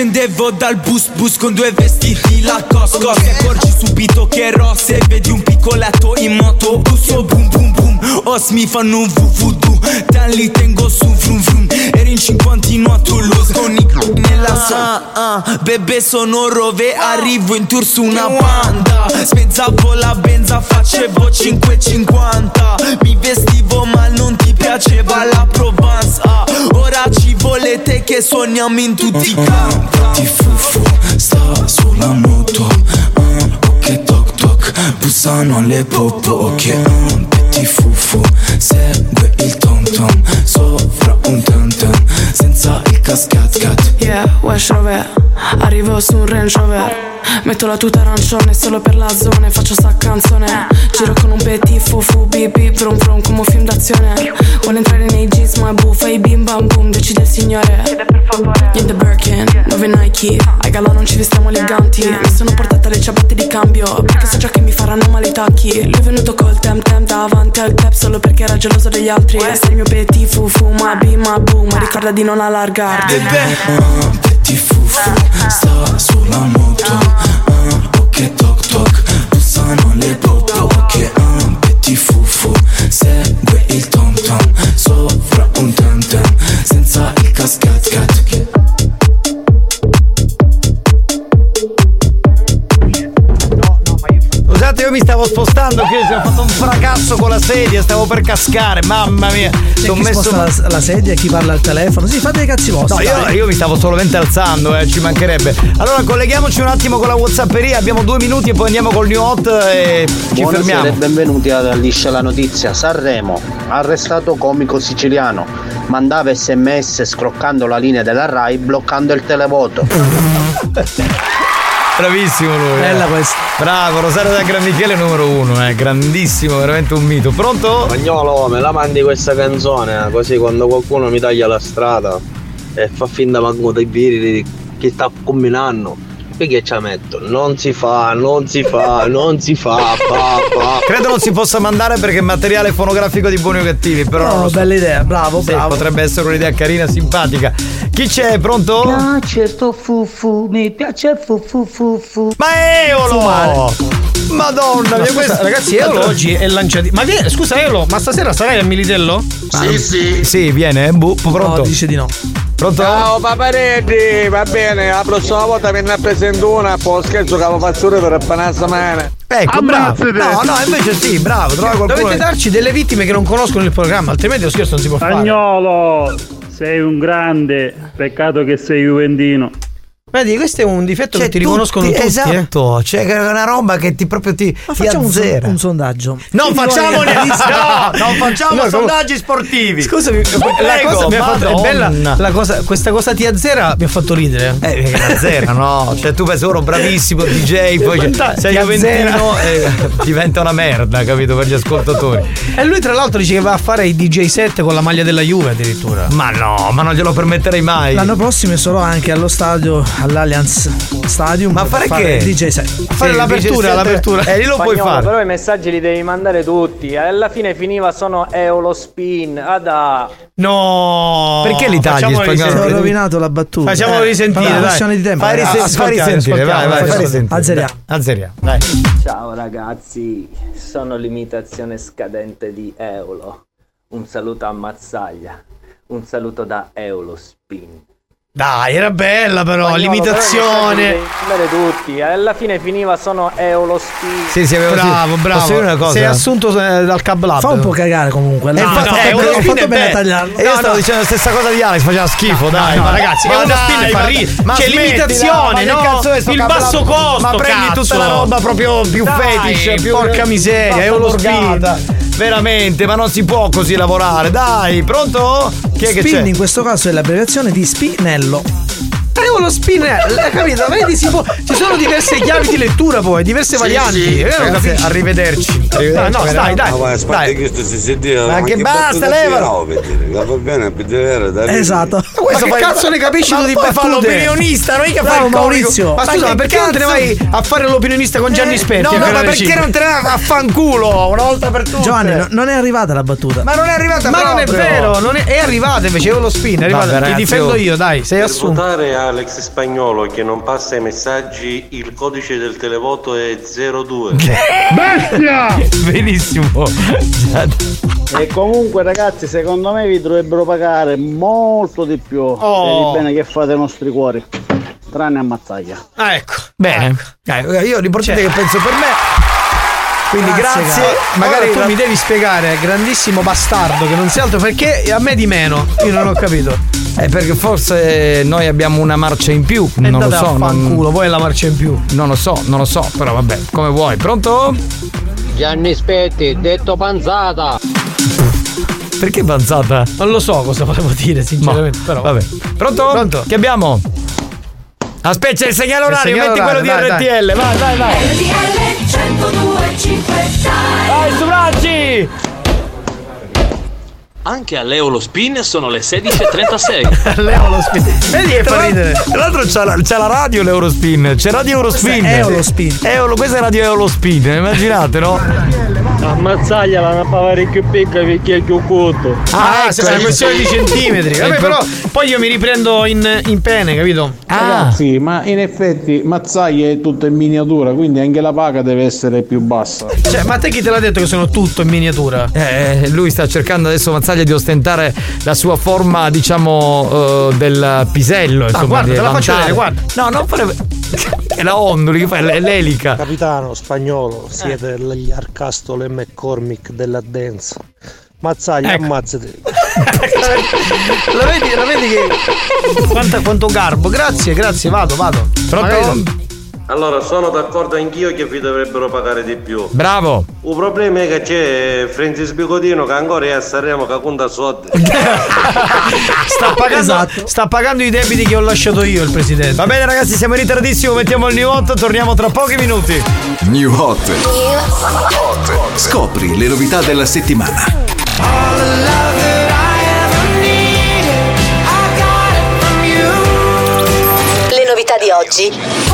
Scendevo dal bus bus con due vestiti la cosco Ti accorgi subito che è rosse Vedi un piccoletto in moto Busso boom boom boom Os mi fanno un vuvudu Dan li tengo su frum frum Eri in cinquantino a Toulouse Con i c***i nella ah, ah, Bebe sono rove Arrivo in tour su una panda Spezzavo la benza Facevo 5,50 Mi vestivo ma non ti piaceva la Provence. Ah, volete che suoniamo in tutti i campi Petit fufu sta sulla moto. Ah, Ok toc toc. Bussano alle popo Ok ah, petit fufu segue il tom tom Sopra un tam tam senza il cascat cat. Yeah, West Rover Arrivo su un Range Rover Metto la tuta arancione solo per la zona Faccio sta canzone. Giro con un petit fufu bip brum brum come un film d'azione. Vuole entrare nei jeans ma buffa I bim bam boom Decide il signore. In the Birkin Nuove Nike? Ai gala non ci vestiamo eleganti. Mi sono portata le ciabatte di cambio Perché so già che mi faranno male i tacchi. Lui è venuto col tem tem davanti al club Solo perché era geloso degli altri. Sei il mio petit fufu Ma bim ma boom ricorda di non allargarti Ah, Petit fufu sta sulla moto ah, Ok toc toc. Bussano le popo Ok ah, petit fufu segue il tom tom Sopra un tam tam senza il cascat cat io mi stavo spostando, che ho fatto un fracasso con la sedia, stavo per cascare, mamma mia. C'è T'ho chi sposta la, la sedia, chi parla al telefono. Sì, fate i cazzi No, vostri. io, dai. io mi stavo solamente alzando, eh, ci mancherebbe. Allora colleghiamoci un attimo con la Whatsapperia, abbiamo due minuti e poi andiamo col new hot e ci Buonasera fermiamo. e benvenuti a Liscia la notizia. Sanremo, arrestato comico siciliano. Mandava sms scroccando la linea della RAI bloccando il televoto. Bravissimo lui. Bella questa. Bravo, Rosario da Gran Michele numero uno, eh. grandissimo, veramente un mito. Pronto? Spagnolo, me la mandi questa canzone, eh, così quando qualcuno mi taglia la strada e fa finta manco dei viri che sta combinando. Perché ci metto? Non si fa, non si fa, non si fa, fa, fa. Credo non si possa mandare perché è materiale fonografico di buoni o cattivi, però. No, lo so. bella idea, bravo, Sì, bravo. potrebbe essere un'idea carina, simpatica. Chi c'è? Pronto? piace sto fufu, mi piace fufu fufu. Ma Eolo! Madonna, mia, questo- ragazzi, Eolo oggi è lanciato. Ma vieni, scusa, Eolo, ma stasera sarai a Militello? Sì, sì. Sì, viene, eh, bu- pronto? No, dice di no. Pronto? Ciao Paparetti, va bene, la prossima volta me ne presento una, poi scherzo che faccio ridere per una settimana. Ecco, bravo. No, no, invece sì, bravo, trova qualcuno. Dovete darci delle vittime che non conoscono il programma, altrimenti lo scherzo non si può fare. Spagnolo, sei un grande, peccato che sei juventino. Vedi, questo è un difetto Cioè, che ti riconoscono tutti. eh. Esatto, cioè che è una roba che ti proprio ti, Ma ti facciamo azzera. un sondaggio. Non facciamo ne- no, non facciamo No, come- sondaggi sportivi. Scusami, la cosa mi ha fatto, è bella, la cosa, questa cosa ti azzera mi ha fatto ridere. Eh, perché la zera, no? Cioè, tu pensi oro bravissimo DJ, poi Fanta- sei ti juventino azzera. e diventa una merda, capito? Per gli ascoltatori. E lui, tra l'altro, dice che va a fare i DJ set con la maglia della Juve addirittura. Ma no, ma non glielo permetterei mai. L'anno prossimo sarò anche allo stadio, all'Allianz Stadium. Ma per fare che? DJ set. Fare l'apertura, l'apertura. Eh, lì lo puoi fare. Però i messaggi li devi mandare tutti. Alla fine finiva sono Eolo Spin. Ada. No! Perché li tagli spagnolo? Ho rovinato la battuta. Facciamolo Eh, risentire, per una dai. questione di tempo. Fai, risentire, vai, vai, fai risentire. Azzeriamo. Azzeriamo, dai. Ciao ragazzi, sono l'imitazione scadente di Eolo. Un saluto a Mazzaglia. Un saluto da Eolo Spin. Dai, era bella però, Spagnolo, l'imitazione. mandare tutti. Alla fine finiva sono Eolo Spin. Sì, sì, avevo Bravo, sì. bravo. Posso una cosa? Sei assunto eh, dal Cab Lab. Fa un po' cagare comunque. Eh, dai. Ho eh, fatto uno bene- ho fatto bene a tagliarlo. E io stavo dicendo la stessa cosa di Alex, faceva schifo, dai. no, ragazzi, è Ma uno dai, spin e fa ma- ridere. ma C'è l'imitazione, ma che no? cazzo è Il basso costo, Ma prendi tutta la roba proprio più Dai, fetish, più porca miseria, uno borgata. Veramente, ma non si può così lavorare. Dai, pronto? Chi è che Spin c'è? in questo caso è l'abbreviazione di Spinello. È uno spinello, hai capito? Vedi, si può- ci sono diverse chiavi di lettura poi, diverse varianti. Eh, non Ragazzi, capisci? arrivederci. Dai, Arrivederci, no, stai, dai. Ma dai. che questo si sentiva. Ma che basta, levalo. Va bene, per vedere, dai. Esatto. Ma che cazzo ne capisci tu di poi fa battute? l'opinionista, non è che fa il. Maurizio. Ma scusa, ma perché non te ne vai a fare l'opinionista con Gianni Spetti? No, no, ma perché 5? non te ne vai a fanculo una volta per tutte? Giovanni, no- non è arrivata la battuta. Ma non è arrivata Ma non è vero, non è, arrivata invece, io lo spin, è arrivata. Ti difendo io, dai, sei assunto. Alex Spagnolo che non passa i messaggi, il codice del televoto è 02. Bestia! Benissimo. E comunque ragazzi secondo me vi dovrebbero pagare molto di più Oh. per il bene che fate ai nostri cuori. Tranne a Mazzaglia. Ah, ecco. Bene. Eh, io l'importante che penso per me. Quindi grazie. grazie. Magari Ora tu la... mi devi spiegare, eh, grandissimo bastardo, che non sei altro perché a me di meno. Io non ho capito. È perché forse noi abbiamo una marcia in più. E non lo so. Ma un culo, vuoi la marcia in più. Non lo so, non lo so, però vabbè, come vuoi. Pronto? Gianni Spetti, detto panzata. Perché panzata? Non lo so cosa volevo dire, sinceramente. Ma, però. Vabbè. Pronto? Pronto? Che abbiamo? Aspetta, c'è il segnale orario, il segnale metti quello dai, di RTL. Dai. Vai, vai, vai. RTL 102. Dai, Subraggi! Anche a Leo lo spin sono le 16.36. Leo lo spin. Vedi che fa ridere. Tra l'altro c'è la, c'è la radio l'Eurospin. C'è Radio Eurospin. Questa è Eurospin. Questa è Radio Eurospin. Immaginate, no? Ammazzaglia la parecchio più piccola perché è più corto. Ah, ecco, è una questione di centimetri. Vabbè, però poi io mi riprendo in, in pene, capito? Ah, Sì, ma in effetti Mazzaglia è tutto in miniatura, quindi anche la paga deve essere più bassa. Cioè, ma a te chi te l'ha detto che sono tutto in miniatura? Eh, lui sta cercando adesso Mazzaglia di ostentare la sua forma, diciamo, eh, del pisello. Insomma, guarda, te la faccio vedere, guarda. No, non fare. È la onduli che fa, è l'elica. Capitano spagnolo, siete gli Arcastolo e McCormick della dance. Mazzaglia, Ecco. ammazzati. Lo vedi, lo vedi che. Quanta- quanto garbo. Grazie, grazie, vado, vado. Magari- Allora, sono d'accordo anch'io che vi dovrebbero pagare di più. Bravo. Il problema è che c'è Francis Bicodino che ancora è a Sanremo che conta soldi. Sta pagando, sta pagando i debiti che ho lasciato io, il presidente. Va bene, ragazzi, siamo in ritardissimo. Mettiamo il new 8. Torniamo tra pochi minuti. New Hot. Scopri le novità della settimana. Le novità di oggi.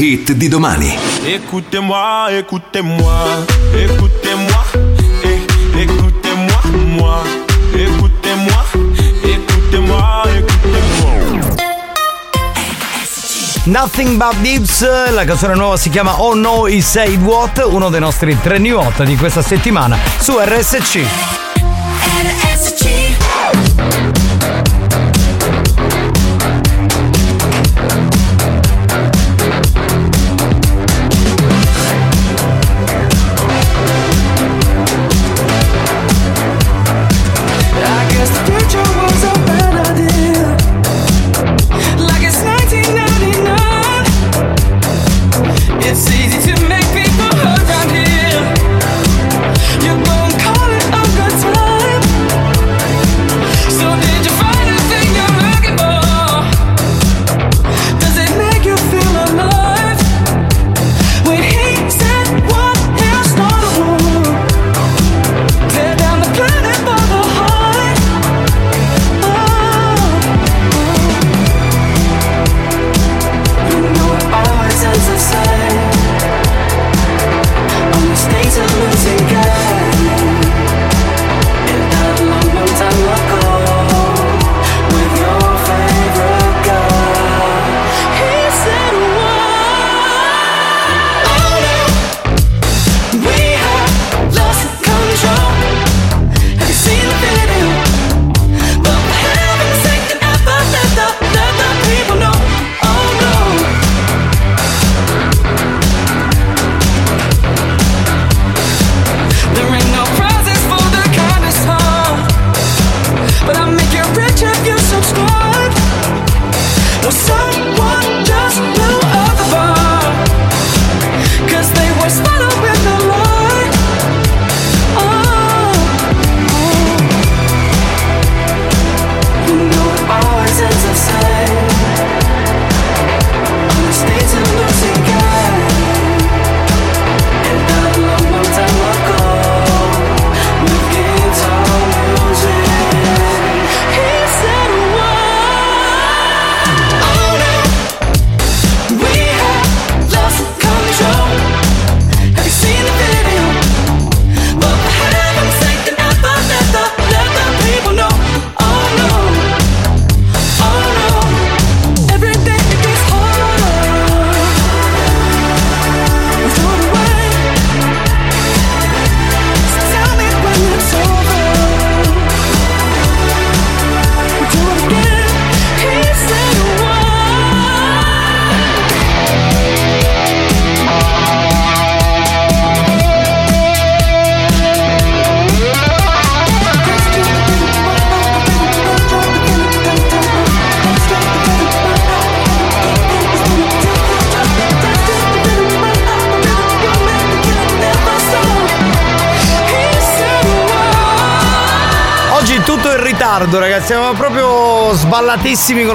Hit di domani. Écoutez-moi, écoutez-moi, écoutez-moi, eh, écoutez-moi, moi, écoutez-moi, écoutez-moi, écoutez-moi. Nothing But Dips, la canzone nuova si chiama Oh No He Said What, uno dei nostri tre new hot di questa settimana su RSC. I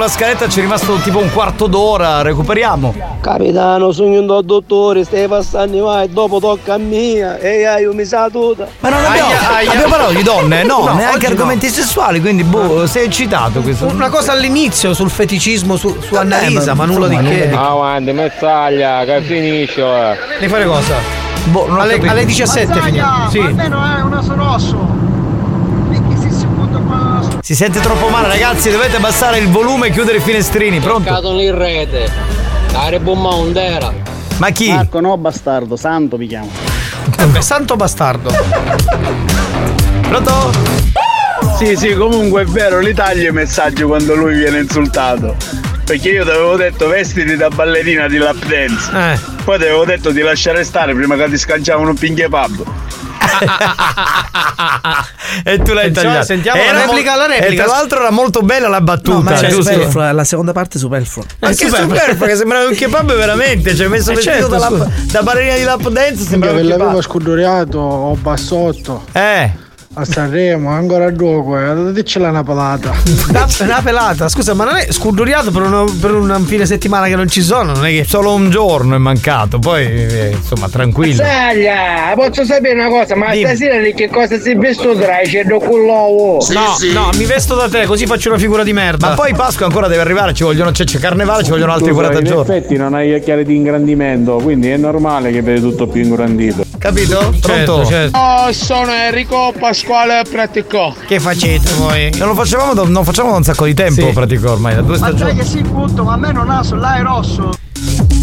la scaletta. Ci è rimasto tipo un quarto d'ora. Recuperiamo. Capitano, sono un dottore, stai passando mai, dopo tocca a mia, e io mi sa tutta. Ma non abbiamo, abbiamo parlato di donne? No, neanche argomenti sessuali. Quindi, boh, sei eccitato. Questo. Una cosa all'inizio sul feticismo su, su Eh, Annalisa, ma, nulla di che. Avanti, mezzaglia, che finisce. Devi fare cosa? Boh, alle, alle 17 finiamo. Sì. Almeno è un osso rosso. Perché se si butta qua Si sente troppo male, ragazzi. Dovete abbassare il volume e chiudere i finestrini. Pronto? Cadono in rete. Dare bomba ondera. Ma chi? Marco, no, bastardo, santo mi chiamo. Vabbè, santo bastardo. Pronto? Sì, sì, comunque è vero, li tagli i messaggi quando lui viene insultato. Perché io ti avevo detto vestiti da ballerina di lap dance. Eh. Poi ti avevo detto di lasciare stare prima che ti scanciavano un pinche pub. e tu l'hai Attenzione, tagliato. sentiamo la Era replica, mo- la replica. E tra l'altro era molto bella la battuta. No, ma giusto? superflua, la seconda parte è superflua. Ma che superfluo, che sembrava un kebab veramente. Cioè, messo Eh, vestito certo, da, lap- da ballerina di lap dance sembrava un l'avevo kebab. scuduriato o bassotto. Eh. A Sanremo, ancora dopo, eh, diccela una palata. Da- una pelata, scusa, ma non è scuduriato per, per un fine settimana che non ci sono? Non è che. Solo un giorno è mancato, poi eh, insomma tranquillo. Saglia, posso sapere una cosa, ma stasera di che cosa si vestuterai? C'è do con l'uovo. no, no, mi vesto da te, così faccio una figura di merda. Ma poi Pasqua ancora deve arrivare, ci vogliono, c'è, c'è carnevale, ci vogliono altri Scusa, 40 in giorni. effetti non hai gli occhiali di ingrandimento, quindi è normale che vedi tutto più ingrandito. Capito? Pronto? Oh, sono Enrico Pasquale Praticò. Che facete voi? Non lo facevamo da, non facciamo da un sacco di tempo, Sì. pratico ormai, da due Ma stagioni. che si punto, ma a me non ha, là è rosso.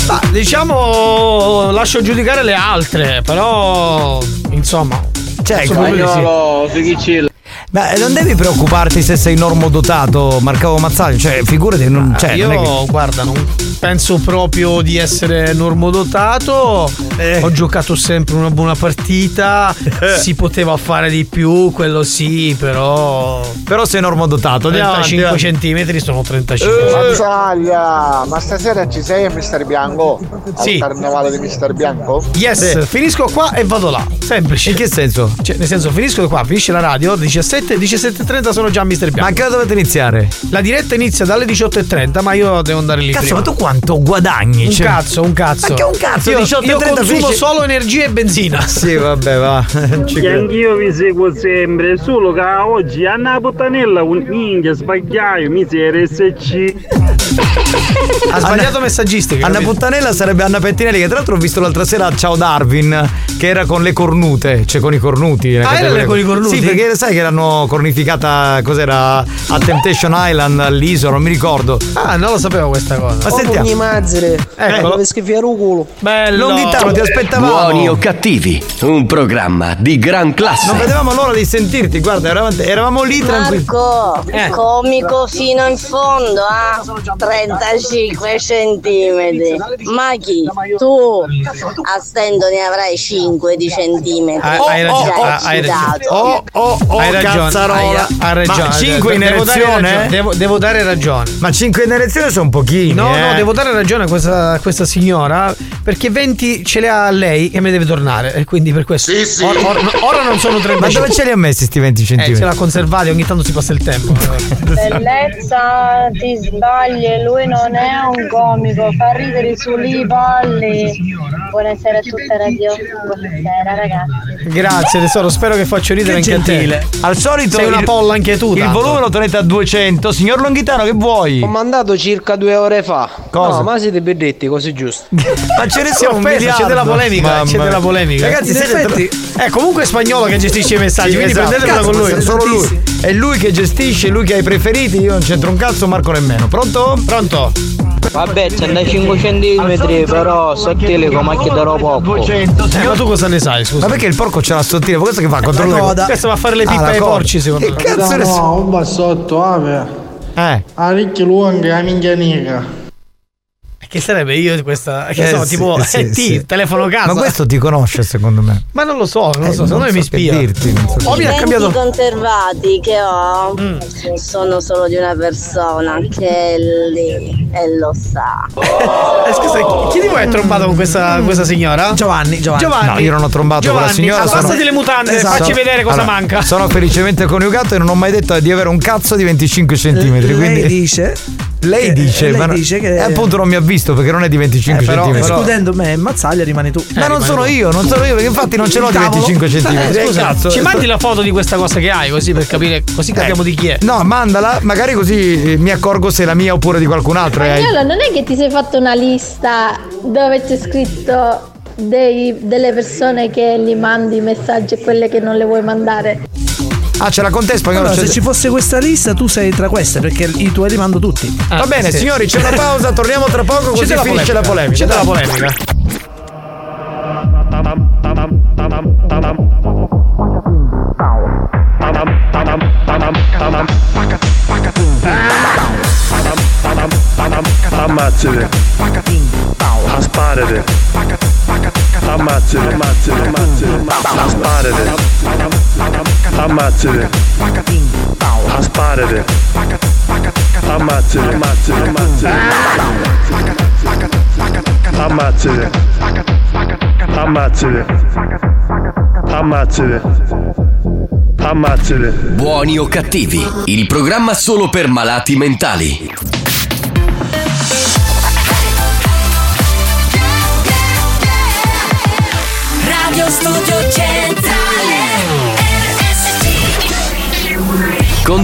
Ma diciamo, lascio giudicare le altre, però. Insomma. Cioè, di sì. Spagnolo, su chi chill. Ma eh, non devi preoccuparti se sei normodotato, Marcavo Mazzaglio, cioè figurati, non, cioè, io, non è che... guarda, non penso proprio di essere normodotato. Eh. Ho giocato sempre una buona partita. si poteva fare di più, quello sì, però. Però sei normodotato, andiamo avanti, 35 avanti. centimetri sono 35 Eh. Mazzaglia, ma stasera ci sei a Mister Bianco? Sì. Al carnevale di Mister Bianco? Yes, Sì. finisco qua e vado là. Semplice. In che senso? Cioè, nel senso, finisco qua, finisce la radio, 17, 17.30 sono già a Mr. Bianco. Ma a che dovete iniziare? La diretta inizia dalle 18.30, ma io devo andare lì Cazzo, prima. ma tu quanto guadagni? Un Cioè- cazzo, un cazzo. Ma che un cazzo? Io, 18 e io 30 consumo finisce- solo energia e benzina. Sì, vabbè, va. Ci anch'io vi seguo sempre, solo che oggi a una puttanella un minchia sbagliaio, mi si RSC. Ha sbagliato messaggistica. Anna capito? Puttanella sarebbe Anna Pettinelli, che tra l'altro ho visto l'altra sera a Ciao Darwin, che era con le cornute, cioè con i cornuti. Ah, era con i cornuti? Sì, perché sai che l'hanno cornificata, cos'era, a Temptation Island, all'isola, non mi ricordo. Ah, non lo sapevo questa cosa. Ma sentiamo. mazzere. Eccolo. Dove schifiare un culo. Bello. Longhitano, ti aspettavamo. Buoni o cattivi, un programma di gran classe. Non vedevamo l'ora di sentirti, guarda, eravamo, eravamo lì tranquilli. Marco, Eh. comico fino in fondo, ah? 35 centimetri. Ma chi? Tu a stento ne avrai 5 di centimetri. Ah, hai ragione, Già hai ragione. eccitato. Oh, oh, oh, hai ragione, cazzarola. hai, hai ragione. Ma 5 in erezione? Devo, devo dare ragione. Ma 5 in erezione sono pochini. No, eh. no, devo dare ragione a questa, a questa signora perché 20 ce le ha lei e me deve tornare e quindi per questo. Sì, sì. Ora, ora- ora non sono 35. Ma dove ce li ha messi sti 20 Eh, ce centimetri? l'ha conservati, ogni tanto si passa il tempo. Bellezza, ti sbagli, lui non è un comico, fa ridere sui polli. Buonasera a tutta radio. Buonasera ragazzi. Grazie tesoro, spero che faccio ridere Che anche a te. gentile. Al solito Sei una il- polla anche tu. Il tanto. volume lo tenete a 200. Signor Longhitano, che vuoi? Ho mandato circa due ore fa. Cosa? No, ma siete bedetti, così giusto. Ma ce ne Si è sono un offesa, c'è della polemica, Mamma c'è della polemica. Ragazzi, In siete effetti, è comunque spagnolo che gestisce i messaggi, Sì, quindi esatto. prendetela Cazzo, con lui. Solo lui. È lui che gestisce, è lui che ha i preferiti. Io non c'entro un cazzo, Marco nemmeno. Pronto? Pronto? Vabbè, c'è da 5 centimetri, però sottile come che darò poco. Eh, ma tu cosa ne sai, scusa? Ma perché il porco c'ha la sottile? Ma questo che fa? Controlla coda. Questo va a fare le pippe Ah, la ai coda. porci, secondo Che me. cazzo ne so? un bassotto, ave. Eh. A ricchi lunga, a minchia nera. Che sarebbe io di questa. Che Eh, so, sì, tipo eh, sì, ET, sì. telefono casa. Ma questo ti conosce secondo me. Ma non lo so, non lo Eh, so, secondo non me mi spia. dirti, non so o mi ha cambiato. denti conservati che ho Mm. sono solo di una persona che è lì e lo sa. Eh, scusa, chi di voi è trombato con questa, questa signora? Giovanni, Giovanni. Giovanni. No, io non ho trombato con la Giovanni, signora. sono- abbassati le mutande, Esatto. facci vedere cosa Allora, manca. Sono felicemente coniugato e non ho mai detto di avere un cazzo di 25 centimetri. Lei quindi... dice. Lei che- dice, lei ma no- dice che- E appunto non mi ha visto perché non è di 25 Eh, però, centimetri. escludendo me e Mazzaglia rimani tu. Ma non sono io, non sono io, perché infatti non ce l'ho di Cavolo. 25 centimetri. Eh, Eh, scusa, cazzo. ci mandi la foto di questa cosa che hai così per capire, così capiamo di chi è. No, mandala, magari così eh, mi accorgo se è la mia oppure di qualcun altro. eh. Agnolo, non è che ti sei fatto una lista dove c'è scritto dei- delle persone che gli mandi messaggi e quelle che non le vuoi mandare? Ah, ce la contesta spagnolo. Allora, se ci fosse questa lista, tu sei tra queste, perché i tuoi li mando tutti. Va bene, signori, c'è una pausa, torniamo tra poco così C'è finisce la polemica. C'è della polemica. Ammazzate. Asparate. Ammazzate. Ammazzate. Ammazzate. Asparate. Ammazzate. Asparate. Ammazzate. Ammazzate. Ammazzate. Ammazzate. Ammazzate. Ammazzate. Buoni o cattivi, il programma solo per malati mentali. Radio Studio Centrale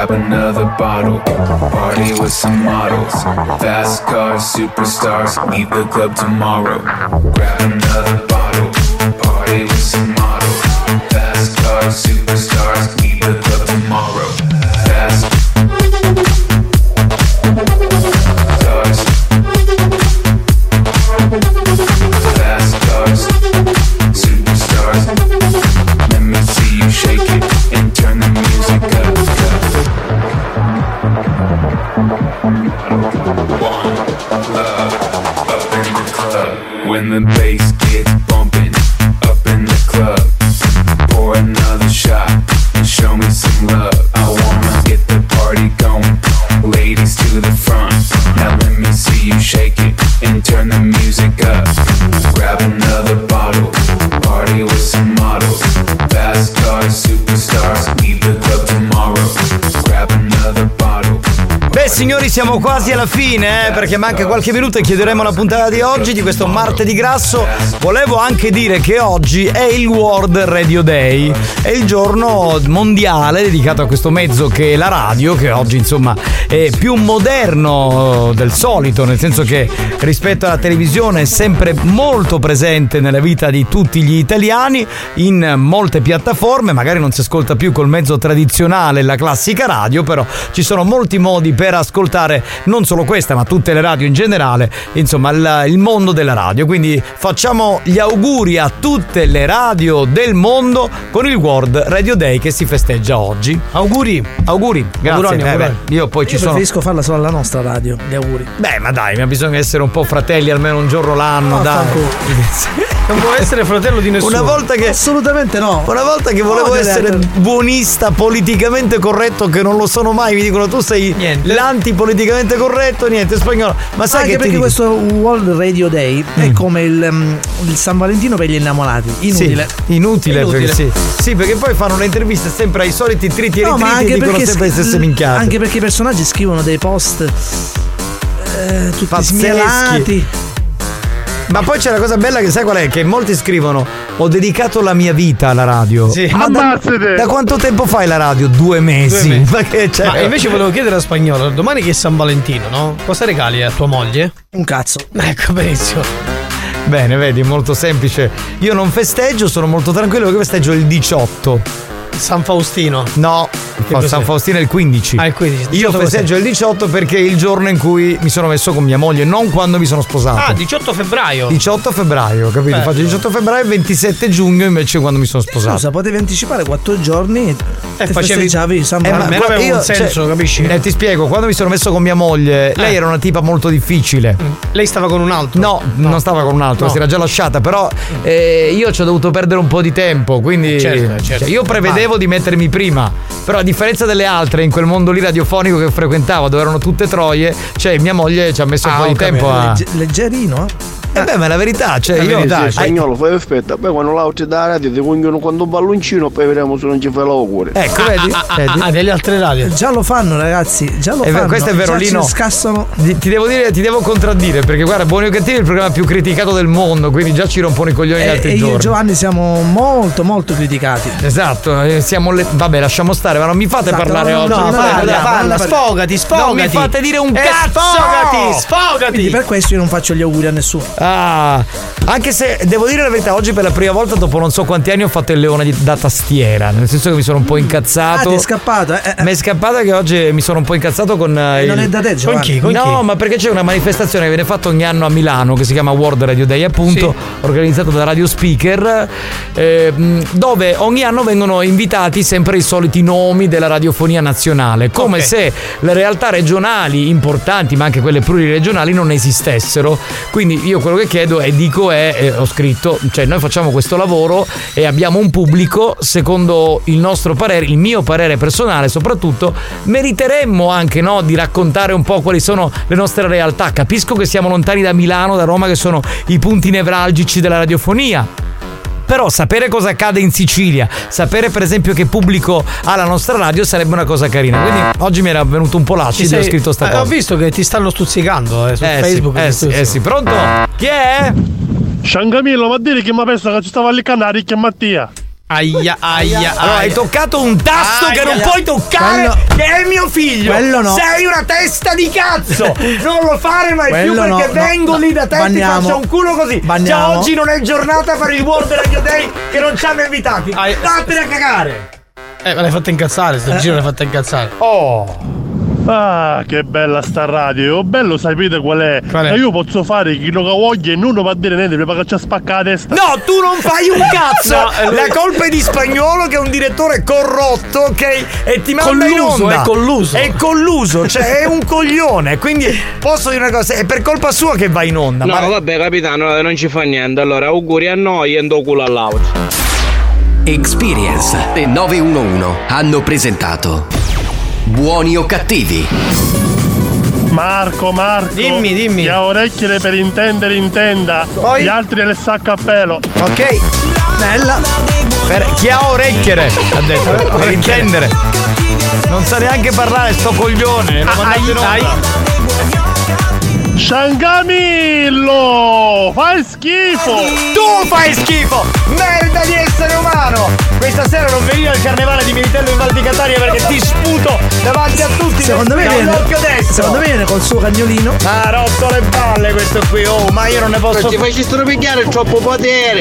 Grab another bottle, party with some models. Fast cars, superstars, leave the club tomorrow. Grab another bottle, party with some models. Fast cars, superstars, siamo quasi alla fine eh, perché manca qualche minuto e chiuderemo la puntata di oggi di questo martedì grasso. Volevo anche dire che oggi è il World Radio Day, è il giorno mondiale dedicato a questo mezzo che è la radio, che oggi insomma è più moderno del solito, nel senso che rispetto alla televisione è sempre molto presente nella vita di tutti gli italiani in molte piattaforme, magari non si ascolta più col mezzo tradizionale, la classica radio, però ci sono molti modi per ascoltare non solo questa, ma tutte le radio in generale, insomma il, il mondo della radio. Quindi facciamo gli auguri a tutte le radio del mondo con il World Radio Day che si festeggia oggi. Auguri, auguri, grazie. Auguroni, Eh, beh, io poi ci sono. preferisco farla solo alla nostra radio. Gli auguri. Beh, ma dai, ma bisogna essere un po' fratelli almeno un giorno l'anno, dai. Non può essere fratello di nessuno. Una volta che. Assolutamente no. Una volta che volevo Odio essere buonista, politicamente corretto, che non lo sono mai, mi dicono tu sei l'antipoliticamente corretto, niente, spagnolo. Ma sai Anche che perché questo World Radio Day è come il, mm, il San Valentino per gli innamorati. Inutile. Sì, inutile, Inutile. perché sì. Sì, perché poi fanno le interviste sempre ai soliti triti e No, ritriti ma e dicono perché, sempre le stesse minchiate. anche perché i personaggi scrivono dei post eh, tutti Pazzeschi. smielati. Ma poi c'è la cosa bella che sai qual è? Che molti scrivono: Ho dedicato la mia vita alla radio. Sì. Ma da, Ammazzate! da quanto tempo fai la radio? Due mesi. Due mesi. Ma che c'è? Ma invece volevo chiedere a spagnolo, domani che è San Valentino, no? Cosa regali a tua moglie? Un cazzo. Ecco, benissimo. Bene, vedi, molto semplice. Io non festeggio, sono molto tranquillo perché festeggio il 18. San Faustino. No, cos'è? San Faustino è il 15. Ah, il 15. Io 18 festeggio il 18 perché è il giorno in cui mi sono messo con mia moglie, non quando mi sono sposato. Ah, 18 febbraio. 18 febbraio, capito? Bello. Faccio il 18 febbraio e 27 giugno invece quando mi sono sposato. Scusa, potevi anticipare quattro giorni e, e facevi- festeggiavi San Eh, ma Valentino. guarda, io, cioè, eh, ti spiego, quando mi sono messo con mia moglie, lei era una tipa molto difficile. Lei stava con un altro? No, non stava con un altro, No. si era già lasciata, però eh, io ci ho dovuto perdere un po' di tempo, quindi Certo, certo. cioè, io prevedevo di mettermi prima, però a differenza delle altre in quel mondo lì radiofonico che frequentavo, dove erano tutte troie, cioè mia moglie ci ha messo un Ah, po' ho di tempo capito. a... Legge- leggerino, eh? Eh beh, ma è la verità, cioè La io... verità, Ai- spagnolo, fai aspetta, poi quando l'altro da radio ti vogliono quando un palloncino, poi vedremo se non ci fai l'auguri. Ecco, vedi? Vedi? Ah, nelle altre radio. Già lo fanno, ragazzi. Già lo vero, fanno. questo è vero, Già Lino. scassano. Ti, ti devo dire, ti devo contraddire, perché guarda, Buoni o Cattivi è il programma più criticato del mondo, quindi già ci rompono i coglioni gli E, altri e io giorni. e Giovanni siamo molto, molto criticati. Esatto, eh, siamo le... vabbè, lasciamo stare, ma non mi fate Esatto, parlare no, oggi. no, fate- parla, dai, parla, dai. sfogati, sfogati. Non mi fate dire un Eh, cazzo! sfogati, sfogati. Quindi per questo io non faccio gli auguri a nessuno. Ah, anche se devo dire la verità, oggi per la prima volta dopo non so quanti anni ho fatto il leone da tastiera, nel senso che mi sono un po' Ah, incazzato. ti è scappato, eh? eh. Mi è scappata che oggi mi sono un po' incazzato con. eh, non il- è da te, Giovanni. no, ma perché c'è una manifestazione che viene fatta ogni anno a Milano che si chiama World Radio Day, appunto, organizzata da Radio Speaker, eh, mh, dove ogni anno vengono invitati sempre i soliti nomi della radiofonia nazionale, come Ok. se le realtà regionali importanti, ma anche quelle pluriregionali, non esistessero. Quindi io quello che chiedo e dico è, eh, ho scritto, cioè noi facciamo questo lavoro e abbiamo un pubblico, secondo il nostro parere, il mio parere personale soprattutto, meriteremmo anche no, di raccontare un po' quali sono le nostre realtà. Capisco che siamo lontani da Milano, da Roma, che sono i punti nevralgici della radiofonia. Però sapere cosa accade in Sicilia, sapere per esempio che pubblico ha la nostra radio sarebbe una cosa carina. Quindi oggi mi era venuto un po' Ci l'acido e ho scritto sta eh, cosa. Ho visto che ti stanno stuzzicando eh, su Eh sì, Facebook. eh sì, tutto. eh sì, pronto? Chi è? Sciangamillo, ma dire che mi penso che ci stava lì canari che Mattia. Aia, aia, Allora, hai toccato un tasto Aia. che non puoi toccare, Quello- che è mio figlio. quello no. Sei una testa di cazzo. Non lo fare mai più Quello perché no, vengo no. lì da te e ti faccio un culo così. Già Banniamo. oggi non è giornata per il World Radio Day che non ci hanno invitati. Vattene a cagare. Eh, me l'hai fatta incazzare, sto giro l'hai fatta incazzare. Oh. Ah, che bella sta radio. Oh, bello sapete qual è? Qual è? E io posso fare chi lo voglio e non va a dire niente perché ci spacca la testa. No, tu non fai un cazzo! No, lui- La colpa è di spagnolo che è un direttore corrotto, ok? E ti manda Colluso, in onda. è colluso. È colluso, cioè è un coglione. Quindi posso dire una cosa, è per colpa sua che va in onda. No, ma- vabbè, capitano, non ci fa niente. Allora, auguri a noi e ndo culo all'auto. Experience e 911 hanno presentato Buoni o cattivi? Marco, Marco. Dimmi, dimmi. Chi ha orecchie per intendere intenda. Poi? Gli altri le sacca a pelo. Ok. Bella. Per chi ha orecchiere, ha detto, per intendere. Non sa neanche parlare sto coglione. Lo mandate in onda. Sciangamillo! Fai schifo! Tu fai schifo! Merda di essere umano! Questa sera non venire al carnevale di Militello in Val di Catania perché ti sputo davanti a tutti Secondo me, viene, secondo me viene col suo cagnolino. Ha rotto le palle questo qui, oh, ma io non ne posso. Ti facci stropicchiare troppo potere.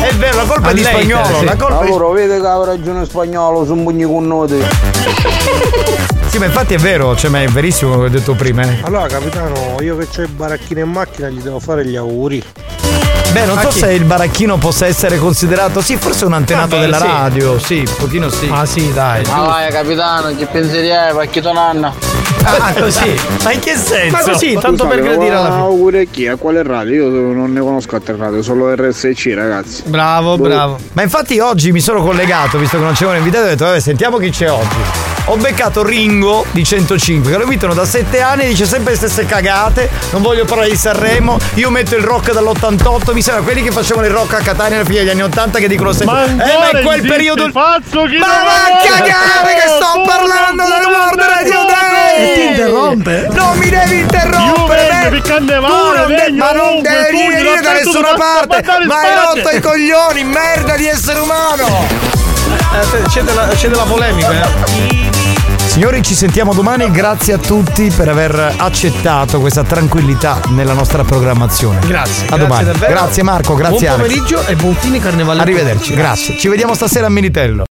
È vero, la colpa è di spagnolo, sì. la colpa è di Allora, vede che ha ragione spagnolo, sono pugni con noi. Sì, ma infatti è vero, cioè, ma è verissimo quello che ho detto prima. eh. Allora, capitano, io che c'ho il baracchino in macchina gli devo fare gli auguri. Beh, non so se il baracchino possa essere considerato. Sì, forse un antenato Vabbè, della sì. radio. Sì, un pochino sì. Ah sì, dai. Ah vai capitano, che pensieri hai, pacchito nanna? Ah, così. Ma in che senso? Ma così, tanto Scusate, per gradire alla ma fine. auguri a chi? A quale radio? Io non ne conosco altre radio, solo RSC ragazzi. Bravo, bravo. Ma infatti oggi mi sono collegato, visto che non c'erano invitato, ho detto, vabbè, sentiamo chi c'è oggi. Ho beccato Ringo di 105, che lo invitano da 7 anni e dice sempre le stesse cagate, non voglio parlare di Sanremo, io metto il rock dall'88, mi sembra quelli che facevano il rock a Catania alla fine degli anni 80 che dicono sempre, Ma eh ma è quel periodo... Ma va a cagare che sto parlando del World Radio. Day! Ti interrompe? Non mi devi interrompere! Non de- vengo ma non devi venire da nessuna parte! Ma hai rotto i coglioni, merda di essere umano! Eh, c'è, della, c'è della polemica, eh. Signori, ci sentiamo domani. Grazie a tutti per aver accettato questa tranquillità nella nostra programmazione. Grazie. A grazie domani. davvero. Grazie Marco, grazie Buon Alex. pomeriggio e buon fine carnevale. Arrivederci, grazie. Ci vediamo stasera a Militello.